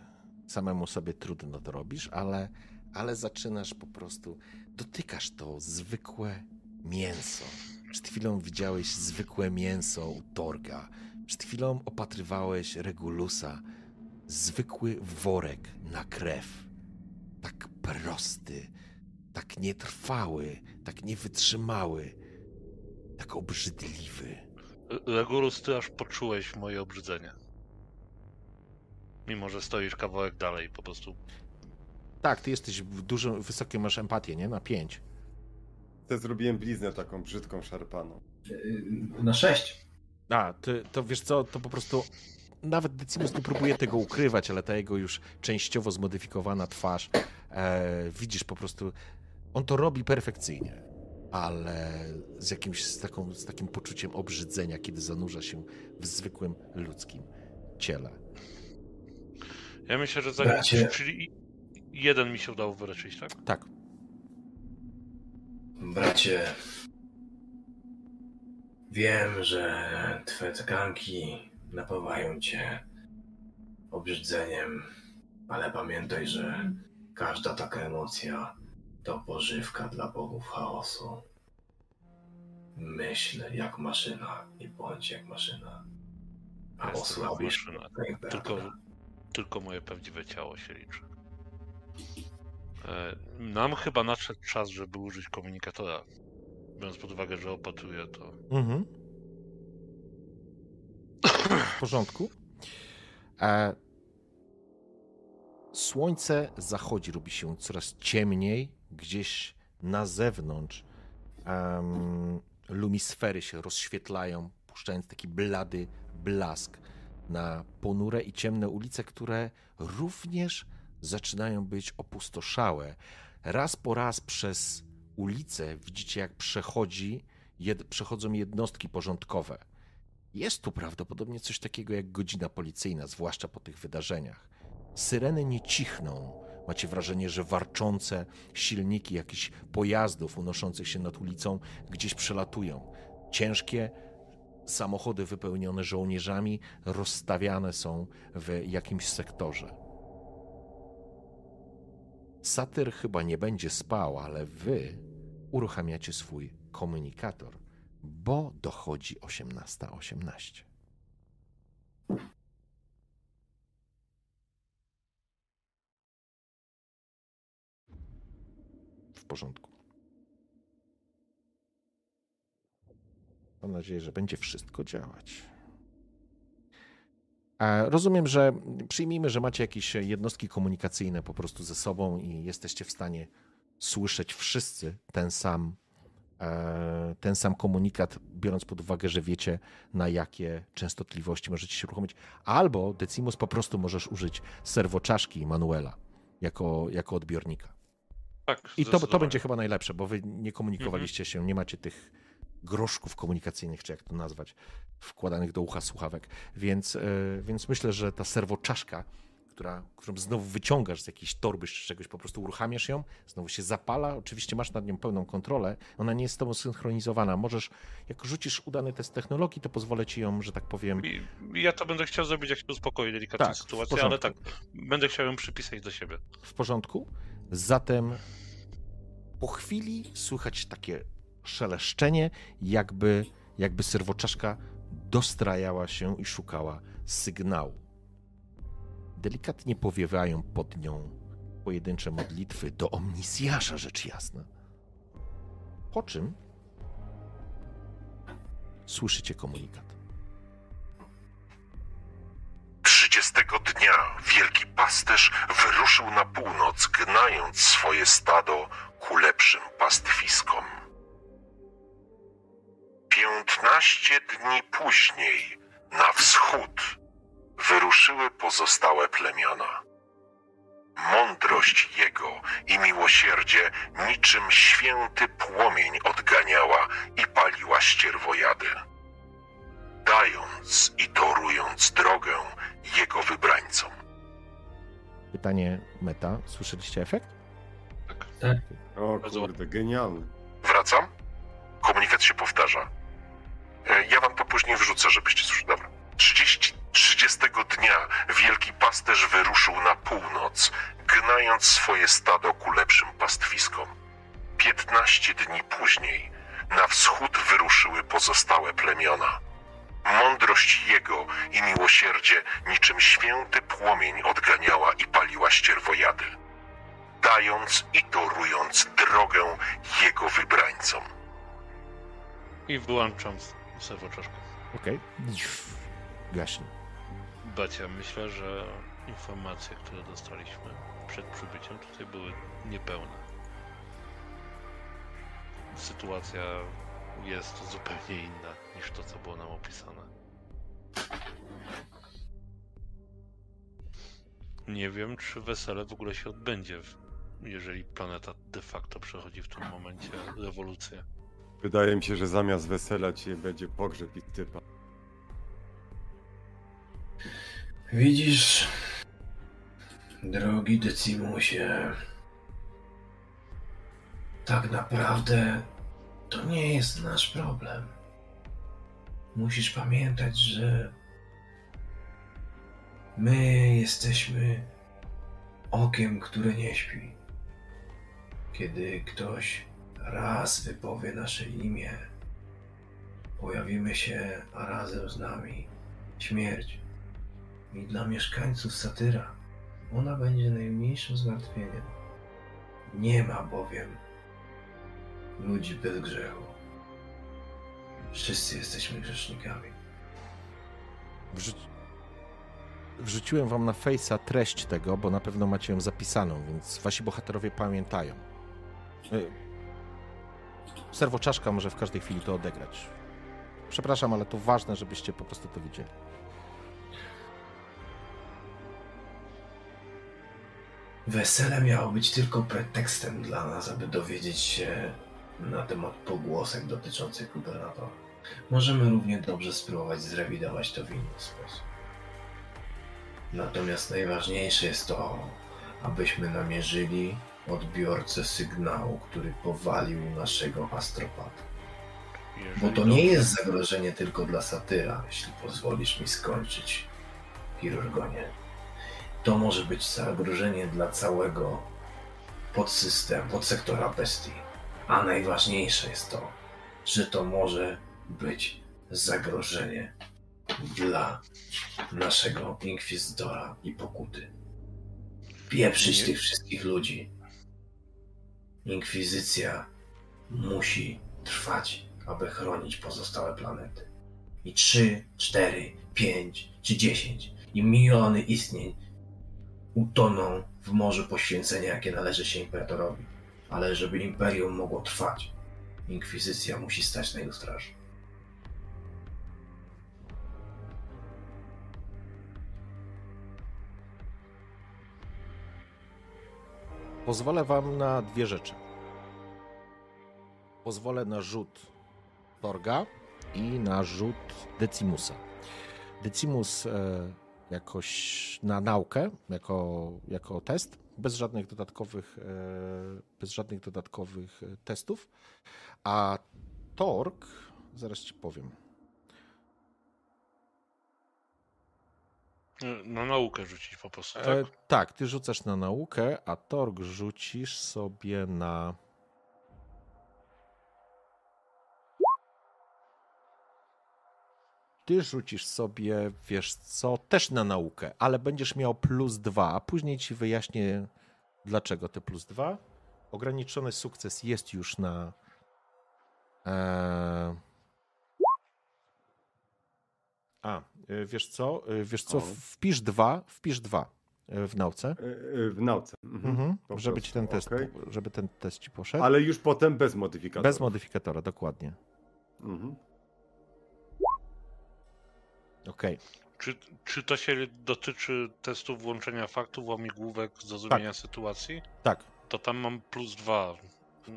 samemu sobie trudno to robisz, ale, ale zaczynasz po prostu, dotykasz to zwykłe mięso. Przed chwilą widziałeś zwykłe mięso u Torga. Przed chwilą opatrywałeś Regulusa. Zwykły worek na krew. Tak prosty, tak nietrwały, tak niewytrzymały, tak obrzydliwy. Regulus, ty aż poczułeś moje obrzydzenie. Mimo, że stoisz kawałek dalej, po prostu. Tak, ty jesteś w dużo, wysokie masz empatię, nie? Na pięć. Te zrobiłem bliznę taką brzydką, szarpaną. Na 6. A, ty, to wiesz co, to po prostu nawet Decimus nie próbuje tego ukrywać, ale ta jego już częściowo zmodyfikowana twarz, e, widzisz po prostu, on to robi perfekcyjnie, ale z jakimś, z, taką, z takim poczuciem obrzydzenia, kiedy zanurza się w zwykłym ludzkim ciele. Ja myślę, że za... Bracie. Czyli jeden mi się udało wyleczyć, tak? Tak, Bracie, wiem, że twoje tkanki napawają cię obrzydzeniem, ale pamiętaj, że Każda taka emocja to pożywka dla bogów chaosu. Myśl jak maszyna i bądź jak maszyna. A osłabisz Tylko, tylko moje prawdziwe ciało się liczy. E, Nam chyba nadszedł czas, żeby użyć komunikatora. Biorąc pod uwagę, że opatruję to. Mhm. W porządku. E, słońce zachodzi, robi się coraz ciemniej. Gdzieś na zewnątrz em, lumisfery się rozświetlają, puszczając taki blady blask na ponure i ciemne ulice, które również zaczynają być opustoszałe. Raz po raz przez ulicę widzicie, jak przechodzi, jed, przechodzą jednostki porządkowe. Jest tu prawdopodobnie coś takiego jak godzina policyjna, zwłaszcza po tych wydarzeniach. Syreny nie cichną. Macie wrażenie, że warczące silniki jakichś pojazdów unoszących się nad ulicą gdzieś przelatują. Ciężkie samochody wypełnione żołnierzami rozstawiane są w jakimś sektorze. Satyr chyba nie będzie spał, ale wy uruchamiacie swój komunikator, bo dochodzi 18.18. W porządku. Mam nadzieję, że będzie wszystko działać. Rozumiem, że przyjmijmy, że macie jakieś jednostki komunikacyjne po prostu ze sobą i jesteście w stanie słyszeć wszyscy ten sam, e, ten sam komunikat, biorąc pod uwagę, że wiecie na jakie częstotliwości możecie się uruchomić. Albo Decimus po prostu możesz użyć serwoczaszki Manuela jako, jako odbiornika. Tak, I to, to będzie chyba najlepsze, bo wy nie komunikowaliście się, nie macie tych groszków komunikacyjnych, czy jak to nazwać, wkładanych do ucha słuchawek. Więc, e, więc myślę, że ta serwoczaszka, która, którą znowu wyciągasz z jakiejś torby czy czegoś, po prostu uruchamiasz ją, znowu się zapala. Oczywiście masz nad nią pełną kontrolę. Ona nie jest z tobą synchronizowana. Możesz, jak rzucisz udany test technologii, to pozwolę ci ją, że tak powiem, ja to będę chciał zrobić, jak się uspokoi delikatnie Tak, sytuację, ale tak, będę chciał ją przypisać do siebie. w porządku. Zatem po chwili słychać takie szeleszczenie, jakby, jakby serwoczaszka dostrajała się i szukała sygnału. Delikatnie powiewają pod nią pojedyncze modlitwy do omnisjasza, rzecz jasna. Po czym słyszycie komunikat. Trzydziestego dnia wielki pasterz wyruszył na północ, gnając swoje stado ku lepszym pastwiskom. Piętnaście dni później na wschód wyruszyły pozostałe plemiona. Mądrość jego i miłosierdzie niczym święty płomień odganiała i paliła ścierwojady dając i torując drogę jego wybrańcom. Pytanie meta. Słyszeliście efekt? O Bardzo kurde, genialny. Wracam? Komunikat się powtarza. E, Ja wam to później wrzucę, żebyście dnia wielki pasterz wyruszył na północ, gnając swoje stado ku lepszym pastwiskom. 15 dni później na wschód wyruszyły pozostałe plemiona. Mądrość jego i miłosierdzie niczym święty płomień odganiała i paliła ścierwojady, dając i torując drogę jego wybrańcom. I wyłączam serwoczaszkę. Okej. Gaśnie. Bacia, myślę, że informacje, które dostaliśmy przed przybyciem tutaj były niepełne. Sytuacja jest zupełnie inna niż to, co było nam opisane. Nie wiem, czy wesele w ogóle się odbędzie, jeżeli planeta de facto przechodzi w tym momencie rewolucję. Wydaje mi się, że zamiast wesela ci będzie pogrzeb i typa. Widzisz, drogi Decimusie, tak naprawdę to nie jest nasz problem. Musisz pamiętać, że my jesteśmy okiem, które nie śpi. Kiedy ktoś raz wypowie nasze imię, pojawimy się razem z nami. Śmierć. I dla mieszkańców satyra ona będzie najmniejszym zmartwieniem. Nie ma bowiem ludzi bez grzechu. Wszyscy jesteśmy grzesznikami. Wrzu... Wrzuciłem wam na Face'a treść tego, bo na pewno macie ją zapisaną, więc wasi bohaterowie pamiętają. Y, Serwo czaszka może w każdej chwili to odegrać. Przepraszam, ale to ważne, żebyście po prostu to widzieli. Wesele miało być tylko pretekstem dla nas, aby dowiedzieć się na temat pogłosek dotyczących gubernatora. Możemy równie dobrze spróbować zrewidować to w inny sposób. Natomiast najważniejsze jest to, abyśmy namierzyli odbiorcę sygnału, który powalił naszego astropata. Bo to nie jest zagrożenie tylko dla satyra, jeśli pozwolisz mi skończyć, chirurgonie. To może być zagrożenie dla całego podsystemu, podsektora bestii. A najważniejsze jest to, że to może być zagrożenie dla naszego inkwizytora i pokuty. Pieprzyć tych wszystkich ludzi. Inkwizycja musi trwać, aby chronić pozostałe planety. I trzy, cztery, pięć czy dziesięć i miliony istnień utoną w morzu poświęcenia, jakie należy się imperatorowi. Ale żeby imperium mogło trwać, inkwizycja musi stać na jego straży. Pozwolę wam na dwie rzeczy. Pozwolę na rzut Torga i na rzut Decimusa. Decimus e, jakoś na naukę, jako, jako test, bez żadnych dodatkowych, e, bez żadnych dodatkowych e, testów, a Torg, zaraz ci powiem, Na naukę rzucić po prostu, tak? E, tak, ty rzucasz na naukę, a Torg rzucisz sobie na. Ty rzucisz sobie, wiesz co, też na naukę, ale będziesz miał plus dwa, a później ci wyjaśnię, dlaczego te plus dwa. Ograniczony sukces jest już na. E... A, y, wiesz co, y, wiesz co, wpisz dwa, wpisz dwa y, w nauce, W nauce. Mhm. mhm. Żeby ci ten test, okej. żeby ten test ci poszedł. Ale już potem bez modyfikatora. Bez modyfikatora, dokładnie. Mhm. Okej. Czy, czy to się dotyczy testu włączenia faktów, łamigłówek, zrozumienia sytuacji? Tak. To tam mam plus dwa.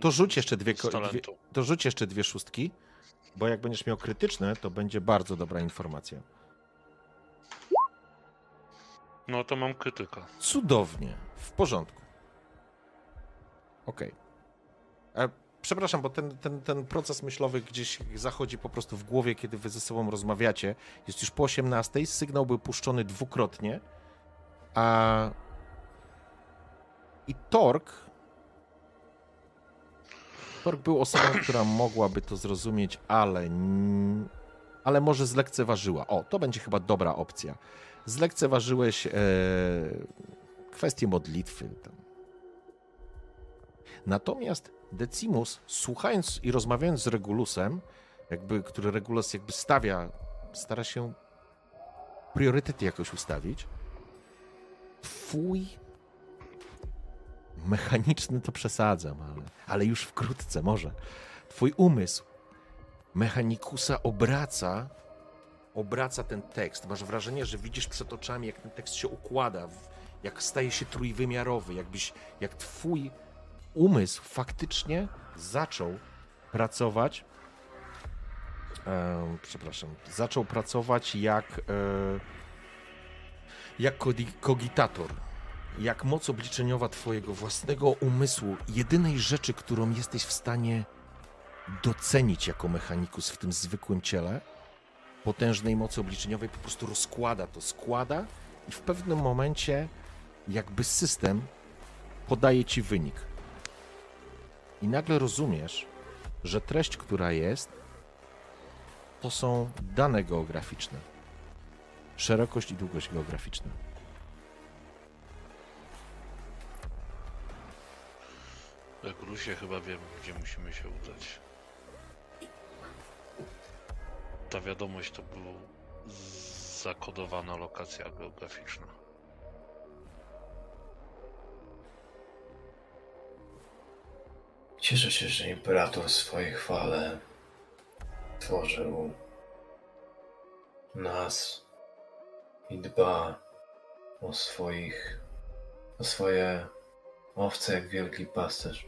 To rzuć jeszcze dwie, dwie, to rzuć jeszcze dwie szóstki, bo jak będziesz miał krytyczne, to będzie bardzo dobra informacja. No to mam krytyka. Cudownie, w porządku. Okej. E, Przepraszam, bo ten, ten, ten proces myślowy gdzieś zachodzi po prostu w głowie, kiedy wy ze sobą rozmawiacie. Jest już po 18, sygnał był puszczony dwukrotnie, a i Tork Tork był osobą, *clears throat* która mogłaby to zrozumieć, ale ale może zlekceważyła. O, to będzie chyba dobra opcja. Zlekceważyłeś e, kwestię modlitwy. Natomiast Decimus, słuchając i rozmawiając z Regulusem, jakby, który Regulus jakby stawia, stara się priorytety jakoś ustawić, twój mechaniczny to przesadzam, ale, ale już wkrótce może. Twój umysł mechanikusa obraca obraca ten tekst. Masz wrażenie, że widzisz przed oczami, jak ten tekst się układa, jak staje się trójwymiarowy, jakbyś, jak twój umysł faktycznie zaczął pracować. em, przepraszam, zaczął pracować jak, e, jak kogitator. Jak moc obliczeniowa twojego własnego umysłu, jedynej rzeczy, którą jesteś w stanie docenić jako mechanikus w tym zwykłym ciele, potężnej mocy obliczeniowej po prostu rozkłada to, składa i w pewnym momencie jakby system podaje ci wynik. I nagle rozumiesz, że treść, która jest, to są dane geograficzne. Szerokość i długość geograficzna. Jak Rusie chyba wiem, gdzie musimy się udać. Ta wiadomość to była zakodowana lokacja geograficzna. Cieszę się, że imperator w swojej chwale tworzył nas i dba o swoich, o swoje owce jak wielki pasterz.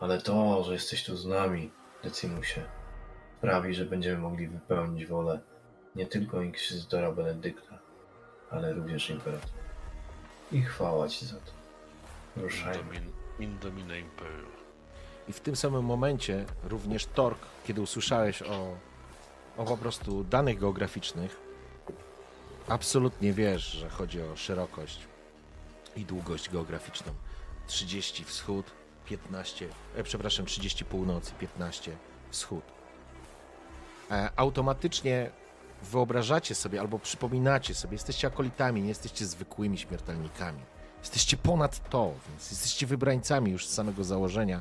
Ale to, że jesteś tu z nami, Decimusie, sprawi, że będziemy mogli wypełnić wolę nie tylko inkwizytora Benedykta, ale również imperatora. I chwała ci za to. Ruszajmy. Indomin, Indomine Imperium. I w tym samym momencie również Tork, kiedy usłyszałeś o, o po prostu danych geograficznych, absolutnie wiesz, że chodzi o szerokość i długość geograficzną. 30 wschód, 15, e, przepraszam, 30 północy, 15 wschód. E, automatycznie wyobrażacie sobie albo przypominacie sobie, jesteście akolitami, nie jesteście zwykłymi śmiertelnikami. Jesteście ponad to, więc jesteście wybrańcami już z samego założenia,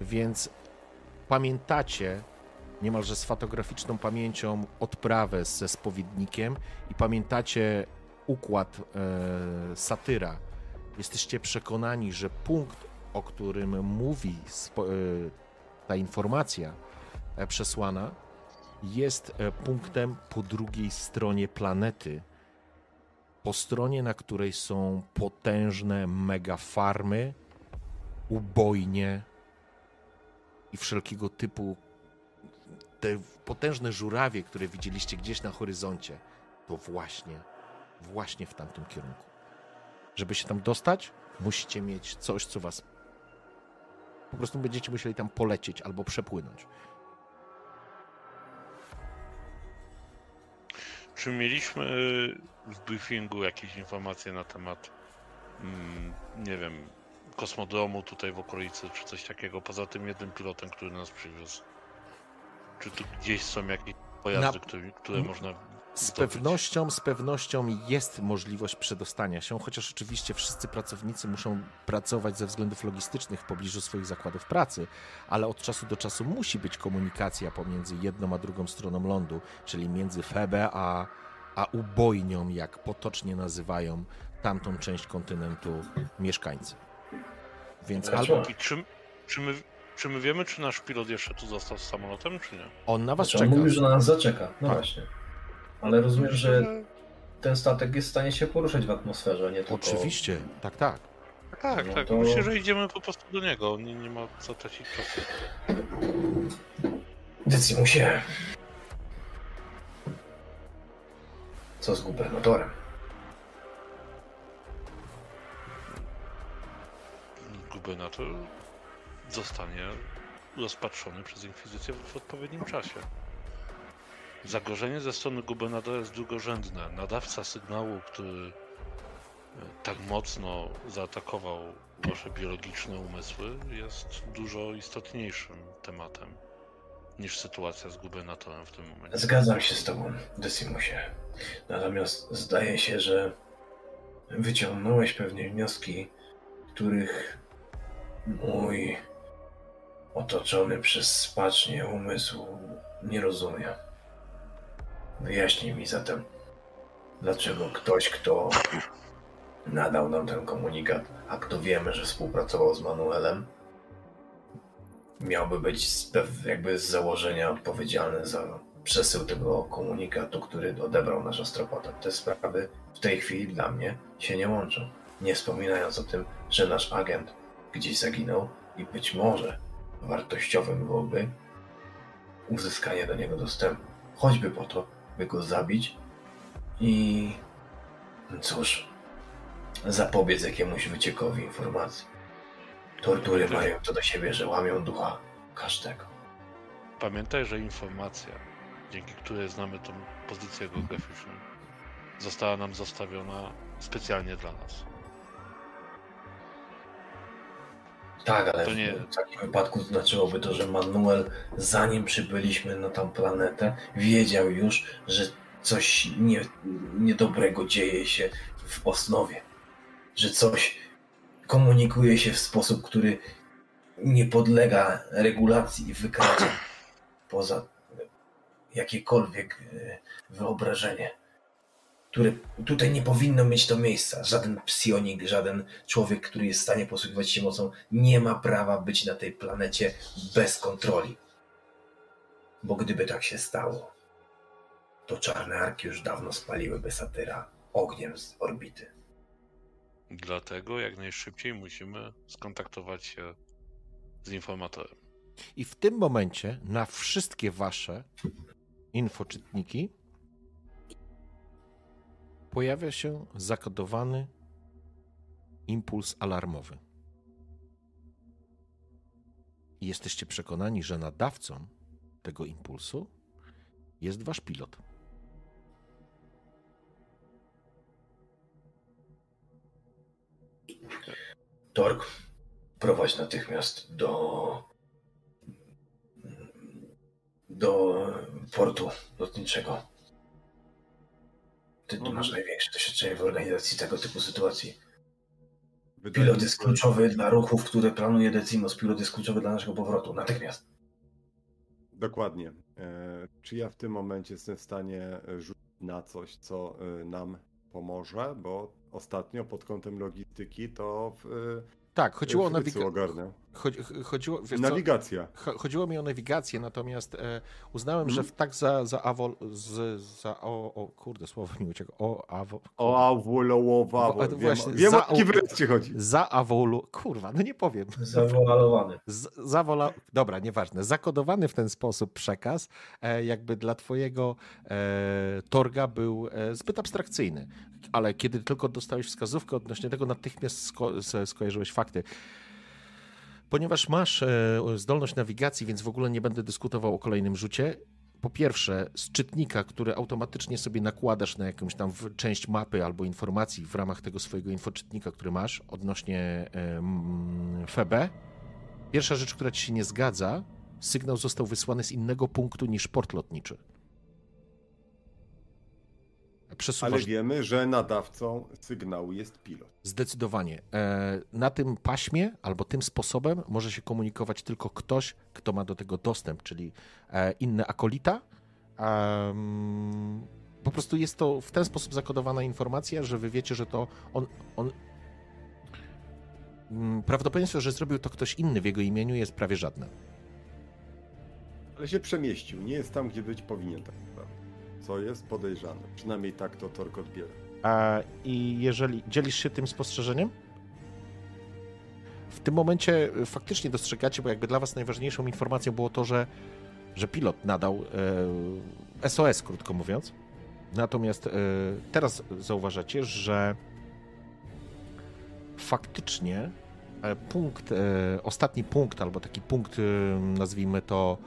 więc pamiętacie niemalże z fotograficzną pamięcią odprawę ze spowiednikiem i pamiętacie układ e, satyra. Jesteście przekonani, że punkt, o którym mówi spo, e, ta informacja e, przesłana, jest e, punktem po drugiej stronie planety. Po stronie, na której są potężne megafarmy, ubojnie i wszelkiego typu te potężne żurawie, które widzieliście gdzieś na horyzoncie, to właśnie, właśnie w tamtym kierunku. Żeby się tam dostać, musicie mieć coś, co was. Po prostu będziecie musieli tam polecieć albo przepłynąć. Czy mieliśmy w briefingu jakieś informacje na temat, mm, nie wiem, kosmodromu tutaj w okolicy, czy coś takiego, poza tym jednym pilotem, który nas przywiózł? Czy tu gdzieś są jakieś pojazdy, Na- które, które można Z pewnością, z pewnością jest możliwość przedostania się, chociaż oczywiście wszyscy pracownicy muszą pracować ze względów logistycznych w pobliżu swoich zakładów pracy, ale od czasu do czasu musi być komunikacja pomiędzy jedną a drugą stroną lądu, czyli między Febe a, a ubojnią, jak potocznie nazywają tamtą część kontynentu mieszkańcy. Więc albo I czy, czy, my, czy my wiemy, czy nasz pilot jeszcze tu został z samolotem, czy nie? on na was Znaczy, on czeka. mówił, że na nas zaczeka. No Tak. właśnie. Ale rozumiem, że ten statek jest w stanie się poruszać w atmosferze, nie tylko... Oczywiście, tak, tak. Tak, No tak. to- Myślę, że idziemy po prostu do niego. Nie, nie ma co tracić czasu. Decimusie. Co z gubernatorem? Gubernator zostanie rozpatrzony przez Inkwizycję w odpowiednim czasie. Zagrożenie ze strony gubernatora jest drugorzędne. Nadawca sygnału, który e, tak mocno zaatakował wasze biologiczne umysły, jest dużo istotniejszym tematem niż sytuacja z gubernatorem w tym momencie. Zgadzam się z tobą, Decimusie. Natomiast zdaje się, że wyciągnąłeś pewnie wnioski, których mój otoczony przez spacznie umysł nie rozumie. Wyjaśnij mi zatem, dlaczego ktoś, kto nadał nam ten komunikat, a kto wiemy, że współpracował z Manuelem, miałby być z, jakby z założenia odpowiedzialny za przesył tego komunikatu, który odebrał nasz astropata. Te sprawy w tej chwili dla mnie się nie łączą. Nie wspominając o tym, że nasz agent gdzieś zaginął i być może wartościowym byłoby uzyskanie do niego dostępu. Choćby po to, by go zabić i cóż, zapobiec jakiemuś wyciekowi informacji. Tortury mają to do siebie, że łamią ducha każdego. Pamiętaj, że informacja, dzięki której znamy tą pozycję geograficzną, została nam zostawiona specjalnie dla nas. Tak, ale To nie- w takim wypadku znaczyłoby to, że Manuel, zanim przybyliśmy na tą planetę, wiedział już, że coś nie, niedobrego dzieje się w osnowie. Że coś komunikuje się w sposób, który nie podlega regulacji i wykracza poza jakiekolwiek e, wyobrażenie, które tutaj nie powinno mieć to miejsca. Żaden psionik, żaden człowiek, który jest w stanie posługiwać się mocą, nie ma prawa być na tej planecie bez kontroli. Bo gdyby tak się stało, to czarne arki już dawno spaliłyby satyra ogniem z orbity. Dlatego jak najszybciej musimy skontaktować się z informatorem. I w tym momencie na wszystkie wasze infoczytniki pojawia się zakodowany impuls alarmowy. I jesteście przekonani, że nadawcą tego impulsu jest wasz pilot. Tork, prowadź natychmiast do. do portu lotniczego. Ty tu masz największe doświadczenie w organizacji tego typu sytuacji. Wydaje Pilot jest kluczowy dla ruchów, które planuje Decimos. Pilot jest kluczowy dla naszego powrotu. Natychmiast. Dokładnie. E, czy ja w tym momencie jestem w stanie e, rzucić na coś, co e, nam pomoże? Bo ostatnio pod kątem logistyki to w, Tak, chodziło o ogarnę. Chodzi, chodziło, wiesz co? Nawigacja. Cho- Chodziło mi o nawigację, natomiast e, uznałem, że w tak za, za awol, z, za, o, o, kurde, słowo mi uciekło, o, awo, O, awolołowa. Wo- Wiem, właśnie, wiem za- o jaki wyraz ci chodzi. za awolu, kurwa, no nie powiem, Zawolowany. zawola, dobra, nieważne, zakodowany w ten sposób przekaz, e, jakby dla twojego e, torga był e, zbyt abstrakcyjny, ale kiedy tylko dostałeś wskazówkę odnośnie tego, natychmiast sko- skojarzyłeś fakty. Ponieważ masz e, zdolność nawigacji, więc w ogóle nie będę dyskutował o kolejnym rzucie. Po pierwsze, z czytnika, który automatycznie sobie nakładasz na jakąś tam część mapy albo informacji w ramach tego swojego infoczytnika, który masz odnośnie em, FB. Pierwsza rzecz, która ci się nie zgadza, sygnał został wysłany z innego punktu niż port lotniczy. Ale Przesuwasz wiemy, że nadawcą sygnału jest pilot. Zdecydowanie. E, Na tym paśmie albo tym sposobem może się komunikować tylko ktoś, kto ma do tego dostęp, czyli e, inny akolita. Po prostu jest to w ten sposób zakodowana informacja, że wy wiecie, że to on. on Mm, Prawdopodobieństwo, że zrobił to ktoś inny w jego imieniu jest prawie żadne. Ale się przemieścił. Nie jest tam, gdzie być powinien tak. Co jest podejrzane. Przynajmniej tak to Tork odbiera. A, I jeżeli dzielisz się tym spostrzeżeniem? W tym momencie y, faktycznie dostrzegacie, bo jakby dla was najważniejszą informacją było to, że, że pilot nadał e, SOS, krótko mówiąc. Natomiast e, teraz zauważacie, że faktycznie e, punkt, e, ostatni punkt, albo taki punkt, e, nazwijmy to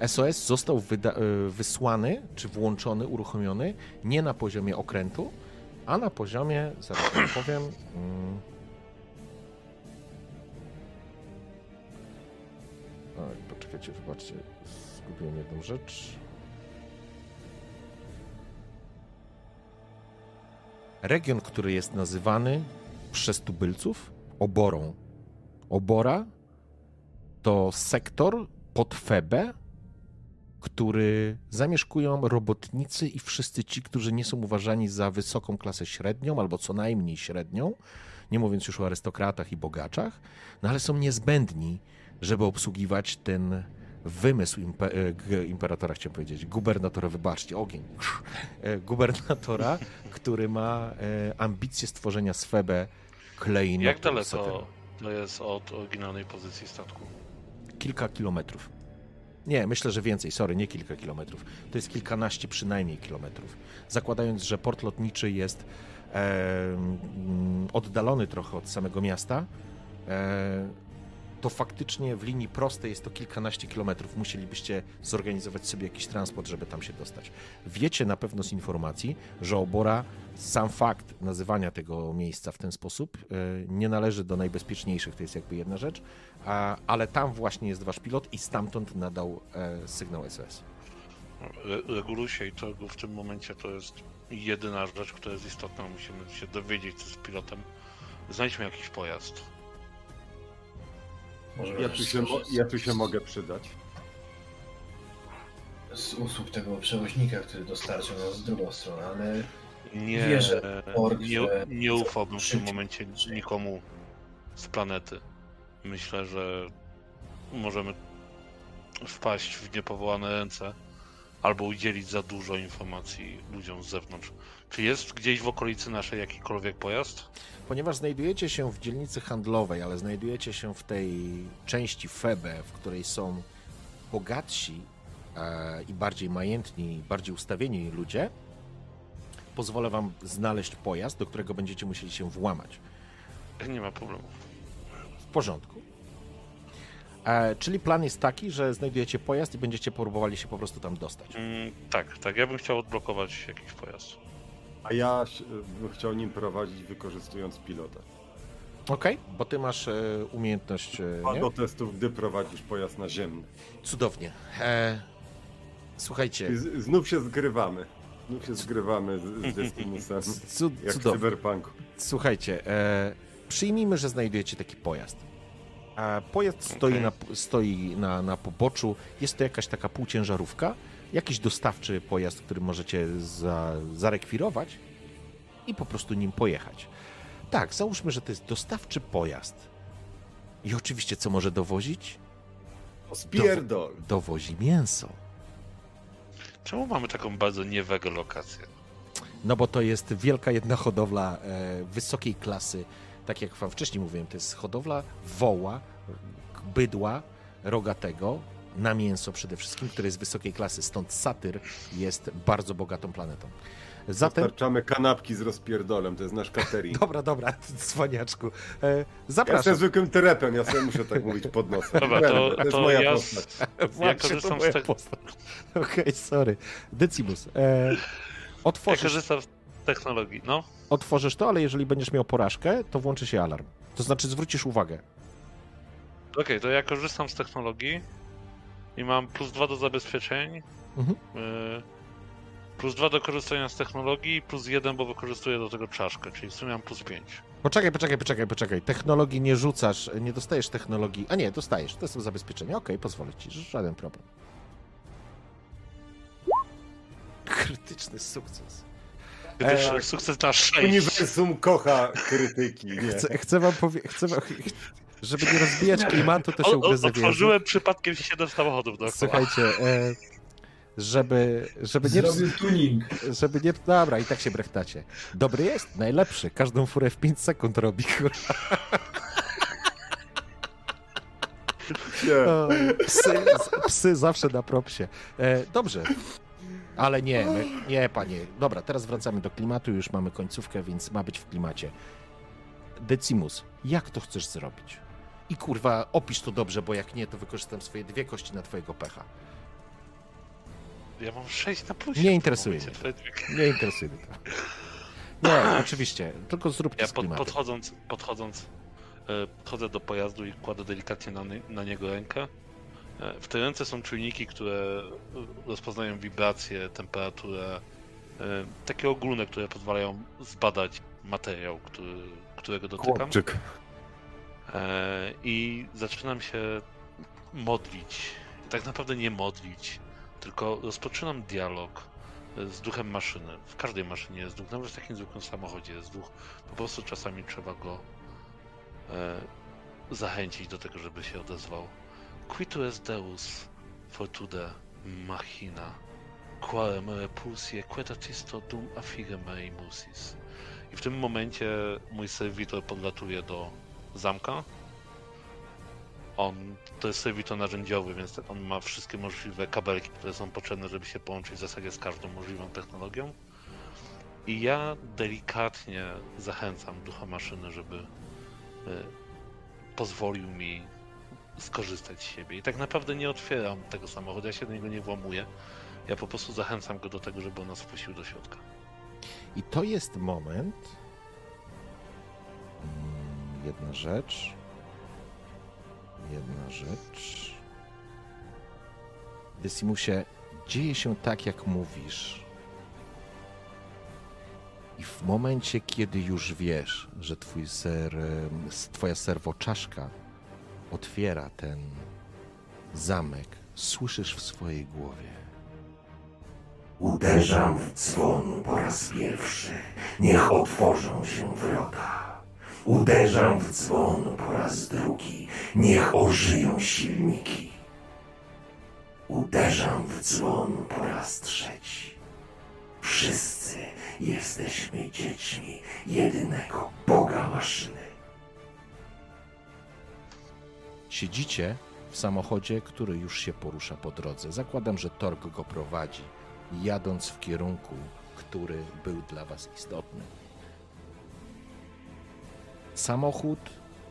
SOS, został wyda- e, wysłany, czy włączony, uruchomiony nie na poziomie okrętu, a na poziomie, zaraz powiem. mm, Oj, poczekajcie, wybaczcie, zgubiłem jedną rzecz. Region, który jest nazywany przez tubylców oborą. Obora to sektor pod Febę, który zamieszkują robotnicy i wszyscy ci, którzy nie są uważani za wysoką klasę średnią albo co najmniej średnią, nie mówiąc już o arystokratach i bogaczach, no ale są niezbędni, żeby obsługiwać ten wymysł e, imperatora, chciałem powiedzieć, gubernatora, wybaczcie, ogień, e, gubernatora, *laughs* który ma e, ambicje stworzenia z Febe klejnotu Jak daleko to jest od oryginalnej pozycji statku? Kilka kilometrów. Nie, myślę, że więcej, sorry, nie kilka kilometrów. To jest kilkanaście przynajmniej kilometrów. Zakładając, że port lotniczy jest e, oddalony trochę od samego miasta, e, to faktycznie w linii prostej jest to kilkanaście kilometrów. Musielibyście zorganizować sobie jakiś transport, żeby tam się dostać. Wiecie na pewno z informacji, że obora, sam fakt nazywania tego miejsca w ten sposób e, nie należy do najbezpieczniejszych, to jest jakby jedna rzecz, ale tam właśnie jest wasz pilot i stamtąd nadał e, sygnał SOS. Re- reguluj się i to w tym momencie to jest jedyna rzecz, która jest istotna. Musimy się dowiedzieć, co z pilotem. Znajdźmy jakiś pojazd. Może Ja tu, się, mo- ja tu się mogę przydać. z usług tego przewoźnika, który dostarczył nas z drugą stronę, ale Nie, Wierzę, nie, że- nie ufałbym w tym momencie nikomu z planety. Myślę, że możemy wpaść w niepowołane ręce albo udzielić za dużo informacji ludziom z zewnątrz. Czy jest gdzieś w okolicy naszej jakikolwiek pojazd? Ponieważ znajdujecie się w dzielnicy handlowej, ale znajdujecie się w tej części Febe, w której są bogatsi e, i bardziej majętni, bardziej ustawieni ludzie, pozwolę wam znaleźć pojazd, do którego będziecie musieli się włamać. Nie ma problemu. W porządku. E, czyli plan jest taki, że znajdujecie pojazd i będziecie próbowali się po prostu tam dostać. Mm, tak, tak. Ja bym chciał odblokować jakiś pojazd. A ja bym chciał nim prowadzić, wykorzystując pilota. Okej, bo ty masz e, umiejętność. E, A nie? do testów, gdy prowadzisz pojazd naziemny. Cudownie. E, słuchajcie, z, znów się zgrywamy. Znów się zgrywamy z, *laughs* cud, Jak w cudownie. cyberpunku. Słuchajcie, e, przyjmijmy, że znajdujecie taki pojazd. E, pojazd stoi, na, stoi na, na poboczu. Jest to jakaś taka półciężarówka, jakiś dostawczy pojazd, który możecie za, zarekwirować i po prostu nim pojechać. Tak, załóżmy, że to jest dostawczy pojazd. I oczywiście, co może dowozić? Spierdol! Dowozi mięso. Czemu mamy taką bardzo niewegę lokację? No bo to jest wielka jedna hodowla e, wysokiej klasy. Tak jak wam wcześniej mówiłem, to jest hodowla woła, bydła, rogatego, na mięso przede wszystkim, które jest wysokiej klasy. Stąd Satyr jest bardzo bogatą planetą. Zatem... Dostarczamy kanapki z rozpierdolem, to jest nasz catering. *laughs* Dobra, dobra, *laughs* cwaniaczku. E, Ja jestem zapraszam. zwykłym terepem, ja sobie muszę tak mówić pod nosem. Dobra, Wiem, to- to jest to moja ja- postać. *laughs* Właśnie, to korzystam z tego-. Okej, sorry. Decimus, e, Ja otworzysz, korzystam z technologii, no. otworzysz to, ale jeżeli będziesz miał porażkę, to włączy się alarm. To znaczy zwrócisz uwagę. Okej, to ja korzystam z technologii i mam plus dwa do zabezpieczeń, Mhm. y, plus dwa do korzystania z technologii plus jeden, bo wykorzystuję do tego czaszkę, czyli w sumie mam plus pięć. Poczekaj, poczekaj, poczekaj, poczekaj. Technologii nie rzucasz, nie dostajesz technologii. A nie, dostajesz, to są zabezpieczenia. Okej, pozwolę ci, żaden problem. *laughs* Krytyczny sukces. Gdyż Eee, sukces na sześć. Uniwersum kocha krytyki, nie? Chcę, chcę wam powiedzieć, chcę wam, *laughs* żeby nie rozbijać klimatu, to się ugryzę w język. otworzyłem przypadkiem siedem samochodów dookoła. Słuchajcie, e, żeby, żeby nie... zrobił tuning. Żeby nie... Dobra, i tak się brechtacie. Dobry jest, najlepszy. Każdą furę w 5 sekund robi. kurwa. Nie. O, Psy, psy zawsze na propsie. E, dobrze. Ale nie, my, nie, panie. Dobra, teraz wracamy do klimatu, już mamy końcówkę, więc ma być w klimacie. Decimus, jak to chcesz zrobić? I kurwa, opisz to dobrze, bo jak nie, to wykorzystam swoje dwie kości na twojego pecha. Ja mam sześć na plusie. Nie interesuje mnie. Nie interesuje mnie to. Nie, oczywiście, tylko zrób to Ja z pod, podchodząc, podchodząc, e, podchodzę do pojazdu i kładę delikatnie na, na niego rękę. E, w tej ręce są czujniki, które e, rozpoznają wibracje, temperaturę, takie ogólne, które pozwalają zbadać materiał, który, którego dotykam. Chłopczyk. E, I zaczynam się modlić. Tak naprawdę nie modlić, tylko rozpoczynam dialog z duchem maszyny. W każdej maszynie jest duch, nawet w takim zwykłym samochodzie jest duch. Po prostu czasami trzeba go e, zachęcić do tego, żeby się odezwał. Quitu est Deus, fortude machina, quare me repulsie, quetatisto dum affige mei musis. I w tym momencie mój serwitor podlatuje do zamka. On to jest serwitor narzędziowy, więc on ma wszystkie możliwe kabelki, które są potrzebne, żeby się połączyć w zasadzie z każdą możliwą technologią. I ja delikatnie zachęcam ducha maszyny, żeby y, pozwolił mi skorzystać z siebie. I tak naprawdę nie otwieram tego samochodu, ja się do niego nie włamuję. Ja po prostu zachęcam go do tego, żeby on nas wpuścił do środka. I to jest moment. Jedna rzecz. Jedna rzecz. Decimusie, dzieje się tak, jak mówisz. I w momencie, kiedy już wiesz, że twój ser, twoja serwoczaszka otwiera ten zamek, słyszysz w swojej głowie. Uderzam w dzwon po raz pierwszy. Niech otworzą się wrota. Uderzam w dzwon po raz drugi. Niech ożyją silniki. Uderzam w dzwon po raz trzeci. Wszyscy jesteśmy dziećmi jedynego Boga maszyny. Siedzicie w samochodzie, który już się porusza po drodze. Zakładam, że Torg go prowadzi, jadąc w kierunku, który był dla Was istotny. Samochód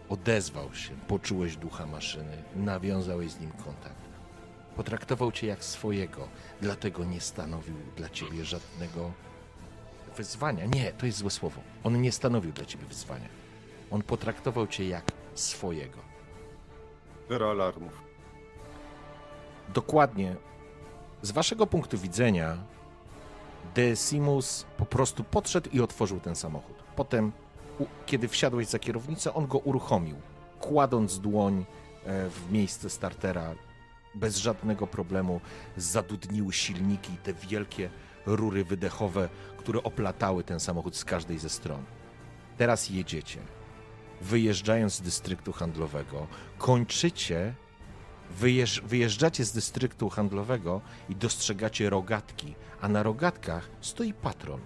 odezwał się, poczułeś ducha maszyny, nawiązałeś z nim kontakt. Potraktował cię jak swojego, dlatego nie stanowił dla ciebie żadnego wyzwania. Nie, to jest złe słowo. On nie stanowił dla ciebie wyzwania. On potraktował cię jak swojego. Zero alarmów. Dokładnie. Z waszego punktu widzenia, Decimus po prostu podszedł i otworzył ten samochód. Potem, kiedy wsiadłeś za kierownicę, on go uruchomił, kładąc dłoń e, w miejsce startera. Bez żadnego problemu zadudniły silniki i te wielkie rury wydechowe, które oplatały ten samochód z każdej ze stron. Teraz jedziecie. Wyjeżdżając z dystryktu handlowego, kończycie Wyjeżdż, wyjeżdżacie z dystryktu handlowego i dostrzegacie rogatki, a na rogatkach stoi patron.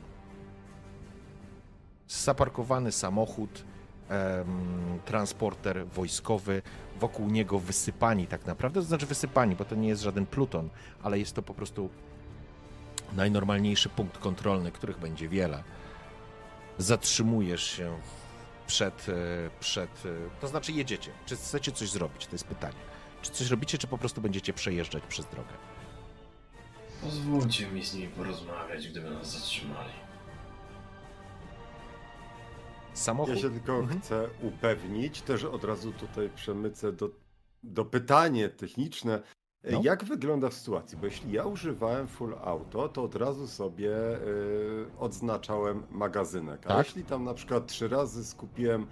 Zaparkowany samochód, em, transporter wojskowy, wokół niego wysypani tak naprawdę, to znaczy wysypani, bo to nie jest żaden pluton, ale jest to po prostu najnormalniejszy punkt kontrolny, których będzie wiele. Zatrzymujesz się przed, e, przed, e, to znaczy jedziecie. Czy chcecie coś zrobić? To jest pytanie. Czy coś robicie, czy po prostu będziecie przejeżdżać przez drogę? Pozwólcie mi z nimi porozmawiać, gdyby nas zatrzymali. Samochód. Ja się tylko Mhm. chcę upewnić, też od razu tutaj przemycę do, do pytanie techniczne. E, No. Jak wygląda w sytuacji? Bo jeśli ja używałem full auto, to od razu sobie y, odznaczałem magazynek. A Tak. jeśli tam na przykład trzy razy skupiłem,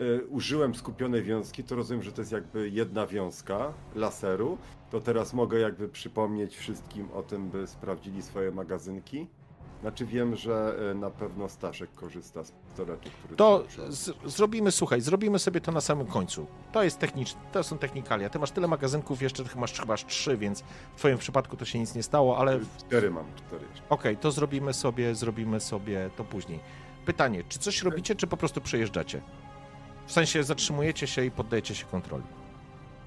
y, użyłem skupionej wiązki, to rozumiem, że to jest jakby jedna wiązka laseru, to teraz mogę jakby przypomnieć wszystkim o tym, by sprawdzili swoje magazynki. Znaczy wiem, że y, na pewno Staszek korzysta z pistoletu, który To zrobimy, słuchaj, zrobimy sobie to na samym końcu. To jest techniczne, to są technikalia. Ty masz tyle magazynków, jeszcze ty masz chyba trzy, więc w twoim przypadku to się nic nie stało, ale okej, Cztery mam, cztery jeszcze. to zrobimy sobie, zrobimy sobie to później. Pytanie, czy coś robicie, czy po prostu przejeżdżacie? W sensie zatrzymujecie się i poddajecie się kontroli.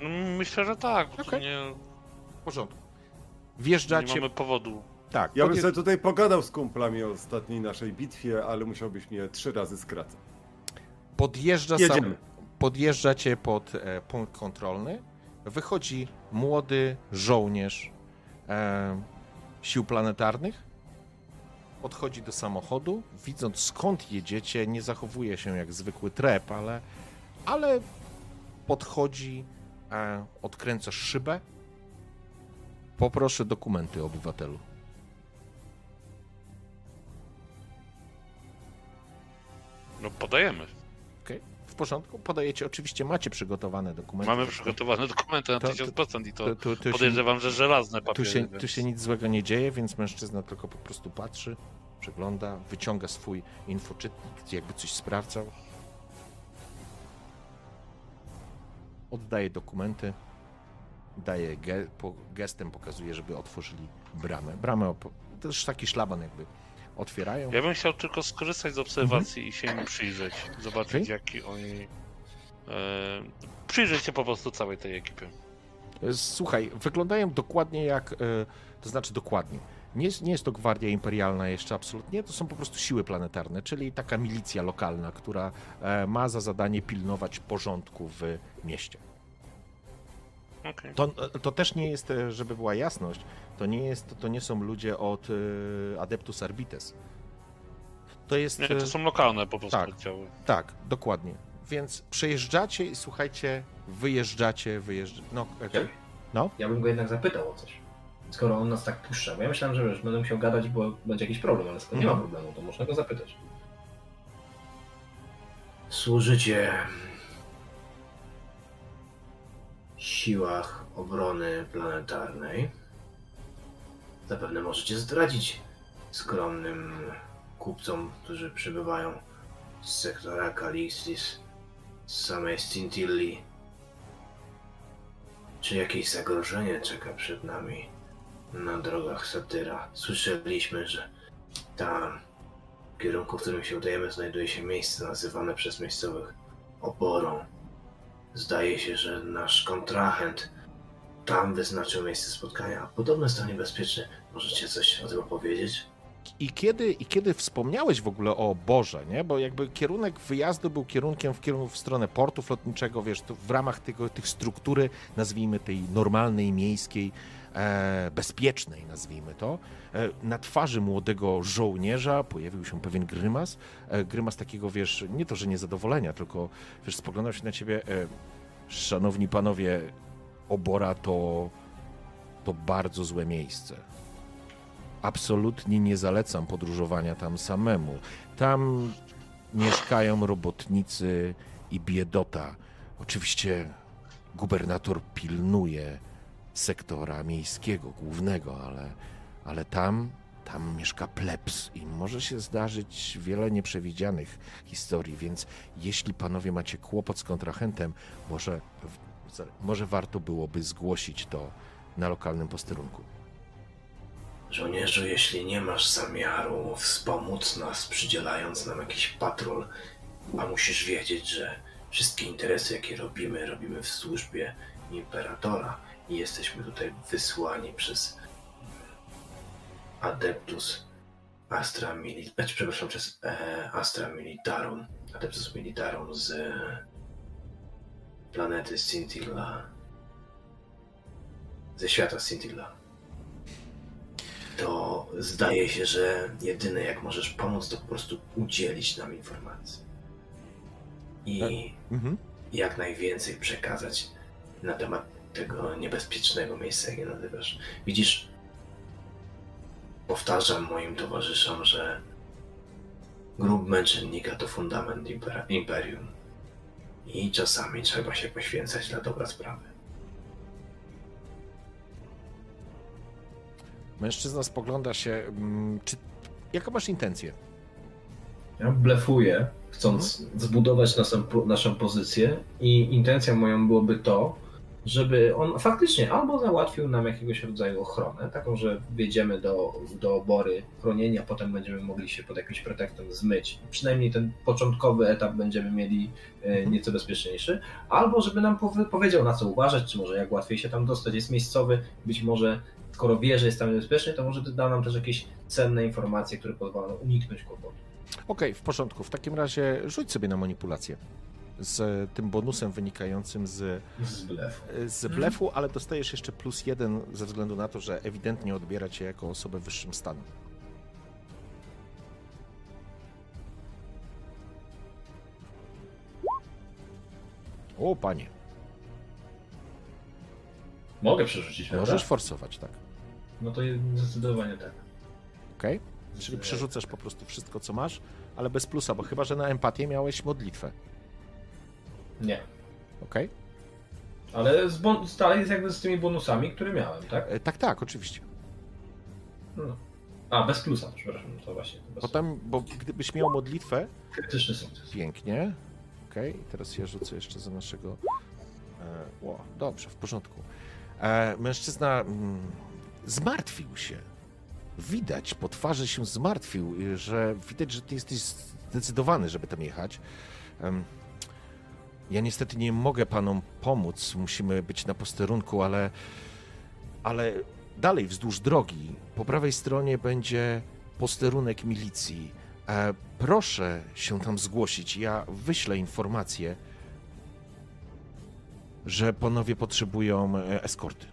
No, myślę, że tak. Okej. Nie, W porządku. nie Wjeżdżacie, mamy powodu. Tak, Ja bym sobie tutaj pogadał z kumplami o ostatniej naszej bitwie, ale musiałbyś mnie trzy razy skracać. podjeżdża sam, podjeżdżacie pod e, punkt kontrolny, wychodzi młody żołnierz e, sił planetarnych, podchodzi do samochodu, widząc skąd jedziecie, nie zachowuje się jak zwykły trep, ale, ale podchodzi, e, odkręca szybę. Poproszę dokumenty obywatelu. No podajemy. Okej, W porządku? Podajecie, oczywiście macie przygotowane dokumenty. Mamy przygotowane dokumenty na To- to- 1000% i to To, to, to się, podejrzewam, że żelazne Tu papiery. się, więc- tu się nic złego nie dzieje, więc mężczyzna tylko po prostu patrzy, przegląda, wyciąga swój infoczytnik, jakby coś sprawdzał. Oddaje dokumenty, daje ge, po, gestem, pokazuje, żeby otworzyli bramę. Bramę, też taki szlaban jakby otwierają. Ja bym chciał tylko skorzystać z obserwacji i się im przyjrzeć. Zobaczyć, Mhm. Okej. jaki oni. E, przyjrzeć się po prostu całej tej ekipy. Słuchaj, wyglądają dokładnie jak, e, to znaczy dokładnie. Nie jest, nie jest to gwardia imperialna jeszcze absolutnie, to są po prostu siły planetarne, czyli taka milicja lokalna, która e, ma za zadanie pilnować porządku w mieście. To, to też nie jest, e, żeby była jasność, to nie, jest, to nie są ludzie od e, Adeptus Arbites. To jest... Nie, e, to są lokalne po prostu tak. oddziały. Tak, dokładnie. Więc przejeżdżacie i słuchajcie, wyjeżdżacie, wyjeżdżacie. No, okej. No, Ja bym go jednak zapytał o coś. Skoro on nas tak puszcza, bo ja myślałem, że wiesz, będę musiał gadać, bo będzie jakiś problem, ale skoro nie ma Mhm. problemu, to można go zapytać. Służycie siłach obrony planetarnej. Zapewne możecie zdradzić skromnym kupcom, którzy przybywają z sektora Kalixis, z samej Stintilli, czy jakieś zagrożenie czeka przed nami na drogach Satyra? Słyszeliśmy, że tam, w kierunku, w którym się udajemy, znajduje się miejsce nazywane przez miejscowych oborą. Zdaje się, że nasz kontrahent tam wyznaczył miejsce spotkania. Podobno jest to niebezpieczne. Możecie coś o tym opowiedzieć? I kiedy, I kiedy wspomniałeś w ogóle o Boże, nie? Bo jakby kierunek wyjazdu był kierunkiem w, kierunku w stronę portu flotniczego, wiesz, w ramach tego, tych struktury, nazwijmy tej normalnej, miejskiej, bezpiecznej, nazwijmy to, e, na twarzy młodego żołnierza pojawił się pewien grymas. E, grymas takiego, wiesz, nie to, że niezadowolenia, tylko, wiesz, spoglądał się na ciebie, e, szanowni panowie, obora to, to bardzo złe miejsce absolutnie nie zalecam podróżowania tam samemu. Tam mieszkają robotnicy i biedota. Oczywiście gubernator pilnuje sektora miejskiego, głównego, ale, ale tam, tam mieszka plebs i może się zdarzyć wiele nieprzewidzianych historii, więc jeśli panowie macie kłopot z kontrahentem, może, może warto byłoby zgłosić to na lokalnym posterunku. Żołnierzu, jeśli nie masz zamiaru wspomóc nas, przydzielając nam jakiś patrol, a musisz wiedzieć, że wszystkie interesy, jakie robimy, robimy w służbie imperatora i jesteśmy tutaj wysłani przez Adeptus Astra Militarum, przepraszam, przez e, Astra Militarum, Adeptus Militarum z planety Scintilla, ze świata Scintilla to zdaje się, że jedyne jak możesz pomóc, to po prostu udzielić nam informacji. I Mhm. jak najwięcej przekazać na temat tego niebezpiecznego miejsca, jak je nazywasz. Widzisz, powtarzam moim towarzyszom, że grób męczennika to fundament imperium. I czasami trzeba się poświęcać dla dobra sprawy. Mężczyzna spogląda się. mm, Czy, jaką masz intencję? Ja blefuję, chcąc zbudować naszą, naszą pozycję i intencją moją byłoby to, żeby on faktycznie albo załatwił nam jakiegoś rodzaju ochronę, taką, że wjedziemy do, do obory chronienia, potem będziemy mogli się pod jakimś pretekstem zmyć. Przynajmniej ten początkowy etap będziemy mieli e, nieco bezpieczniejszy, albo żeby nam powie, powiedział na co uważać, czy może jak łatwiej się tam dostać, jest miejscowy, być może skoro wie, że jest tam niebezpiecznie, to może da nam też jakieś cenne informacje, które pozwolą uniknąć kłopotu. Okej, w porządku. W takim razie rzuć sobie na manipulację. Z tym bonusem wynikającym z, Z blefu. z blefu, ale dostajesz jeszcze plus jeden ze względu na to, że ewidentnie odbiera cię jako osobę wyższym stanu. O, panie. Mogę przerzucić, prawda? Możesz forsować, tak. No to zdecydowanie tak. Okej? Czyli przerzucasz po prostu wszystko, co masz, ale bez plusa, bo chyba, że na empatię miałeś modlitwę. Nie. Okej? Ale z bon- dalej jest jakby z tymi bonusami, które miałem, tak? E, Tak, tak, oczywiście. No. A, bez plusa, przepraszam, to właśnie. To bez... Potem, bo gdybyś miał modlitwę, Krytyczny sukces. Pięknie. Okej, teraz ja rzucę jeszcze za naszego. E, o, dobrze, w porządku. E, mężczyzna mm, zmartwił się. Widać, po twarzy się zmartwił, że widać, że ty jesteś zdecydowany, żeby tam jechać. Em, ja niestety nie mogę panom pomóc, musimy być na posterunku, ale, ale dalej wzdłuż drogi, po prawej stronie będzie posterunek milicji. E, proszę się tam zgłosić. Ja wyślę informację. że panowie potrzebują e, eskorty.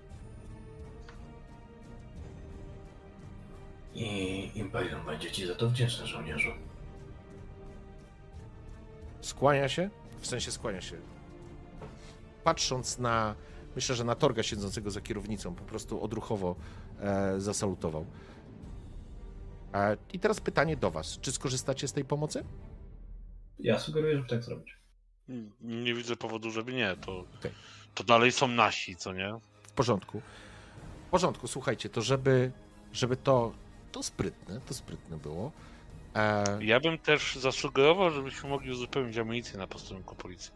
I Imperium będzie ci za to wdzięczne, żołnierzu. Skłania się, w sensie skłania się. Patrząc na, myślę, że na Torga siedzącego za kierownicą, po prostu odruchowo e, zasalutował. E, I teraz pytanie do was. Czy skorzystacie z tej pomocy? Ja sugeruję, żeby tak zrobić. Nie widzę powodu, żeby nie. To, Okej. to dalej są nasi, co nie? W porządku. W porządku, słuchajcie, to żeby, żeby to, to sprytne, to sprytne było. E, Ja bym też zasugerował, żebyśmy mogli uzupełnić amunicję na posterunku policji.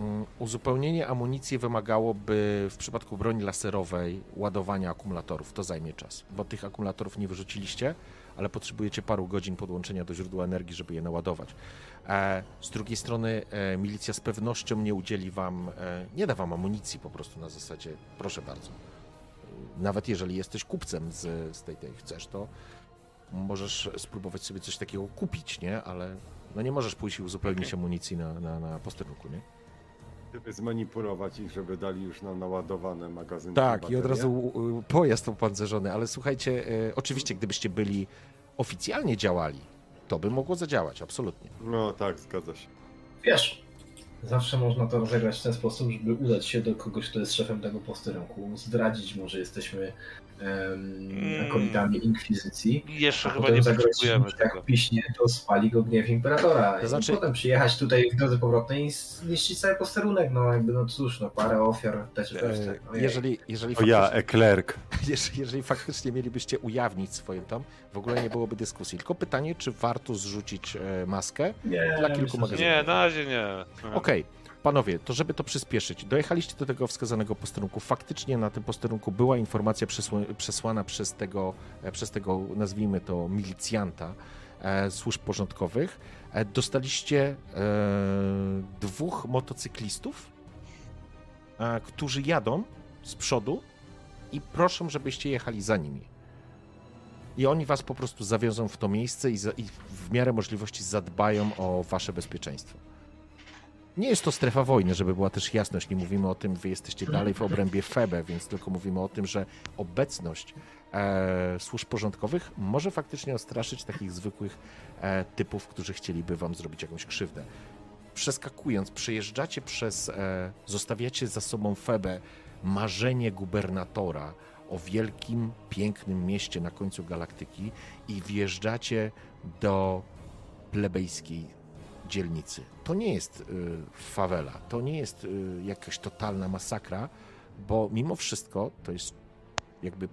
Mm, Uzupełnienie amunicji wymagałoby w przypadku broni laserowej ładowania akumulatorów. To zajmie czas, bo tych akumulatorów nie wyrzuciliście, ale potrzebujecie paru godzin podłączenia do źródła energii, żeby je naładować. E, z drugiej strony e, milicja z pewnością nie udzieli wam, nie da wam amunicji po prostu na zasadzie, proszę bardzo. Nawet jeżeli jesteś kupcem z, z tej, tej chcesz, to możesz spróbować sobie coś takiego kupić, nie? Ale no nie możesz pójść i uzupełnić amunicji na, na, na posterunku, nie? Żeby zmanipulować ich, żeby dali już nam naładowane magazynki. Tak, i baterie. od razu pojazd opancerzony, ale słuchajcie, y, oczywiście, gdybyście byli oficjalnie działali, to by mogło zadziałać, absolutnie. No tak, zgadza się. Wiesz, zawsze można to rozegrać w ten sposób, żeby udać się do kogoś, kto jest szefem tego posterunku, zdradzić mu, że jesteśmy um, akolitami inkwizycji, jeszcze chyba nie potrzebujemy że tego. jak piśnie, to spali go gniew imperatora. To znaczy- I potem przyjechać tutaj w drodze powrotnej i zniszczyć cały posterunek, no jakby, no cóż, no parę ofiar też E, też tak. ojej. Jeżeli, jeżeli, O ja, faktycznie, Eklerk. *laughs* jeżeli, jeżeli faktycznie mielibyście ujawnić swoją tam, w ogóle nie byłoby dyskusji. Tylko pytanie, czy warto zrzucić e, maskę? nie, dla kilku magazynów. Nie, na razie nie. Okej, panowie, to żeby to przyspieszyć, dojechaliście do tego wskazanego posterunku. Faktycznie na tym posterunku była informacja przesła- przesłana przez tego, e, przez tego, nazwijmy to, milicjanta e, służb porządkowych. E, dostaliście e, dwóch motocyklistów, e, którzy jadą z przodu i proszą, żebyście jechali za nimi. I oni was po prostu zawiozą w to miejsce i, za, i w miarę możliwości zadbają o wasze bezpieczeństwo. Nie jest to strefa wojny, żeby była też jasność. Nie mówimy o tym, wy jesteście dalej w obrębie Febe, więc tylko mówimy o tym, że obecność e, służb porządkowych może faktycznie ostraszyć takich zwykłych e, typów, którzy chcieliby wam zrobić jakąś krzywdę. Przeskakując, przejeżdżacie przez, e, zostawiacie za sobą Febę marzenie gubernatora o wielkim, pięknym mieście na końcu galaktyki i wjeżdżacie do plebejskiej dzielnicy. To nie jest y, fawela, to nie jest y, jakaś totalna masakra, bo mimo wszystko to jest jakby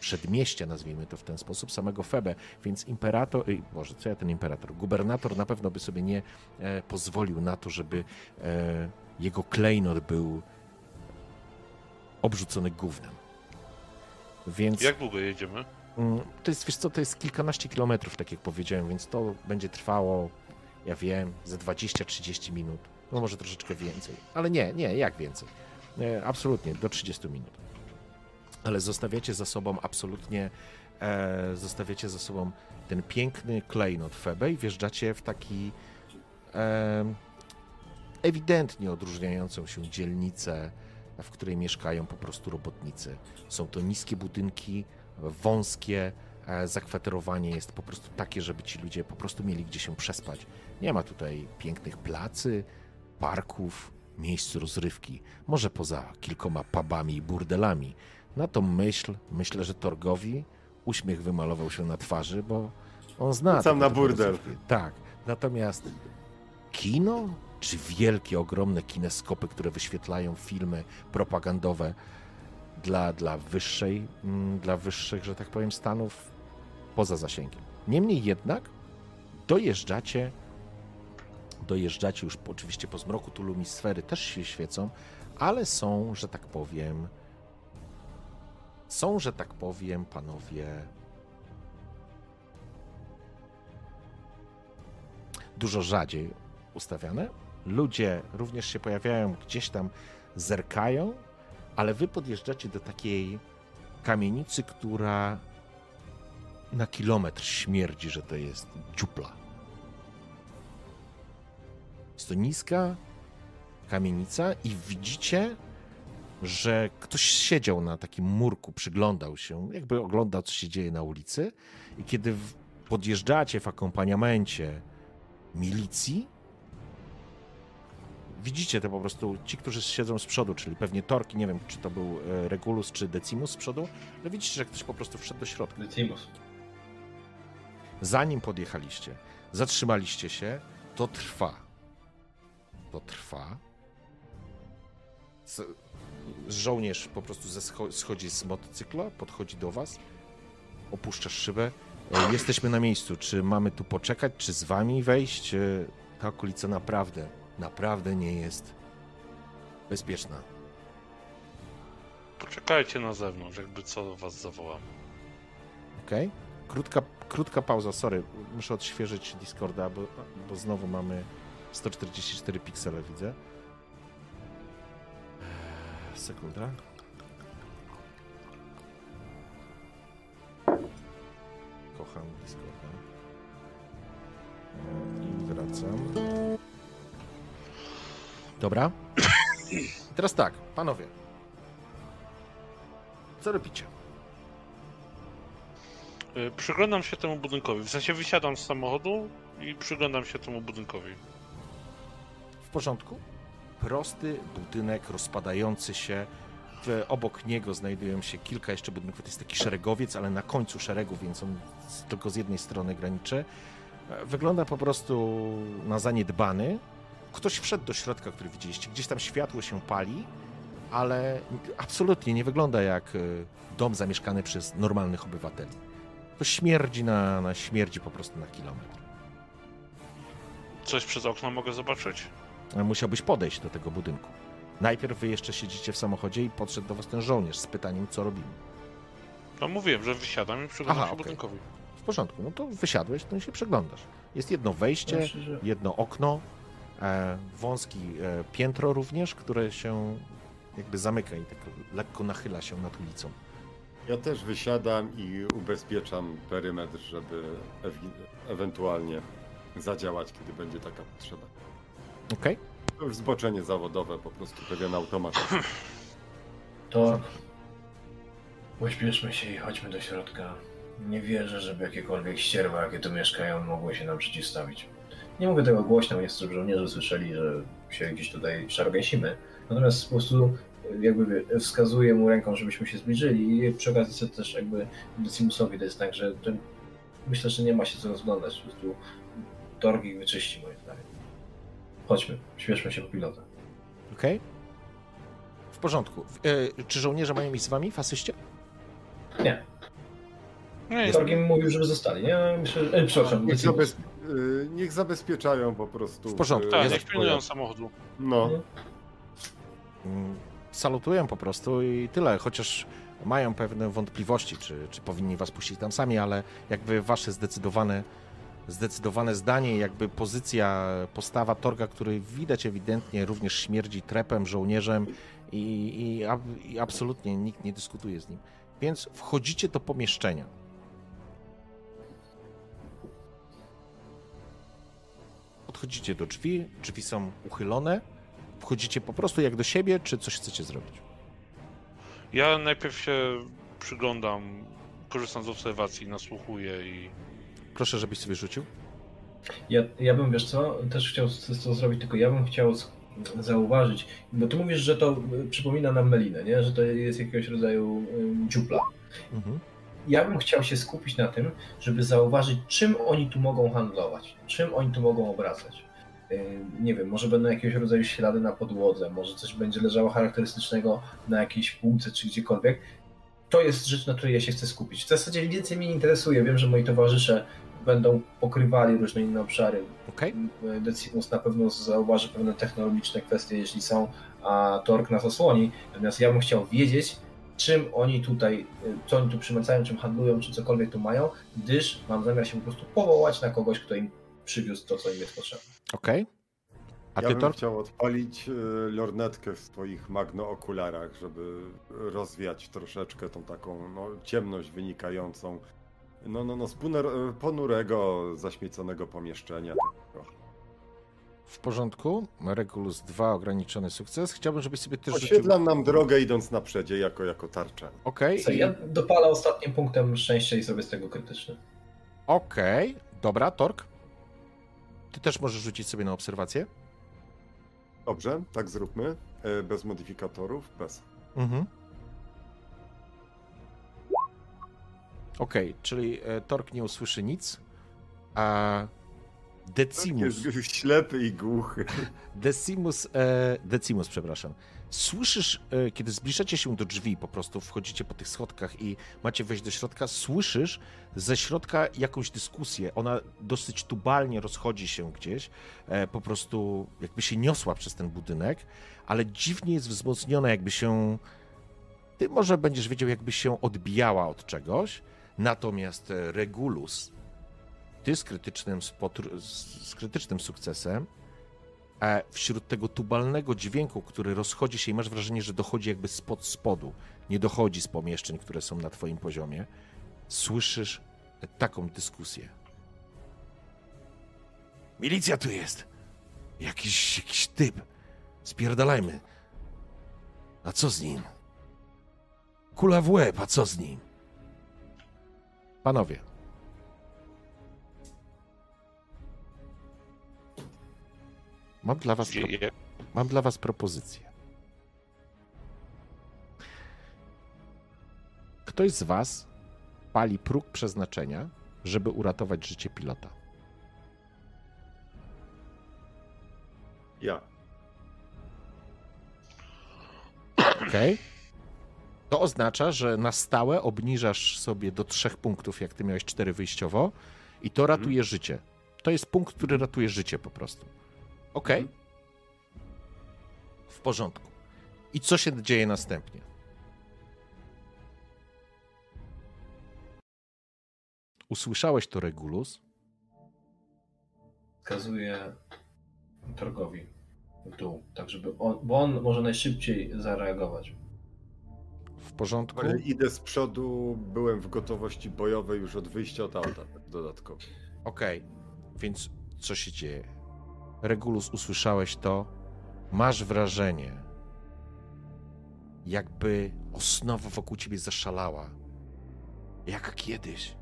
przedmieście, nazwijmy to w ten sposób, samego Febe, więc imperator, y, Boże, co ja ten imperator, gubernator na pewno by sobie nie e, pozwolił na to, żeby e, jego klejnot był obrzucony gównem. Więc Jak długo jedziemy? Mm, To jest, wiesz co, to jest kilkanaście kilometrów, tak jak powiedziałem, więc to będzie trwało, ja wiem, ze 20-30 minut. No może troszeczkę więcej. Ale nie, nie, jak więcej? E, absolutnie, do 30 minut. Ale zostawiacie za sobą absolutnie, e, zostawiacie za sobą ten piękny klejnot Febe i wjeżdżacie w taki e, ewidentnie odróżniającą się dzielnicę, w której mieszkają po prostu robotnicy. Są to niskie budynki, wąskie, zakwaterowanie jest po prostu takie, żeby ci ludzie po prostu mieli gdzie się przespać. Nie ma tutaj pięknych placy, parków, miejsc rozrywki, może poza kilkoma pubami i burdelami. Na tą myśl, myślę, że Torgowi uśmiech wymalował się na twarzy, bo on zna... Sam na burdel. rozrywki. Tak, natomiast kino, czy wielkie, ogromne kineskopy, które wyświetlają filmy propagandowe dla, dla wyższej, mm, dla wyższych, że tak powiem, stanów poza zasięgiem. Niemniej jednak dojeżdżacie, dojeżdżacie już oczywiście po zmroku, tu lumisfery też się świecą, ale są, że tak powiem, są, że tak powiem, panowie, dużo rzadziej ustawiane. Ludzie również się pojawiają, gdzieś tam zerkają, ale wy podjeżdżacie do takiej kamienicy, która na kilometr śmierdzi, że to jest dziupla. Jest to niska kamienica i widzicie że ktoś siedział na takim murku, przyglądał się, jakby oglądał, co się dzieje na ulicy. I kiedy podjeżdżacie w akompaniamencie milicji, widzicie to po prostu ci, którzy siedzą z przodu, czyli pewnie Torki, nie wiem, czy to był e, Regulus, czy Decimus z przodu, ale widzicie, że ktoś po prostu wszedł do środka. Decimus. Zanim podjechaliście, zatrzymaliście się, to trwa. To trwa. Z, żołnierz po prostu scho- schodzi z motocykla, podchodzi do was, opuszczasz szybę. E, Jesteśmy na miejscu. Czy mamy tu poczekać, czy z wami wejść? E, Ta okolica naprawdę, naprawdę nie jest bezpieczna. Poczekajcie na zewnątrz, jakby co was zawołam. Okej? Krótka, krótka pauza, sorry. Muszę odświeżyć Discorda, bo, bo znowu mamy 144 piksele, widzę. Sekunda. Kocham Discorda. I wracam. Dobra. Teraz tak, panowie. Co robicie? Y, Przyglądam się temu budynkowi. W sensie wysiadam z samochodu i przyglądam się temu budynkowi. W porządku? Prosty budynek rozpadający się. W, obok niego znajdują się kilka jeszcze budynków. To jest taki szeregowiec, ale na końcu szeregu, więc on z, tylko z jednej strony graniczy. E, Wygląda po prostu na zaniedbany. Ktoś wszedł do środka, który widzieliście. Gdzieś tam światło się pali, ale absolutnie nie wygląda jak e, dom zamieszkany przez normalnych obywateli. To śmierdzi na, na śmierdzi po prostu na kilometr. Coś przez okno mogę zobaczyć? musiałbyś podejść do tego budynku. Najpierw wy jeszcze siedzicie w samochodzie i podszedł do was ten żołnierz z pytaniem, co robimy. No mówiłem, że wysiadam i przyglądam Aha, się okej. budynkowi. W porządku, no to wysiadłeś, to się przeglądasz. Jest jedno wejście, jedno okno, e, wąski e, piętro również, które się jakby zamyka i tak lekko nachyla się nad ulicą. Ja też wysiadam i ubezpieczam perymetr, żeby ewi- ewentualnie zadziałać, kiedy będzie taka potrzeba. Okej? To już zboczenie zawodowe, po prostu pewien automatyzm. To pośpieszmy się i chodźmy do środka. Nie wierzę, żeby jakiekolwiek ścierwa, jakie tu mieszkają, mogły się nam przeciwstawić. Nie mówię tego głośno, nie chcę, żeby żołnierze słyszeli, że się gdzieś tutaj szargęsimy. Natomiast po prostu jakby wskazuję mu ręką, żebyśmy się zbliżyli i przy okazji chcę też jakby Decimusowi dać znak, że to myślę, że nie ma się co rozglądać. Po prostu Torgik wyczyści moim zdaniem. Chodźmy, śpieszmy się po pilota. Okej? W porządku. E, czy żołnierze mają iść z wami w asyście? Nie, Nie, jest, Torgim mówił, żeby zostali, nie? Myślę, że... E, przepraszam, Niech, zabez... y, niech zabezpieczają po prostu. W porządku, y, tak, jest niech pilnują samochodu. No, Mm, salutuję po prostu i tyle, chociaż mają pewne wątpliwości, czy, czy powinni was puścić tam sami, ale jakby wasze zdecydowane, zdecydowane zdanie, jakby pozycja, postawa Torga, który widać ewidentnie również śmierdzi trepem, żołnierzem i, i, i absolutnie nikt nie dyskutuje z nim. Więc wchodzicie do pomieszczenia. Podchodzicie do drzwi, drzwi są uchylone. Wchodzicie po prostu jak do siebie, czy coś chcecie zrobić? Ja najpierw się przyglądam, korzystam z obserwacji, nasłuchuję i Proszę, żebyś sobie rzucił. Ja, ja bym, wiesz co, też chciał to, zrobić, tylko ja bym chciał zauważyć, bo ty mówisz, że to y, przypomina nam melinę, nie? Że to jest jakiegoś rodzaju dziupla. Mhm. Ja bym chciał się skupić na tym, żeby zauważyć, czym oni tu mogą handlować, czym oni tu mogą obracać. Nie wiem, może będą jakiegoś rodzaju ślady na podłodze, może coś będzie leżało charakterystycznego na jakiejś półce czy gdziekolwiek. To jest rzecz, na której ja się chcę skupić. W zasadzie więcej mnie nie interesuje. Wiem, że moi towarzysze będą pokrywali różne inne obszary. Okej? Decimus na pewno zauważy pewne technologiczne kwestie, jeśli są, a Tork nas osłoni. Natomiast ja bym chciał wiedzieć, czym oni tutaj, co oni tu przymycają, czym handlują, czy cokolwiek tu mają, gdyż mam zamiar się po prostu powołać na kogoś, kto im przywiózł to, co im jest potrzebne. Okej. A ja ty, bym Tor? chciał odpalić y, lornetkę w swoich magno-okularach, żeby rozwiać troszeczkę tą taką no, ciemność wynikającą no, no, no, z ponurego, zaśmieconego pomieszczenia. W porządku. Regulus 2, ograniczony sukces. Chciałbym, żebyś sobie też rzucił... Oświetlam nam drogę idąc na przedzie jako, jako tarcza. Okej. Co, ja dopalę ostatnim punktem szczęścia i zrobię z tego krytyczny. Okej. Dobra, Tork. Ty też możesz rzucić sobie na obserwację. Dobrze, tak zróbmy. E, Bez modyfikatorów, bez. Mhm. Okej, czyli e, Tork nie usłyszy nic, a Decimus, Jest ślepy i głuchy. *laughs* Decimus, e, Decimus, przepraszam. Słyszysz, e, kiedy zbliżacie się do drzwi, po prostu wchodzicie po tych schodkach i macie wejść do środka, słyszysz ze środka jakąś dyskusję. Ona dosyć tubalnie rozchodzi się gdzieś, e, po prostu jakby się niosła przez ten budynek, ale dziwnie jest wzmocniona, jakby się. Ty może będziesz wiedział, jakby się odbijała od czegoś, natomiast e, Regulus, ty z krytycznym, z krytycznym sukcesem, wśród tego tubalnego dźwięku, który rozchodzi się i masz wrażenie, że dochodzi jakby spod spodu, nie dochodzi z pomieszczeń, które są na twoim poziomie, słyszysz taką dyskusję. Milicja tu jest! Jakiś, jakiś typ. Spierdalajmy. A co z nim? Kula w łeb, a co z nim? Panowie, mam dla was... Pro... Mam dla Was propozycję. Ktoś z Was pali próg przeznaczenia, żeby uratować życie pilota. Ja. Ok? To oznacza, że na stałe obniżasz sobie do trzech punktów, jak ty miałeś cztery wyjściowo, i to ratuje życie. To jest punkt, który ratuje życie po prostu. Ok? W porządku. I co się dzieje następnie? Usłyszałeś to, Regulus? Wskazuję Torgowi w dół, tak żeby on, bo on może najszybciej zareagować. W porządku? Ale idę z przodu, byłem w gotowości bojowej już od wyjścia od auta dodatkowo. Okej, więc co się dzieje? Regulus, usłyszałeś to? Masz wrażenie, jakby osnowa wokół ciebie zaszalała. Jak kiedyś.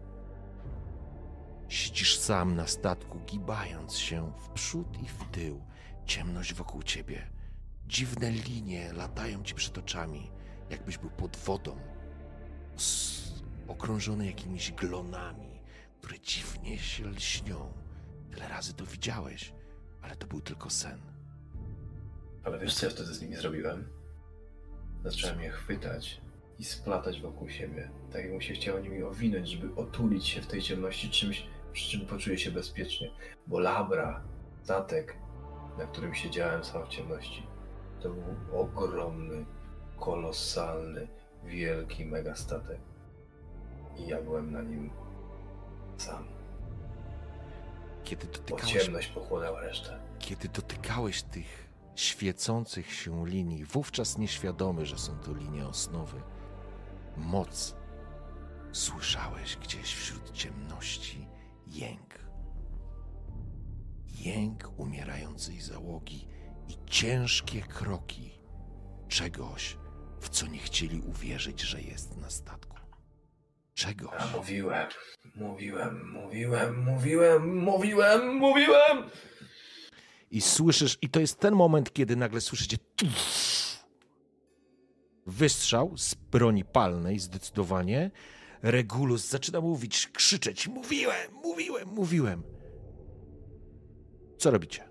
Siedzisz sam na statku, gibając się w przód i w tył. Ciemność wokół ciebie. Dziwne linie latają ci przed oczami, jakbyś był pod wodą. Okrążony jakimiś glonami, które dziwnie się lśnią. Tyle razy to widziałeś, ale to był tylko sen. Ale wiesz co ja wtedy z nimi zrobiłem? Zacząłem je chwytać i splatać wokół siebie. Tak jakbym się chciał nimi owinąć, żeby otulić się w tej ciemności czymś, przy czym poczuję się bezpiecznie. Bo Labra, statek, na którym siedziałem sam w ciemności, to był ogromny, kolosalny, wielki megastatek. I ja byłem na nim sam. Kiedy Bo dotykałeś, ciemność pochłonęła resztę. kiedy dotykałeś tych świecących się linii, wówczas nieświadomy, że są to linie osnowy, moc, słyszałeś gdzieś wśród ciemności jęk. Jęk umierającej załogi i ciężkie kroki czegoś, w co nie chcieli uwierzyć, że jest na statku. Czegoś. A mówiłem, mówiłem, mówiłem, mówiłem, mówiłem, mówiłem! i słyszysz, i to jest ten moment, kiedy nagle słyszycie wystrzał z broni palnej, zdecydowanie. Regulus zaczyna mówić, krzyczeć: Mówiłem, mówiłem, mówiłem. Co robicie?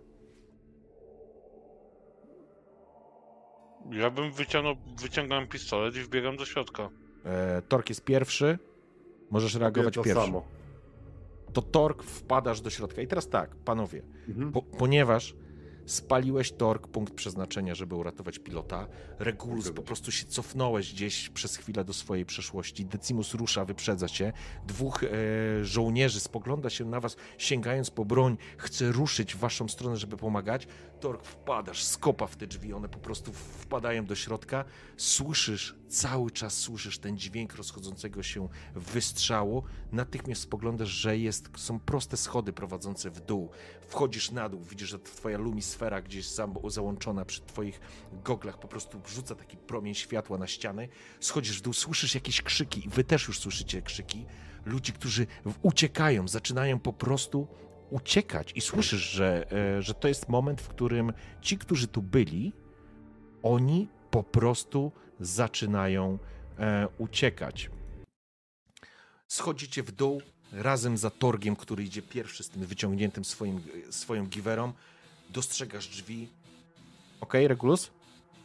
Ja bym wyciągnął, wyciągam pistolet i wbiegam do środka. E, Tork jest pierwszy. Możesz reagować to pierwszy. samo. To Tork wpadasz do środka. I teraz tak, panowie, Mhm. Po, ponieważ spaliłeś tork, punkt przeznaczenia, żeby uratować pilota, Regulus po prostu się cofnąłeś gdzieś przez chwilę do swojej przeszłości. Decimus rusza, wyprzedza cię. Dwóch e, żołnierzy spogląda się na was, sięgając po broń, chce ruszyć w waszą stronę, żeby pomagać. Tork wpadasz, skopa w te drzwi, one po prostu wpadają do środka. Słyszysz cały czas słyszysz ten dźwięk rozchodzącego się wystrzału. Natychmiast spoglądasz, że jest, są proste schody prowadzące w dół. Wchodzisz na dół, widzisz, że twoja lumisfera gdzieś za, załączona przy twoich goglach po prostu rzuca taki promień światła na ściany. Schodzisz w dół, słyszysz jakieś krzyki i wy też już słyszycie krzyki. Ludzi, którzy uciekają, zaczynają po prostu uciekać i słyszysz, że, e, że to jest moment, w którym ci, którzy tu byli, oni po prostu zaczynają e, uciekać. Schodzicie w dół razem za Torgiem, który idzie pierwszy z tym wyciągniętym swoim, swoją giwerą. Dostrzegasz drzwi. Okej, Regulus?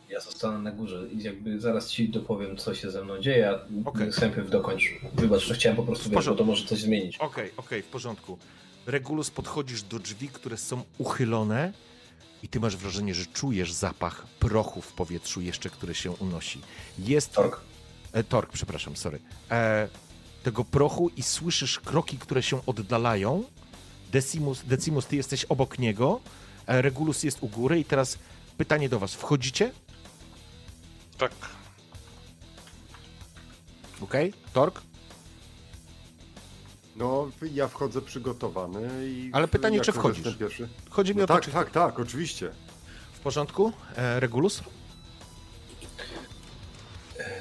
Ja zostanę na górze i jakby zaraz ci dopowiem, co się ze mną dzieje, a okay. Sępiew dokończ. Wybacz, że chciałem po prostu wiedzieć, bo to może coś zmienić. Okej, okej, w porządku. Regulus, podchodzisz do drzwi, które są uchylone i ty masz wrażenie, że czujesz zapach prochu w powietrzu jeszcze, który się unosi. Jest... Tork. E, tork, przepraszam, sorry. E, tego prochu i słyszysz kroki, które się oddalają. Decimus, Decimus, ty jesteś obok niego. E, Regulus jest u góry i teraz pytanie do was. Wchodzicie? Tak. Okej. Tork? No, ja wchodzę przygotowany i... Ale pytanie, czy wchodzisz? Pierwszy. Chodzi mi No o to, tak, czy... tak, tak, oczywiście. W porządku? E, Regulus?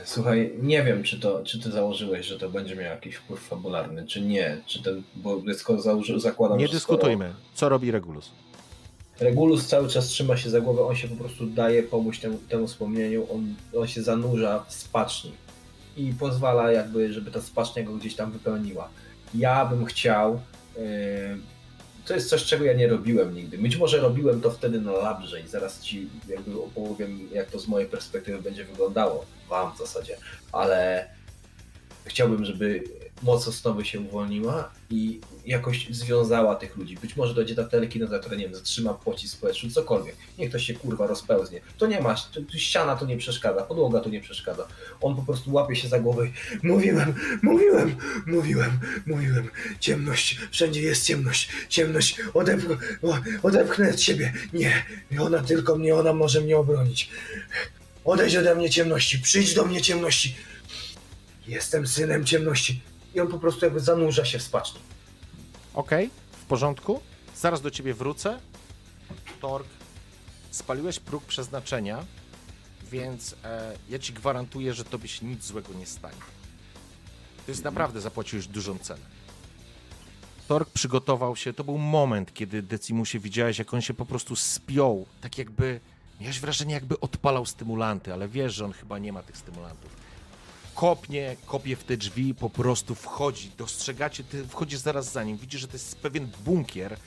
Słuchaj, nie wiem, czy to, czy ty założyłeś, że to będzie miało jakiś wpływ fabularny, czy nie. Czy ten, bo skoro założy, zakładam, Nie że dyskutujmy. Co robi Regulus? Skoro Regulus cały czas trzyma się za głowę, on się po prostu daje pomóc temu, temu wspomnieniu, on, on się zanurza w spaczni i pozwala jakby, żeby ta spacznia go gdzieś tam wypełniła. Ja bym chciał, yy, to jest coś, czego ja nie robiłem nigdy. Być może robiłem to wtedy na labrze i zaraz ci jakby opowiem, jak to z mojej perspektywy będzie wyglądało, wam w zasadzie, ale chciałbym, żeby moc osnowy się uwolniła i jakoś związała tych ludzi. Być może dojdzie ta telekinoza, która, nie wiem, zatrzyma w powietrzu, cokolwiek. Niech ktoś się kurwa rozpełznie. To nie ma, tu, tu ściana tu nie przeszkadza, podłoga tu nie przeszkadza. On po prostu łapie się za głowę i mówiłem, mówiłem, mówiłem, mówiłem. Ciemność, wszędzie jest ciemność, ciemność, odepchnę, odepchnę od siebie. Nie, ona tylko mnie, ona może mnie obronić. Odejdź ode mnie ciemności, przyjdź do mnie ciemności. Jestem synem ciemności. I on po prostu jakby zanurza się w spaczni. Okej, w porządku. Zaraz do ciebie wrócę. Tork, spaliłeś próg przeznaczenia, więc e, ja ci gwarantuję, że tobie się nic złego nie stanie. To jest naprawdę zapłaciłeś dużą cenę. Tork przygotował się, to był moment, kiedy Decimusie widziałeś, jak on się po prostu spiął, tak jakby, miałeś wrażenie, jakby odpalał stymulanty, ale wiesz, że on chyba nie ma tych stymulantów kopnie, kopie w te drzwi, po prostu wchodzi. Dostrzegacie, ty wchodzisz zaraz za nim, widzisz, że to jest pewien bunkier.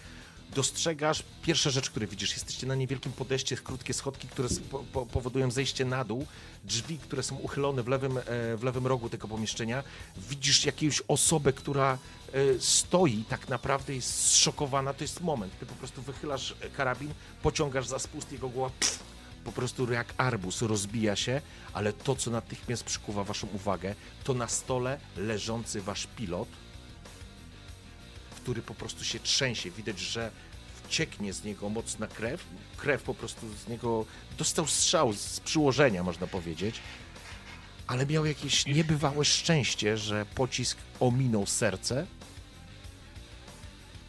Dostrzegasz, pierwsza rzecz, którą widzisz, jesteście na niewielkim podejście, krótkie schodki, które spo, po, powodują zejście na dół, drzwi, które są uchylone w lewym, e, w lewym rogu tego pomieszczenia. Widzisz jakąś osobę, która e, stoi tak naprawdę, jest zszokowana, to jest moment, ty po prostu wychylasz karabin, pociągasz za spust, jego głowa pff, po prostu jak arbus rozbija się, ale to, co natychmiast przykuwa waszą uwagę, to na stole leżący wasz pilot, który po prostu się trzęsie. Widać, że wcieknie z niego mocna krew. Krew po prostu z niego dostał strzał z przyłożenia, można powiedzieć. Ale miał jakieś niebywałe szczęście, że pocisk ominął serce,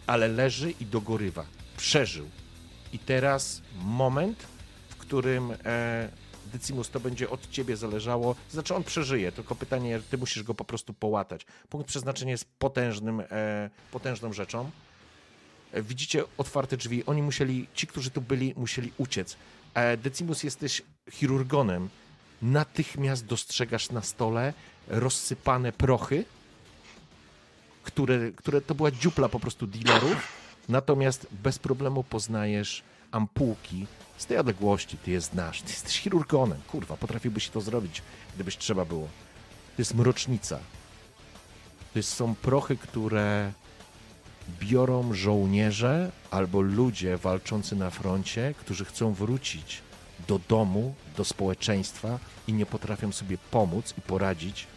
ale leży i dogorywa. Przeżył. I teraz moment, którym e, Decimus to będzie od ciebie zależało. Znaczy on przeżyje, tylko pytanie, ty musisz go po prostu połatać. Punkt przeznaczenia jest potężnym, e, potężną rzeczą. E, Widzicie otwarte drzwi. Oni musieli, ci, którzy tu byli, musieli uciec. Decimus jesteś chirurgonem. Natychmiast dostrzegasz na stole rozsypane prochy, które, które to była dziupla po prostu dealerów. Natomiast bez problemu poznajesz ampułki z tej odległości. Ty je znasz. Ty jesteś chirurgonem. Kurwa, potrafiłbyś to zrobić, gdybyś trzeba było. To jest mrocznica. To są prochy, które biorą żołnierze albo ludzie walczący na froncie, którzy chcą wrócić do domu, do społeczeństwa i nie potrafią sobie pomóc i poradzić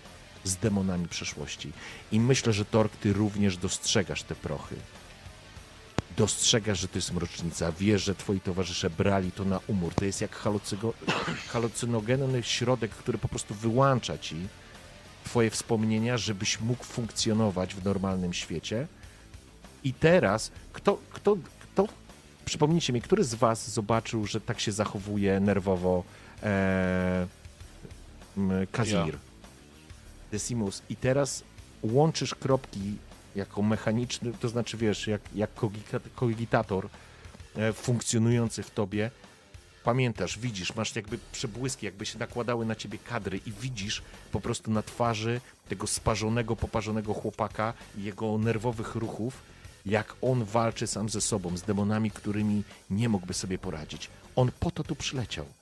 z demonami przeszłości. I myślę, że Tork, ty również dostrzegasz te prochy. Dostrzegasz, że to jest mrocznica, wiesz, że twoi towarzysze brali to na umór. To jest jak halucygo- halucynogenny środek, który po prostu wyłącza ci twoje wspomnienia, żebyś mógł funkcjonować w normalnym świecie. I teraz, kto, kto, kto przypomnijcie mi, który z was zobaczył, że tak się zachowuje nerwowo e, Kazimir? Decimus. I teraz łączysz kropki jako mechaniczny, to znaczy wiesz, jak, jak kogitator e, funkcjonujący w tobie. Pamiętasz, widzisz, masz jakby przebłyski, jakby się nakładały na ciebie kadry i widzisz po prostu na twarzy tego sparzonego, poparzonego chłopaka i jego nerwowych ruchów, jak on walczy sam ze sobą, z demonami, którymi nie mógłby sobie poradzić. On po to tu przyleciał.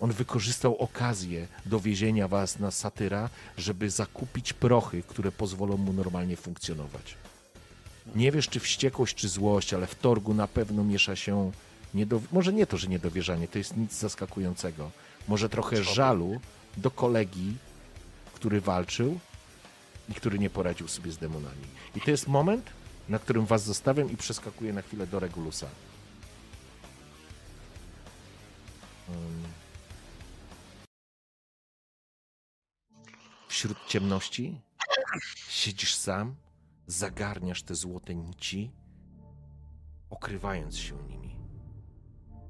On wykorzystał okazję dowiezienia was na satyra, żeby zakupić prochy, które pozwolą mu normalnie funkcjonować. Nie wiesz, czy wściekłość, czy złość, ale w torgu na pewno miesza się. Niedow... Może nie to, że niedowierzanie, to jest nic zaskakującego. Może trochę żalu do kolegi, który walczył i który nie poradził sobie z demonami. I to jest moment, na którym was zostawiam i przeskakuję na chwilę do Regulusa. Um. Wśród ciemności siedzisz sam, zagarniasz te złote nici, okrywając się nimi.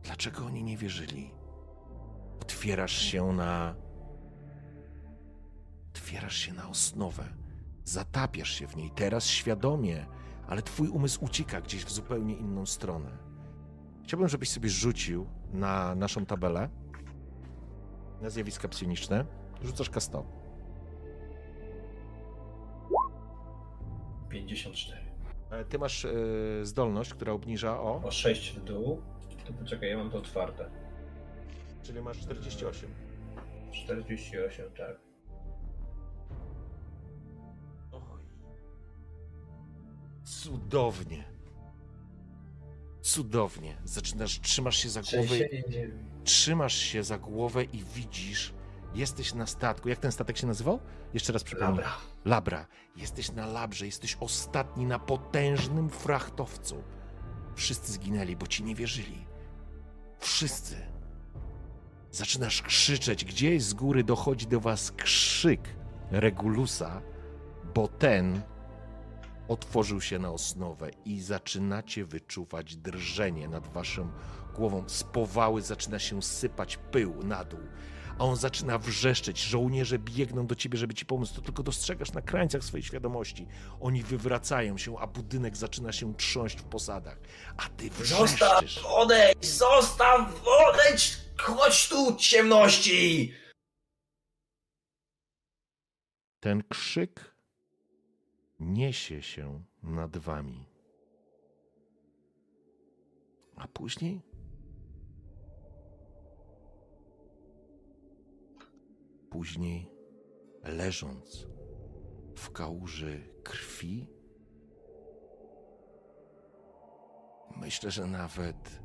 Dlaczego oni nie wierzyli? Otwierasz się na. Otwierasz się na osnowę. Zatapiasz się w niej teraz świadomie, ale twój umysł ucieka gdzieś w zupełnie inną stronę. Chciałbym, żebyś sobie rzucił na naszą tabelę na zjawiska psioniczne. Rzucasz K100. 54. E, Ty masz e, zdolność, która obniża o. O 6 w dół. To poczekaj, ja mam to otwarte. Czyli masz 48. 48, tak. Oj. Cudownie. Cudownie. Zaczynasz, trzymasz się za głowę. 69. Trzymasz się za głowę i widzisz, jesteś na statku. Jak ten statek się nazywał? Jeszcze raz przypomnę. Dobra. Labra. Jesteś na labrze, jesteś ostatni na potężnym frachtowcu. Wszyscy zginęli, bo ci nie wierzyli. Wszyscy. Zaczynasz krzyczeć. Gdzieś z góry dochodzi do was krzyk Regulusa, bo ten otworzył się na osnowę i zaczynacie wyczuwać drżenie nad waszą głową. Z powały zaczyna się sypać pył na dół a on zaczyna wrzeszczeć. Żołnierze biegną do ciebie, żeby ci pomóc. To tylko dostrzegasz na krańcach swojej świadomości. Oni wywracają się, a budynek zaczyna się trząść w posadach. A ty Zostaw, wrzeszczysz. odejdź, zostaw, odejdź, chodź tu, ciemności! Ten krzyk niesie się nad wami. A później później leżąc w kałuży krwi, myślę, że nawet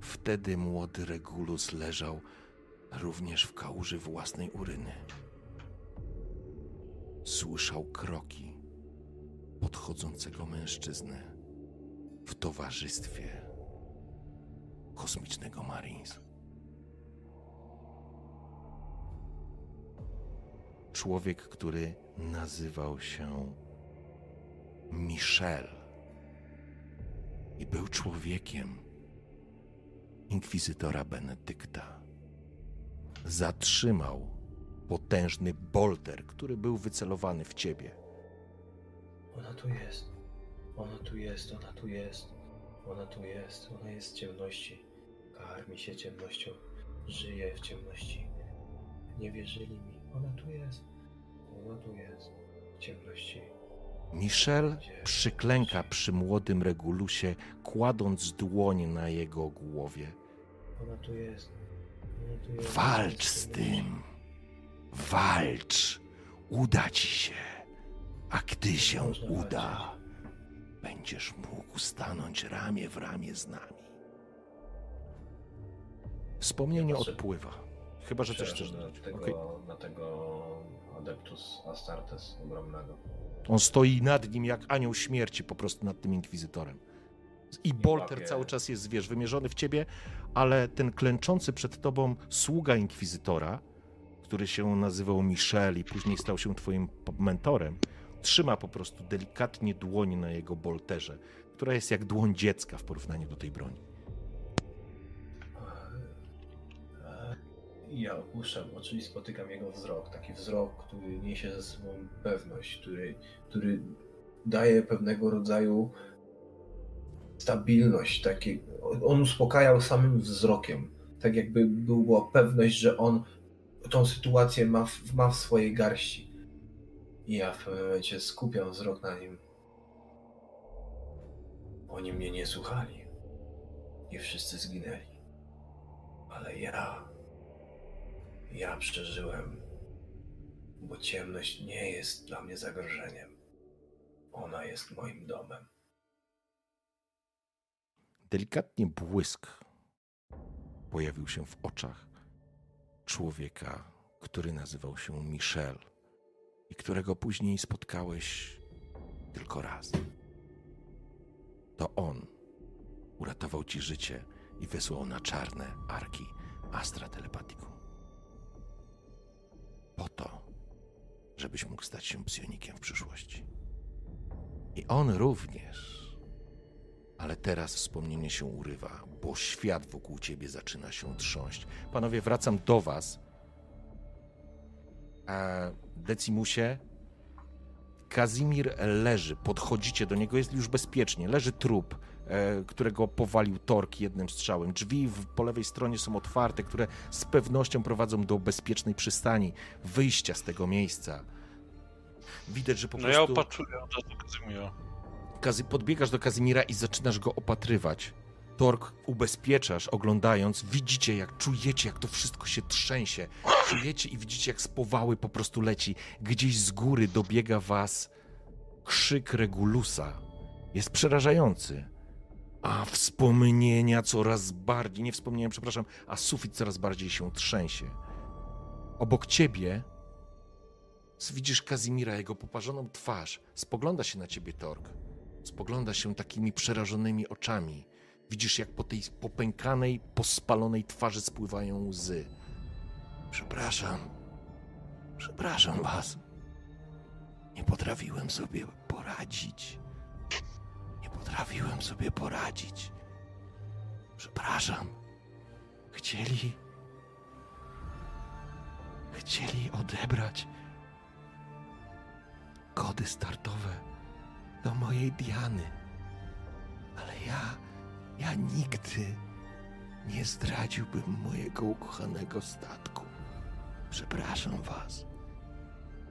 wtedy młody Regulus leżał również w kałuży własnej uryny. Słyszał kroki podchodzącego mężczyzny w towarzystwie kosmicznego Marines. Człowiek, który nazywał się Michel i był człowiekiem inkwizytora Benedykta. Zatrzymał potężny bolter, który był wycelowany w ciebie. Ona tu jest. Ona tu jest, ona tu jest. Ona tu jest, ona jest w ciemności. Karmi się ciemnością. Żyje w ciemności. Nie wierzyli mi. Ona tu jest. Ona tu jest. W ciemności. Michel przyklęka przy młodym Regulusie, kładąc dłoń na jego głowie. Ona tu jest. Ona tu jest. Walcz z tym. Walcz. Uda ci się. A gdy się uda, będziesz mógł stanąć ramię w ramię z nami. Wspomnienie odpływa. Chyba, że coś chcesz dodać. na tego, Okej. na tego Adeptus Astartes ogromnego. On stoi nad nim jak anioł śmierci po prostu nad tym inkwizytorem. I bolter cały czas jest, wiesz, wymierzony w ciebie, ale ten klęczący przed tobą sługa inkwizytora, który się nazywał Michel i później stał się twoim mentorem, trzyma po prostu delikatnie dłoń na jego bolterze, która jest jak dłoń dziecka w porównaniu do tej broni. Ja opuszczam oczy i spotykam jego wzrok. Taki wzrok, który niesie ze sobą pewność, który, który daje pewnego rodzaju stabilność. Taki, on uspokajał samym wzrokiem. Tak jakby była pewność, że on tą sytuację ma w, ma w swojej garści. I ja w pewnym momencie skupiam wzrok na nim. Oni mnie nie słuchali. I wszyscy zginęli. Ale ja. Ja przeżyłem. Bo ciemność nie jest dla mnie zagrożeniem. Ona jest moim domem. Delikatnie błysk pojawił się w oczach człowieka, który nazywał się Michel i którego później spotkałeś tylko raz. To on uratował ci życie i wysłał na czarne arki Astra Telepatikum. Po to, żebyś mógł stać się psionikiem w przyszłości. I on również ale teraz wspomnienie się urywa, bo świat wokół ciebie zaczyna się trząść. Panowie, wracam do was. A Decimusie, Kazimir leży, podchodzicie do niego, jest już bezpiecznie. Leży trup, którego powalił Tork jednym strzałem. Drzwi w, po lewej stronie są otwarte, które z pewnością prowadzą do bezpiecznej przystani, wyjścia z tego miejsca. Widać, że po No ja prostu... opatruję od razu Kazimira. Kazy, podbiegasz do Kazimira i zaczynasz go opatrywać. Tork ubezpieczasz, oglądając, widzicie, jak czujecie, jak to wszystko się trzęsie. Czujecie i widzicie, jak z powały po prostu leci. Gdzieś z góry dobiega was krzyk Regulusa. Jest przerażający. A wspomnienia coraz bardziej, nie wspomnienia, przepraszam, a sufit coraz bardziej się trzęsie. Obok ciebie widzisz Kazimira, jego poparzoną twarz. Spogląda się na ciebie, Tork. Spogląda się takimi przerażonymi oczami. Widzisz, jak po tej popękanej, pospalonej twarzy spływają łzy. Przepraszam. Przepraszam was. Nie potrafiłem sobie poradzić. Potrafiłem sobie poradzić. Przepraszam. Chcieli. Chcieli odebrać kody startowe do mojej Diany. Ale ja, ja nigdy nie zdradziłbym mojego ukochanego statku. Przepraszam was.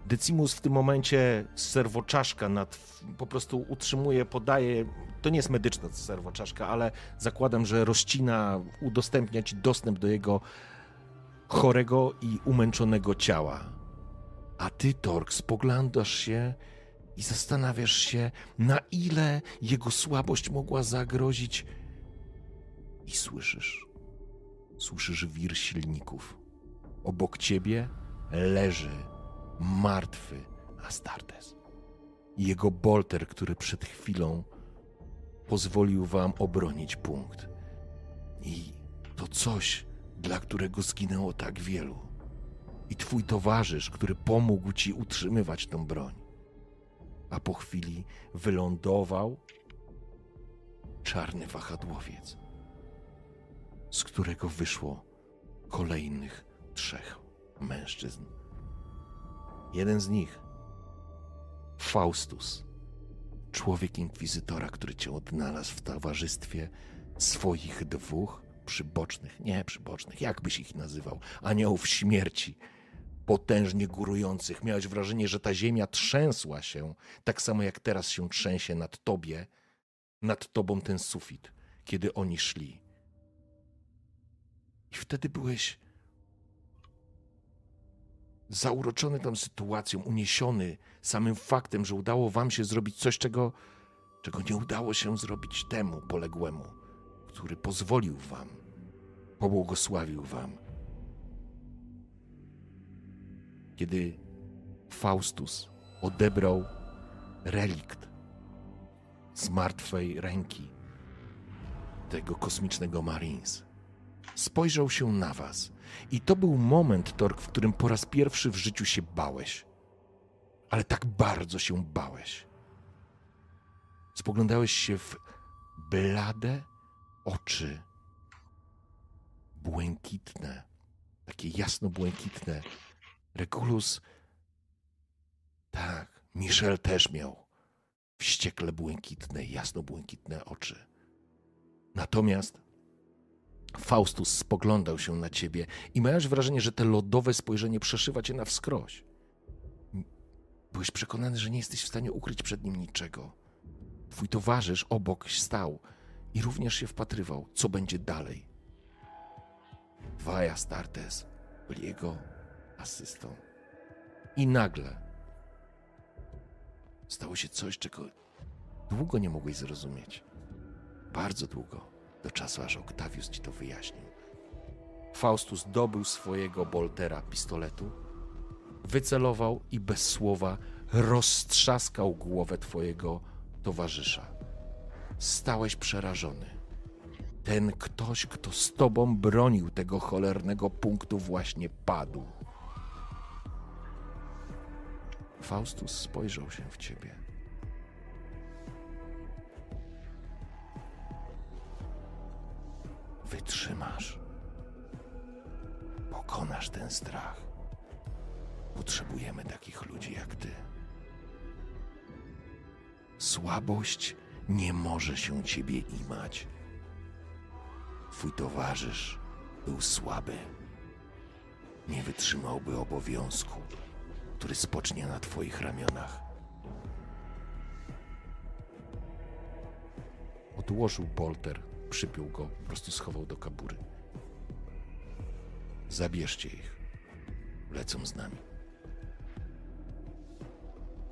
Decimus w tym momencie serwoczaszka nad, po prostu utrzymuje, podaje, to nie jest medyczna serwoczaszka, ale zakładam, że rozcina, udostępnia ci dostęp do jego chorego i umęczonego ciała. A ty, Tork, spoglądasz się i zastanawiasz się, na ile jego słabość mogła zagrozić. I słyszysz, słyszysz wir silników. Obok ciebie leży martwy Astartes. Jego bolter, który przed chwilą pozwolił wam obronić punkt. I to coś, dla którego zginęło tak wielu. I twój towarzysz, który pomógł ci utrzymywać tą broń. A po chwili wylądował czarny wahadłowiec, z którego wyszło kolejnych trzech mężczyzn. Jeden z nich, Faustus, człowiek inkwizytora, który cię odnalazł w towarzystwie swoich dwóch przybocznych, nie przybocznych, jak byś ich nazywał, aniołów śmierci, potężnie górujących. Miałeś wrażenie, że ta ziemia trzęsła się, tak samo jak teraz się trzęsie nad tobie, nad tobą ten sufit, kiedy oni szli. I wtedy byłeś zauroczony tą sytuacją, uniesiony samym faktem, że udało wam się zrobić coś, czego, czego nie udało się zrobić temu poległemu, który pozwolił wam, pobłogosławił wam. Kiedy Faustus odebrał relikt z martwej ręki tego kosmicznego Marines. Spojrzał się na was. I to był moment, Tork, w którym po raz pierwszy w życiu się bałeś. Ale tak bardzo się bałeś. Spoglądałeś się w blade oczy. Błękitne. Takie jasno-błękitne. Regulus. Tak, Michel też miał wściekle błękitne, jasno-błękitne oczy. Natomiast Faustus spoglądał się na ciebie i miałeś wrażenie, że te lodowe spojrzenie przeszywa cię na wskroś. Byłeś przekonany, że nie jesteś w stanie ukryć przed nim niczego. Twój towarzysz obok stał i również się wpatrywał, co będzie dalej. Dwaj Astartes byli jego asystą. I nagle stało się coś, czego długo nie mogłeś zrozumieć. Bardzo długo, do czasu aż Octavius ci to wyjaśnił. Faustus dobył swojego boltera pistoletu, wycelował i bez słowa roztrzaskał głowę twojego towarzysza. Stałeś przerażony. Ten ktoś, kto z tobą bronił tego cholernego punktu, właśnie padł. Faustus spojrzał się w ciebie. Wytrzymasz. Pokonasz ten strach. Potrzebujemy takich ludzi jak ty. Słabość nie może się ciebie imać. Twój towarzysz był słaby. Nie wytrzymałby obowiązku, który spocznie na twoich ramionach. Odłożył bolter, przypiął go, po prostu schował do kabury. Zabierzcie ich. Lecą z nami.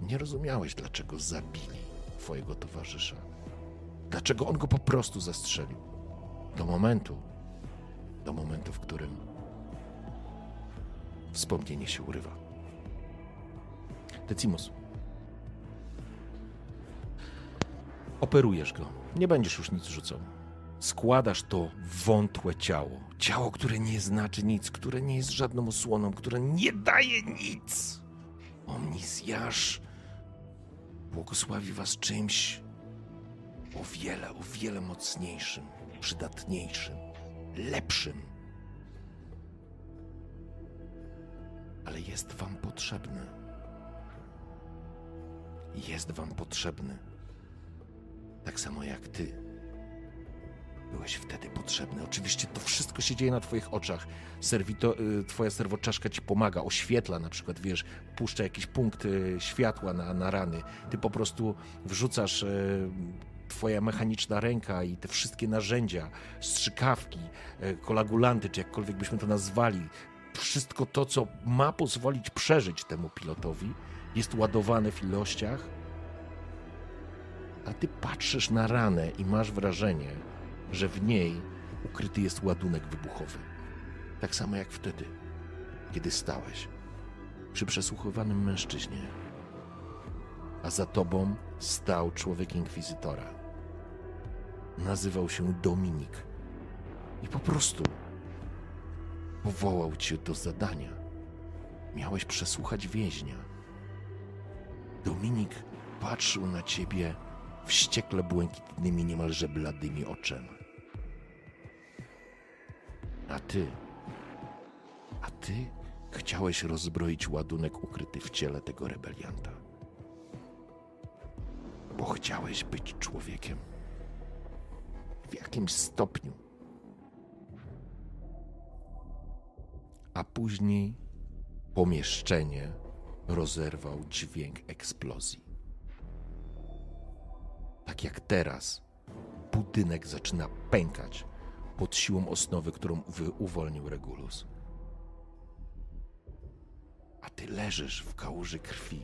Nie rozumiałeś, dlaczego zabili twojego towarzysza. Dlaczego on go po prostu zastrzelił. Do momentu, do momentu, w którym wspomnienie się urywa. Decimus. Operujesz go. Nie będziesz już nic rzucał. Składasz to wątłe ciało. Ciało, które nie znaczy nic, które nie jest żadną osłoną, które nie daje nic. Omnisjasz błogosławi was czymś o wiele, o wiele mocniejszym, przydatniejszym, lepszym. Ale jest wam potrzebny. Jest wam potrzebny. Tak samo jak ty. Byłeś wtedy potrzebny. Oczywiście to wszystko się dzieje na twoich oczach. Serwito, y, twoja serwoczaszka ci pomaga, oświetla na przykład, wiesz, puszcza jakiś punkt y, światła na, na rany. Ty po prostu wrzucasz y, twoja mechaniczna ręka i te wszystkie narzędzia, strzykawki, kolagulanty, czy jakkolwiek byśmy to nazwali, wszystko to, co ma pozwolić przeżyć temu pilotowi, jest ładowane w ilościach, a ty patrzysz na ranę i masz wrażenie, że w niej ukryty jest ładunek wybuchowy. Tak samo jak wtedy, kiedy stałeś przy przesłuchiwanym mężczyźnie, a za tobą stał człowiek inkwizytora. Nazywał się Dominik i po prostu powołał cię do zadania. Miałeś przesłuchać więźnia. Dominik patrzył na ciebie wściekle błękitnymi, niemalże bladymi oczami. A ty, a ty chciałeś rozbroić ładunek ukryty w ciele tego rebelianta. Bo chciałeś być człowiekiem. W jakimś stopniu. A później pomieszczenie rozerwał dźwięk eksplozji. Tak jak teraz, budynek zaczyna pękać pod siłą osnowy, którą uwolnił Regulus. A ty leżysz w kałuży krwi,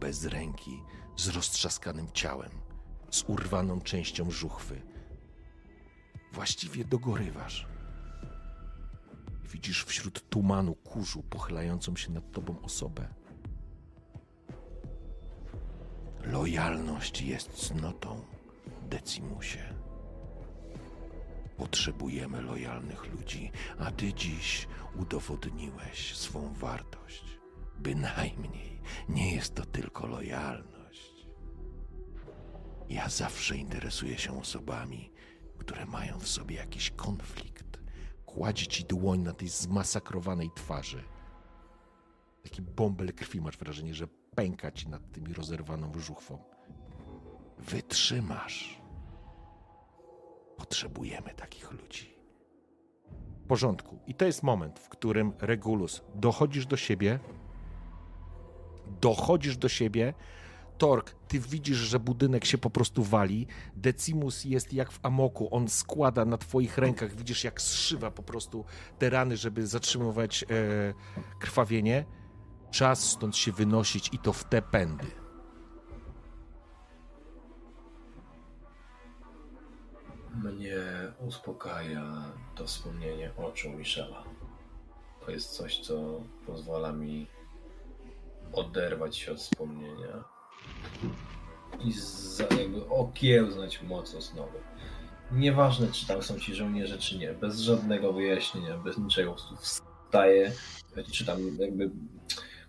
bez ręki, z roztrzaskanym ciałem, z urwaną częścią żuchwy. Właściwie dogorywasz. Widzisz wśród tumanu kurzu pochylającą się nad tobą osobę. Lojalność jest cnotą, Decimusie. Potrzebujemy lojalnych ludzi, a ty dziś udowodniłeś swą wartość. Bynajmniej nie jest to tylko lojalność. Ja zawsze interesuję się osobami, które mają w sobie jakiś konflikt. Kładzie ci dłoń na tej zmasakrowanej twarzy. Taki bąbel krwi masz wrażenie, że pęka ci nad tymi rozerwaną żuchwą. Wytrzymasz. Potrzebujemy takich ludzi. W porządku. I to jest moment, w którym Regulus dochodzisz do siebie. Dochodzisz do siebie. Tork, ty widzisz, że budynek się po prostu wali. Decimus jest jak w amoku. On składa na twoich rękach. Widzisz, jak zszywa po prostu te rany, żeby zatrzymywać e, krwawienie. Czas stąd się wynosić i to w te pędy. Mnie uspokaja to wspomnienie oczu Michela. To jest coś, co pozwala mi oderwać się od wspomnienia i za, jakby okiełznać moc osnowy. Nieważne, czy tam są ci żołnierze, czy nie, bez żadnego wyjaśnienia, bez niczego, po prostu wstaję, czy tam jakby,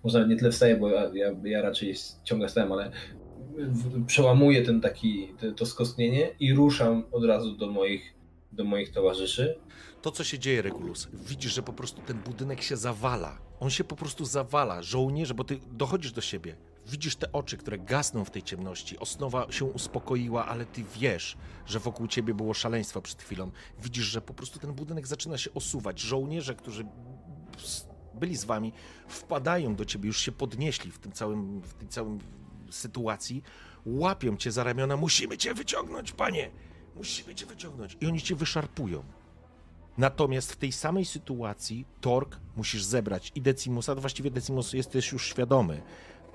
może nie tyle wstaję, bo ja, ja, ja raczej ciągle stałem, ale przełamuję ten taki, to skostnienie i ruszam od razu do moich, do moich towarzyszy. To, co się dzieje, Regulus, widzisz, że po prostu ten budynek się zawala. On się po prostu zawala. Żołnierze, bo ty dochodzisz do siebie, widzisz te oczy, które gasną w tej ciemności. Osnowa się uspokoiła, ale ty wiesz, że wokół ciebie było szaleństwo przed chwilą. Widzisz, że po prostu ten budynek zaczyna się osuwać. Żołnierze, którzy byli z wami, wpadają do ciebie, już się podnieśli w tym całym, w tej całym sytuacji. Łapią cię za ramiona. Musimy cię wyciągnąć, panie! Musimy cię wyciągnąć. I oni cię wyszarpują. Natomiast w tej samej sytuacji Tork musisz zebrać i Decimusa, właściwie Decimus jesteś już świadomy.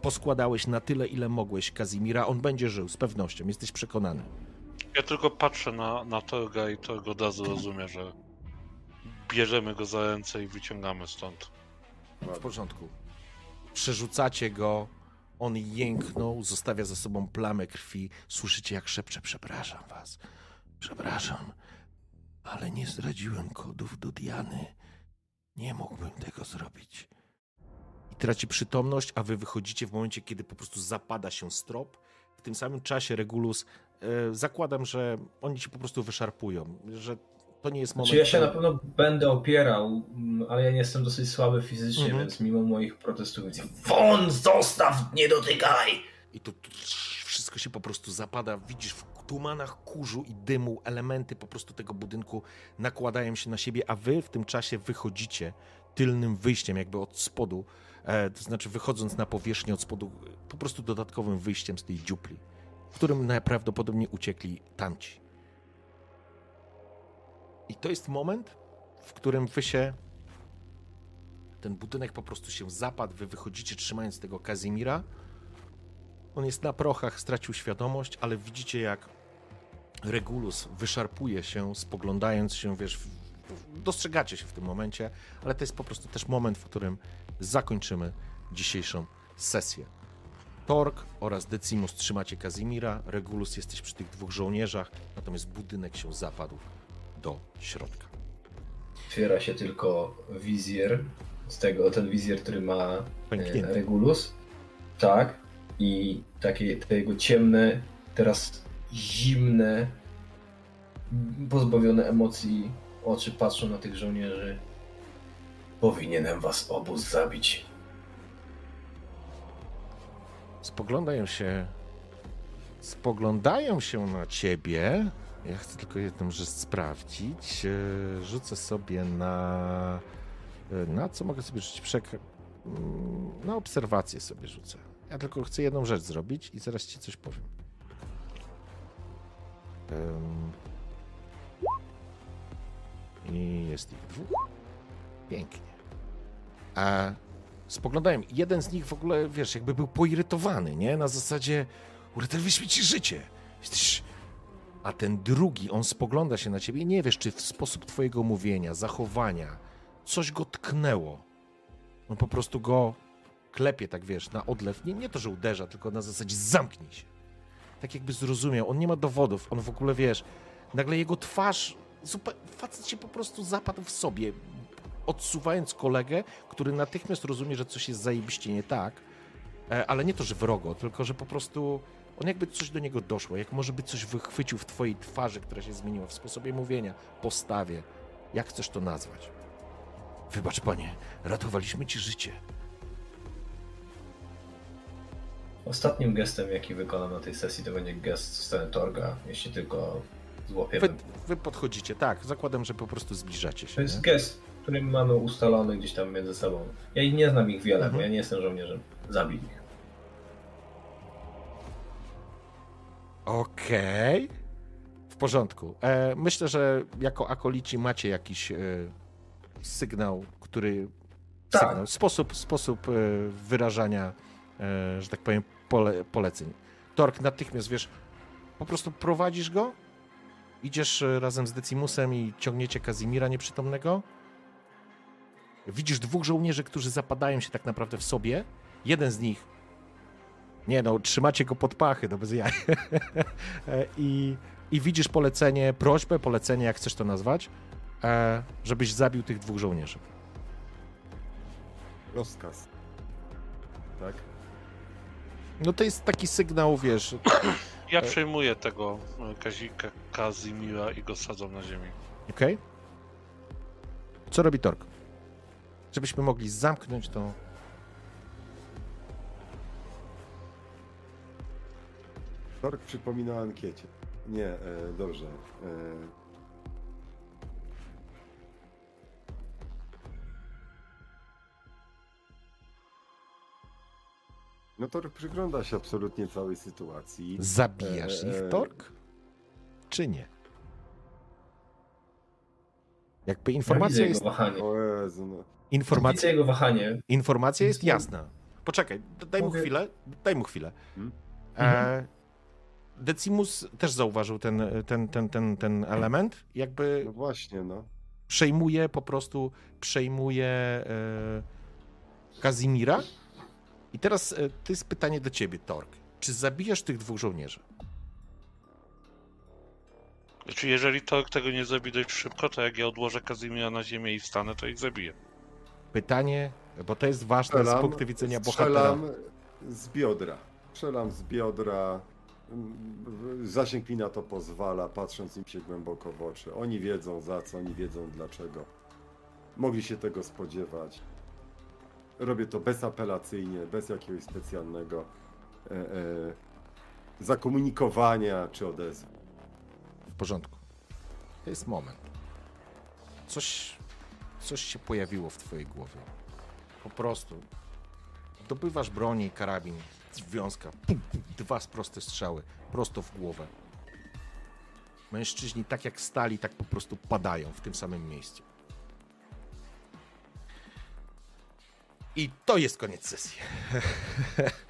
Poskładałeś na tyle, ile mogłeś Kazimira, on będzie żył, z pewnością, jesteś przekonany. Ja tylko patrzę na, na Torga i Torg od razu rozumie, że bierzemy go za ręce i wyciągamy stąd. W porządku. Przerzucacie go, on jęknął, zostawia za sobą plamę krwi. Słyszycie, jak szepcze: Przepraszam was, przepraszam, ale nie zdradziłem kodów do Diany. Nie mógłbym tego zrobić. I traci przytomność, a wy wychodzicie w momencie, kiedy po prostu zapada się strop. W tym samym czasie Regulus, e, zakładam, że oni ci po prostu wyszarpują, że to nie jest moment. Czy ja się na pewno będę opierał, mm, ale ja nie jestem dosyć słaby fizycznie, Mhm. więc mimo moich protestów mówię, Won, zostaw, nie dotykaj! I to wszystko się po prostu zapada. Widzisz w tumanach kurzu i dymu elementy po prostu tego budynku nakładają się na siebie, a wy w tym czasie wychodzicie tylnym wyjściem, jakby od spodu, e, to znaczy wychodząc na powierzchnię od spodu, po prostu dodatkowym wyjściem z tej dziupli, w którym najprawdopodobniej uciekli tamci. I to jest moment, w którym wy się. Ten budynek po prostu się zapadł, wy wychodzicie trzymając tego Kazimira. On jest na prochach, stracił świadomość, ale widzicie jak Regulus wyszarpuje się, spoglądając się, wiesz, dostrzegacie się w tym momencie, ale to jest po prostu też moment, w którym zakończymy dzisiejszą sesję. Tork oraz Decimus trzymacie Kazimira, Regulus jesteś przy tych dwóch żołnierzach, natomiast budynek się zapadł do środka. Otwiera się tylko wizjer, z tego, ten wizjer, który ma e, Pęknięty. Regulus. Tak. I takie te jego ciemne, teraz zimne, pozbawione emocji oczy patrzą na tych żołnierzy. Powinienem was obu zabić. Spoglądają się. Spoglądają się na ciebie. Ja chcę tylko jedną rzecz sprawdzić. E, Rzucę sobie na. e, Na co mogę sobie rzucić? Przek... mm, Na obserwację sobie rzucę. Ja tylko chcę jedną rzecz zrobić i zaraz ci coś powiem. Em, I jest ich dwóch. Pięknie. A spoglądają. Jeden z nich w ogóle, wiesz, jakby był poirytowany, nie? Na zasadzie, wyśmieć ci życie. Jesteś... A ten drugi, on spogląda się na ciebie i nie wiesz, czy w sposób twojego mówienia, zachowania, coś go tknęło. On po prostu go klepie, tak wiesz, na odlew. Nie, nie to, że uderza, tylko na zasadzie zamknij się. Tak jakby zrozumiał. On nie ma dowodów, on w ogóle, wiesz, nagle jego twarz facet się po prostu zapadł w sobie, odsuwając kolegę, który natychmiast rozumie, że coś jest zajebiście nie tak, e, ale nie to, że wrogo, tylko że po prostu on jakby coś do niego doszło, jak może by coś wychwycił w twojej twarzy, która się zmieniła, w sposobie mówienia, postawie, jak chcesz to nazwać. Wybacz, panie, ratowaliśmy ci życie. Ostatnim gestem, jaki wykonam na tej sesji, to będzie gest w stronę Torga, jeśli tylko złapiemy. Wy, wy podchodzicie, tak, zakładam, że po prostu zbliżacie się. To jest nie? gest, który mamy ustalony gdzieś tam między sobą. Ja ich nie znam ich wiele, Mhm. bo ja nie jestem żołnierzem. Zabij ich. Okej. W porządku. E, myślę, że jako akolici macie jakiś e, sygnał, który. Tak. Sygnał, sposób, sposób e, wyrażania, e, że tak powiem, pole, poleceń. Tork, natychmiast wiesz, po prostu prowadzisz go, idziesz e, razem z Decimusem i ciągniecie Kazimira nieprzytomnego. Widzisz dwóch żołnierzy, którzy zapadają się tak naprawdę w sobie. Jeden z nich nie no, trzymacie go pod pachy, no bez jaj. *laughs* E, I, I widzisz polecenie, prośbę, polecenie, jak chcesz to nazwać, e, żebyś zabił tych dwóch żołnierzy. Rozkaz. Tak? No to jest taki sygnał, wiesz, *clears throat* Ja przejmuję tego e, Kazika Kazimira i go sadzam na ziemi. okej? Co robi Tork? Żebyśmy mogli zamknąć to. Tork przypomina o ankiecie. Nie, e, dobrze. E, no Tork przygląda się absolutnie całej sytuacji. Zabijasz E, ich, e. Tork? Czy nie? Jakby Ja informacja jego jest, wahanie. O Jezu, no. Informacja, jego wahanie. informacja jest jasna. Poczekaj, daj mu chwilę, daj mu chwilę. Hmm? E, Decimus też zauważył ten, ten, ten, ten, ten element, jakby no właśnie, no. przejmuje po prostu, przejmuje e, Kazimira. I teraz e, to jest pytanie do ciebie, Tork. Czy zabijasz tych dwóch żołnierzy? Znaczy, jeżeli to tego nie zrobi dość szybko, to jak ja odłożę Kazimira na ziemię i wstanę, to ich zabiję. Pytanie, bo to jest ważne z Strzelam- punktu widzenia bohatera. Strzelam z biodra. Strzelam z biodra. Zasięg na to pozwala, patrząc im się głęboko w oczy. Oni wiedzą za co, oni wiedzą dlaczego. Mogli się tego spodziewać. Robię to bezapelacyjnie, bez jakiegoś specjalnego e, e, zakomunikowania czy odezwy. W porządku. To jest moment. Coś, coś się pojawiło w twojej głowie. Po prostu. Dobywasz broni, karabin, związka. Pum, pum, dwa proste strzały. Prosto w głowę. Mężczyźni tak jak stali, tak po prostu padają w tym samym miejscu. I to jest koniec sesji. *laughs*